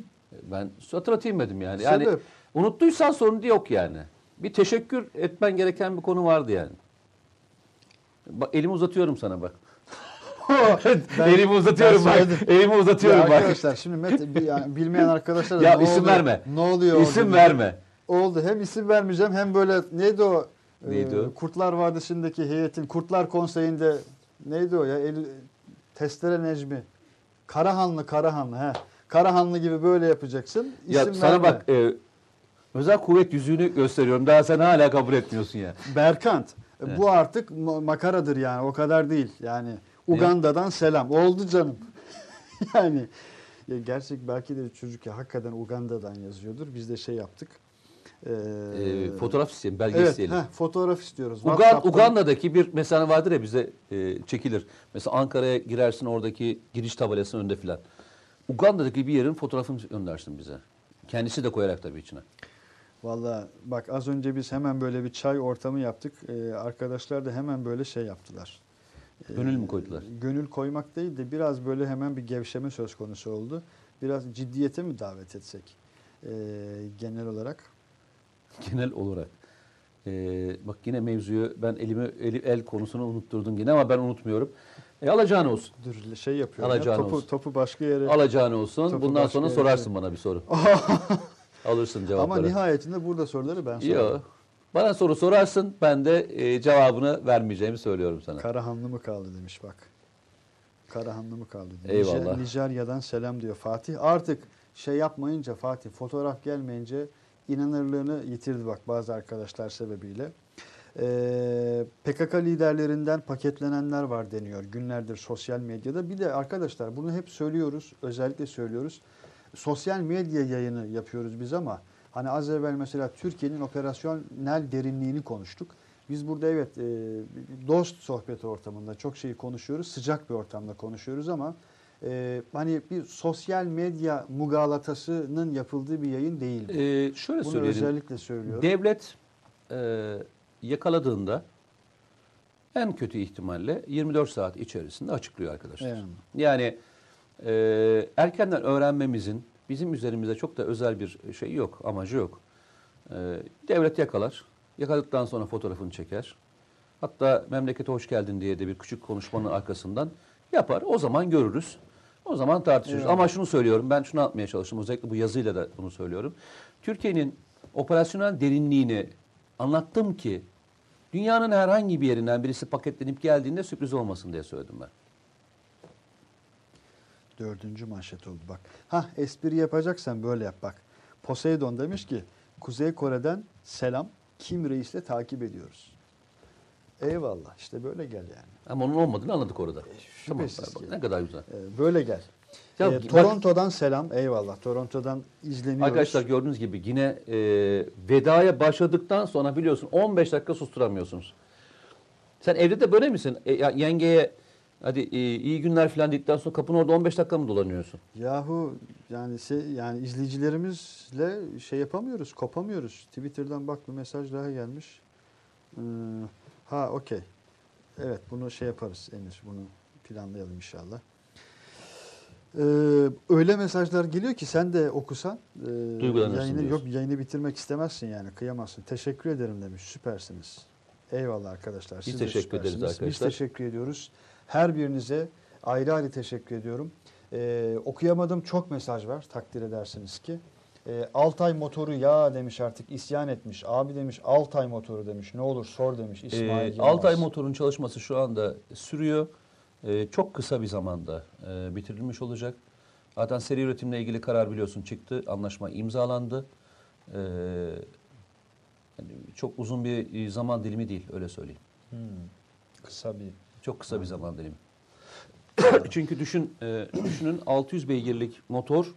Ben hatırlatayım dedim yani. Yani Sebep? unuttuysan sorun yok yani. Bir teşekkür etmen gereken bir konu vardı yani. Bak elimi uzatıyorum sana bak. Ben- elimi uzatıyorum ben bak. söyledim. Elimi uzatıyorum Ya bak. arkadaşlar şimdi bir- yani bilmeyen arkadaşlar da Ya ne isim oluyor? verme. Ne oluyor? İsim oldu? verme. Oldu. Hem isim vermeyeceğim hem böyle neydi o? Neydi Ee, o? Kurtlar Vadisi'ndeki heyetin Kurtlar Konseyi'nde neydi o ya? El, Testere Necmi. Karahanlı Karahanlı he. Karahanlı gibi böyle yapacaksın. Ya İsim sana verme. bak e, özel kuvvet yüzüğünü gösteriyorum. Daha sen hala kabul etmiyorsun ya. Berkant. Evet. Bu artık ma- makaradır yani o kadar değil. Yani Uganda'dan selam. Oldu canım. yani ya gerçek belki de çocuk ya hakikaten Uganda'dan yazıyordur. Biz de şey yaptık. Ee, E, fotoğraf isteyelim, belge evet, isteyelim. heh, fotoğraf istiyoruz. Ugan, Uganda'daki bir mesela vardır ya bize e, çekilir. Mesela Ankara'ya girersin oradaki giriş tabelasının önünde filan. Uganda'daki bir yerin fotoğrafını göndersin bize. Kendisi de koyarak tabii içine. Valla bak az önce biz hemen böyle bir çay ortamı yaptık. Ee, arkadaşlar da hemen böyle şey yaptılar. Ee, Gönül mü koydular? Gönül koymak değil de biraz böyle hemen bir gevşeme söz konusu oldu. Biraz ciddiyete mi davet etsek ee, genel olarak? Genel olarak. E, bak yine mevzuyu ben elimi eli, el konusunu unutturdun yine ama ben unutmuyorum. E, alacağın olsun. Dur şey yapıyorum. ya, Alacağın topu, olsun. topu başka yere. Alacağın olsun. Topu Bundan sonra yere- sorarsın bana bir soru. Alırsın Ama cevapları. nihayetinde burada soruları ben sorarım. Yok. Bana soru sorarsın. Ben de e, cevabını vermeyeceğimi söylüyorum sana. Karahanlı mı kaldı demiş bak. Karahanlı mı kaldı? Eyvallah. Nijer- Nijerya'dan selam diyor Fatih. Artık şey yapmayınca Fatih fotoğraf gelmeyince inanırlığını yitirdi bak bazı arkadaşlar sebebiyle. Ee, PKK liderlerinden paketlenenler var deniyor günlerdir sosyal medyada. Bir de arkadaşlar bunu hep söylüyoruz, özellikle söylüyoruz. Sosyal medya yayını yapıyoruz biz ama hani az evvel mesela Türkiye'nin operasyonel derinliğini konuştuk. Biz burada evet e, dost sohbet ortamında çok şeyi konuşuyoruz, sıcak bir ortamda konuşuyoruz ama e, hani bir sosyal medya mugalatasının yapıldığı bir yayın değil bu. E, şöyle Bunu söyleyelim. özellikle söylüyorum. Devlet e, yakaladığında en kötü ihtimalle 24 saat içerisinde açıklıyor arkadaşlar. Evet. Yani e, erkenden öğrenmemizin bizim üzerimizde çok da özel bir şey yok, amacı yok. E, devlet yakalar, yakaladıktan sonra fotoğrafını çeker. Hatta memlekete hoş geldin diye de bir küçük konuşmanın arkasından yapar. O zaman görürüz. O zaman tartışırız. Eyvallah. Ama şunu söylüyorum, ben şunu atmaya çalıştım. Özellikle bu yazıyla da bunu söylüyorum. Türkiye'nin operasyonel derinliğini anlattım ki dünyanın herhangi bir yerinden birisi paketlenip geldiğinde sürpriz olmasın diye söyledim ben. Dördüncü manşet oldu bak. Ha espri yapacaksan böyle yap bak. Poseidon demiş ki Kuzey Kore'den selam Kim Reis'le takip ediyoruz. Eyvallah işte böyle gel yani. Ama onun olmadığını anladık orada. Tamam, şüphesiz bak, ki. ne kadar güzel. Ee, böyle gel. Ya bak- Toronto'dan selam eyvallah. Toronto'dan izleniyoruz. Arkadaşlar gördüğünüz gibi yine e, vedaya başladıktan sonra biliyorsun 15 dakika susturamıyorsunuz. Sen evde de böyle misin? E, yengeye hadi e, iyi günler falan dedikten sonra kapının orada 15 dakika mı dolanıyorsun? Yahu yani şey, yani izleyicilerimizle şey yapamıyoruz, kopamıyoruz. Twitter'dan bak bir mesaj daha gelmiş. Ee, ha okey. Evet bunu şey yaparız Emir. Bunu planlayalım inşallah. Ee, öyle mesajlar geliyor ki sen de okusan e, yayını, diyorsun. yok yayını bitirmek istemezsin yani kıyamazsın. Teşekkür ederim demiş. Süpersiniz. Eyvallah arkadaşlar. Biz Siz teşekkür ederiz arkadaşlar. Biz teşekkür ediyoruz. Her birinize ayrı ayrı teşekkür ediyorum. Ee, okuyamadığım çok mesaj var takdir edersiniz ki. Ee, Altay motoru ya demiş artık isyan etmiş. Abi demiş Altay motoru demiş. Ne olur sor demiş İsmail E. Altay motorun çalışması şu anda sürüyor. E, çok kısa bir zamanda e, bitirilmiş olacak. Zaten seri üretimle ilgili karar biliyorsun çıktı. Anlaşma imzalandı. E, yani çok uzun bir e, zaman dilimi değil öyle söyleyeyim. Hmm, kısa bir Çok kısa bir zaman dilimi. Çünkü düşün, e, düşünün 600 beygirlik motor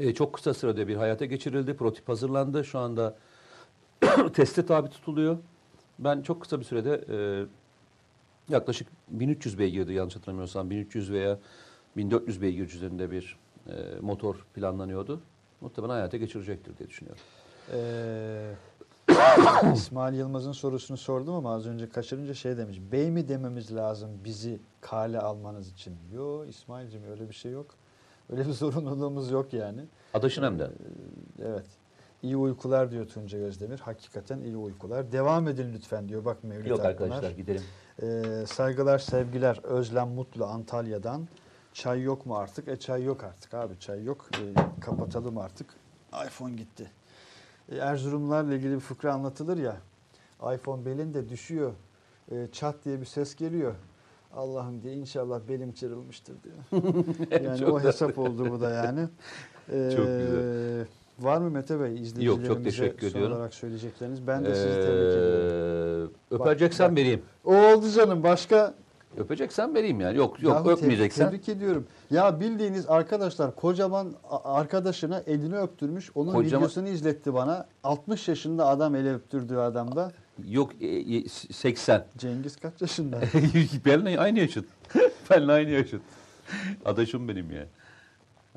e, çok kısa sürede bir hayata geçirildi. Prototip hazırlandı. Şu anda teste tabi tutuluyor. Ben çok kısa bir sürede e, yaklaşık 1300 beygirdi yanlış hatırlamıyorsam 1300 veya 1400 beygir üzerinde bir e, motor planlanıyordu. Muhtemelen hayata geçirecektir diye düşünüyorum. Ee, İsmail Yılmaz'ın sorusunu sordum ama az önce kaçırınca şey demiş. Bey mi dememiz lazım bizi kale almanız için? Yo İsmail'cim öyle bir şey yok. Öyle bir zorunluluğumuz yok yani. Adaşın hem de. Ee, Evet. İyi uykular diyor Tuncay Özdemir. Hakikaten iyi uykular. Devam edin lütfen diyor. Bak Mevlüt Yok Akpınar. arkadaşlar gidelim. Ee, saygılar, sevgiler. Özlem Mutlu Antalya'dan. Çay yok mu artık? E çay yok artık abi. Çay yok. Ee, kapatalım artık. iPhone gitti. Ee, Erzurumlarla ilgili bir fıkra anlatılır ya. iPhone belinde düşüyor. Ee, çat diye bir ses geliyor. Allah'ım diye inşallah belim çırılmıştır diyor. yani Çok o hesap oldu bu da yani. Ee, Çok güzel. Var mı Mete Bey izleyicilerimize teşekkür son ediyorum. olarak söyleyecekleriniz? Ben de sizi tebrik ediyorum. Ee, öpeceksen vereyim. O oldu canım. Başka Öpeceksen vereyim yani. Yok yok Yahu öpmeyeceksen. Tebrik ediyorum. Ya bildiğiniz arkadaşlar kocaman arkadaşına elini öptürmüş. Onun Kocaman- videosunu izletti bana. 60 yaşında adam eli öptürdüğü adamda. Yok e, e, 80. Cengiz kaç yaşında? Benimle aynı yaşıt. Benimle aynı yaşıt. Adaşım benim ya.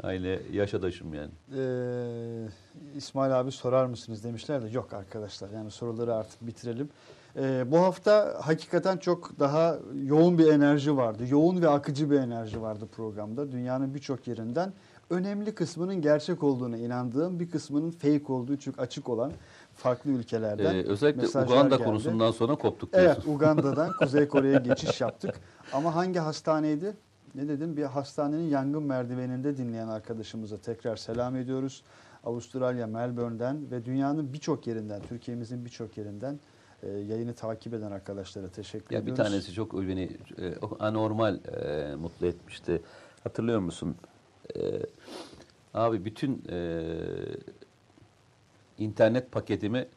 Aynı yaş adaşım yani. Ee, İsmail abi sorar mısınız demişler de yok arkadaşlar yani soruları artık bitirelim. Ee, bu hafta hakikaten çok daha yoğun bir enerji vardı. Yoğun ve akıcı bir enerji vardı programda. Dünyanın birçok yerinden önemli kısmının gerçek olduğuna inandığım bir kısmının fake olduğu çok açık olan farklı ülkelerden Ee, özellikle Uganda geldi. konusundan sonra koptuk Evet diyorsun. Uganda'dan Kuzey Kore'ye geçiş yaptık. Ama hangi hastaneydi? Ne dedim? Bir hastanenin yangın merdiveninde dinleyen arkadaşımıza tekrar selam ediyoruz. Avustralya, Melbourne'den ve dünyanın birçok yerinden, Türkiye'mizin birçok yerinden e, yayını takip eden arkadaşlara teşekkür Ya bir ediyoruz. tanesi çok beni e, anormal e, mutlu etmişti. Hatırlıyor musun? E, abi bütün e, internet paketimi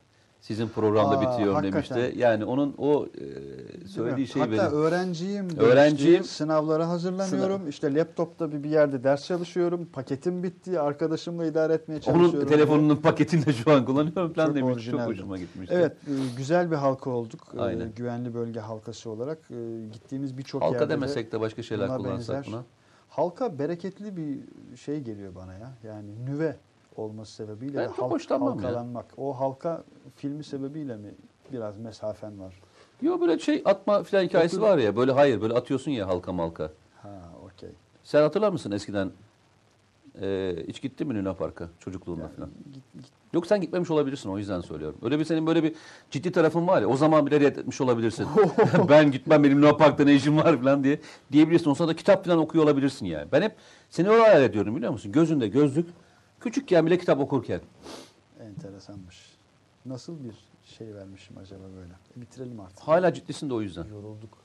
sizin programda Aa, bitiriyorum hakikaten. demişti. Yani onun o e, söylediği şey Hatta benim. öğrenciyim. demişti. Öğrenciyim. Sınavlara hazırlanıyorum. İşte laptopta bir, bir yerde ders çalışıyorum. Paketim bitti. Arkadaşımla idare etmeye çalışıyorum. Onun telefonunun paketini de şu an kullanıyorum falan Çok demiş. Çok orijinaldi. hoşuma gitmişti. Evet, e, güzel bir halka olduk. E, Aynen. güvenli bölge halkası olarak e, gittiğimiz birçok Halka yerde de demesek de başka şeyler buna kullansak benzer. buna. halka bereketli bir şey geliyor bana ya. Yani nüve olması sebebiyle Ben çok hoşlanmam ya. halkalanmak. O halka filmi sebebiyle mi biraz mesafen var? Yo böyle şey atma filan hikayesi var ya. Böyle hayır böyle atıyorsun ya halka malka. Ha, okey. Sen hatırlar mısın eskiden e, hiç gittin mi Luna Park'a çocukluğunda falan? Git- git- Yok sen gitmemiş olabilirsin o yüzden söylüyorum. Öyle bir senin böyle bir ciddi tarafın var ya o zaman bile reddetmiş olabilirsin. ben gitmem benim Luna Park'ta ne işim var falan diye diyebilirsin. O sırada kitap falan okuyor olabilirsin yani. Ben hep seni öyle hayal ediyorum biliyor musun? Gözünde gözlük küçükken bile kitap okurken. Enteresanmış. Nasıl bir şey vermişim acaba böyle? E, bitirelim artık. Hala ciddisin de o yüzden. Yorulduk.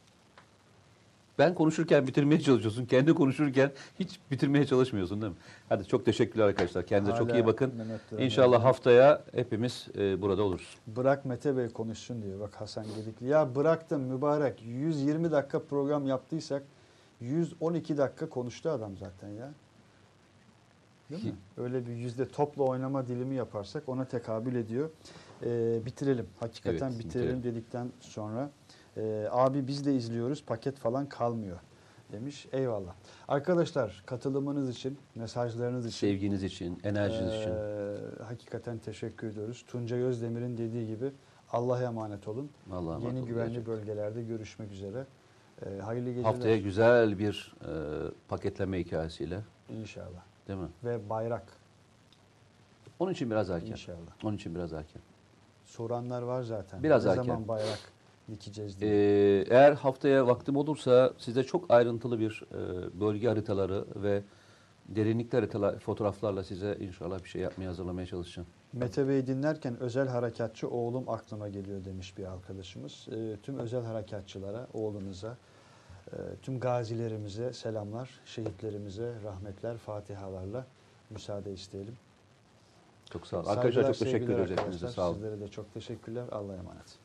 Ben konuşurken bitirmeye çalışıyorsun. Kendi konuşurken hiç bitirmeye çalışmıyorsun değil mi? Hadi çok teşekkürler arkadaşlar. Kendinize çok Hala iyi bakın. İnşallah haftaya hepimiz e, burada oluruz. Bırak Mete Bey konuşsun diyor. Bak Hasan Gedikli. Ya bıraktım mübarek. 120 dakika program yaptıysak 112 dakika konuştu adam zaten ya. Değil mi? Öyle bir yüzde topla oynama dilimi yaparsak ona tekabül ediyor. Ee, bitirelim. Hakikaten Evet, bitirelim, bitirelim. dedikten sonra e, abi biz de izliyoruz paket falan kalmıyor demiş. Eyvallah. Arkadaşlar katılımınız için, mesajlarınız için Sevginiz için, enerjiniz için. ee, hakikaten teşekkür ediyoruz. Tuncay Özdemir'in dediği gibi Allah'a emanet olun. Emanet Yeni olun güvenli gerçekten. bölgelerde görüşmek üzere. Ee, hayırlı geceler. Haftaya güzel bir e, paketleme hikayesiyle İnşallah. Değil mi? Ve bayrak Onun için biraz erken. inşallah. Onun için biraz erken. Soranlar var zaten. Biraz ne erken. zaman bayrak dikeceğiz diye. Ee, eğer haftaya vaktim olursa size çok ayrıntılı bir e, bölge haritaları ve derinlikli haritalar, fotoğraflarla size inşallah bir şey yapmaya hazırlamaya çalışacağım. Mete Bey dinlerken özel harekatçı oğlum aklıma geliyor demiş bir arkadaşımız. Ee, tüm özel harekatçılara, oğlunuza, e, tüm gazilerimize selamlar, şehitlerimize rahmetler, fatihalarla müsaade isteyelim. Çok sağ olun. Arkadaşlar çok teşekkür hepinize. Sağ olun. Sizlere de çok teşekkürler. Allah'a emanet.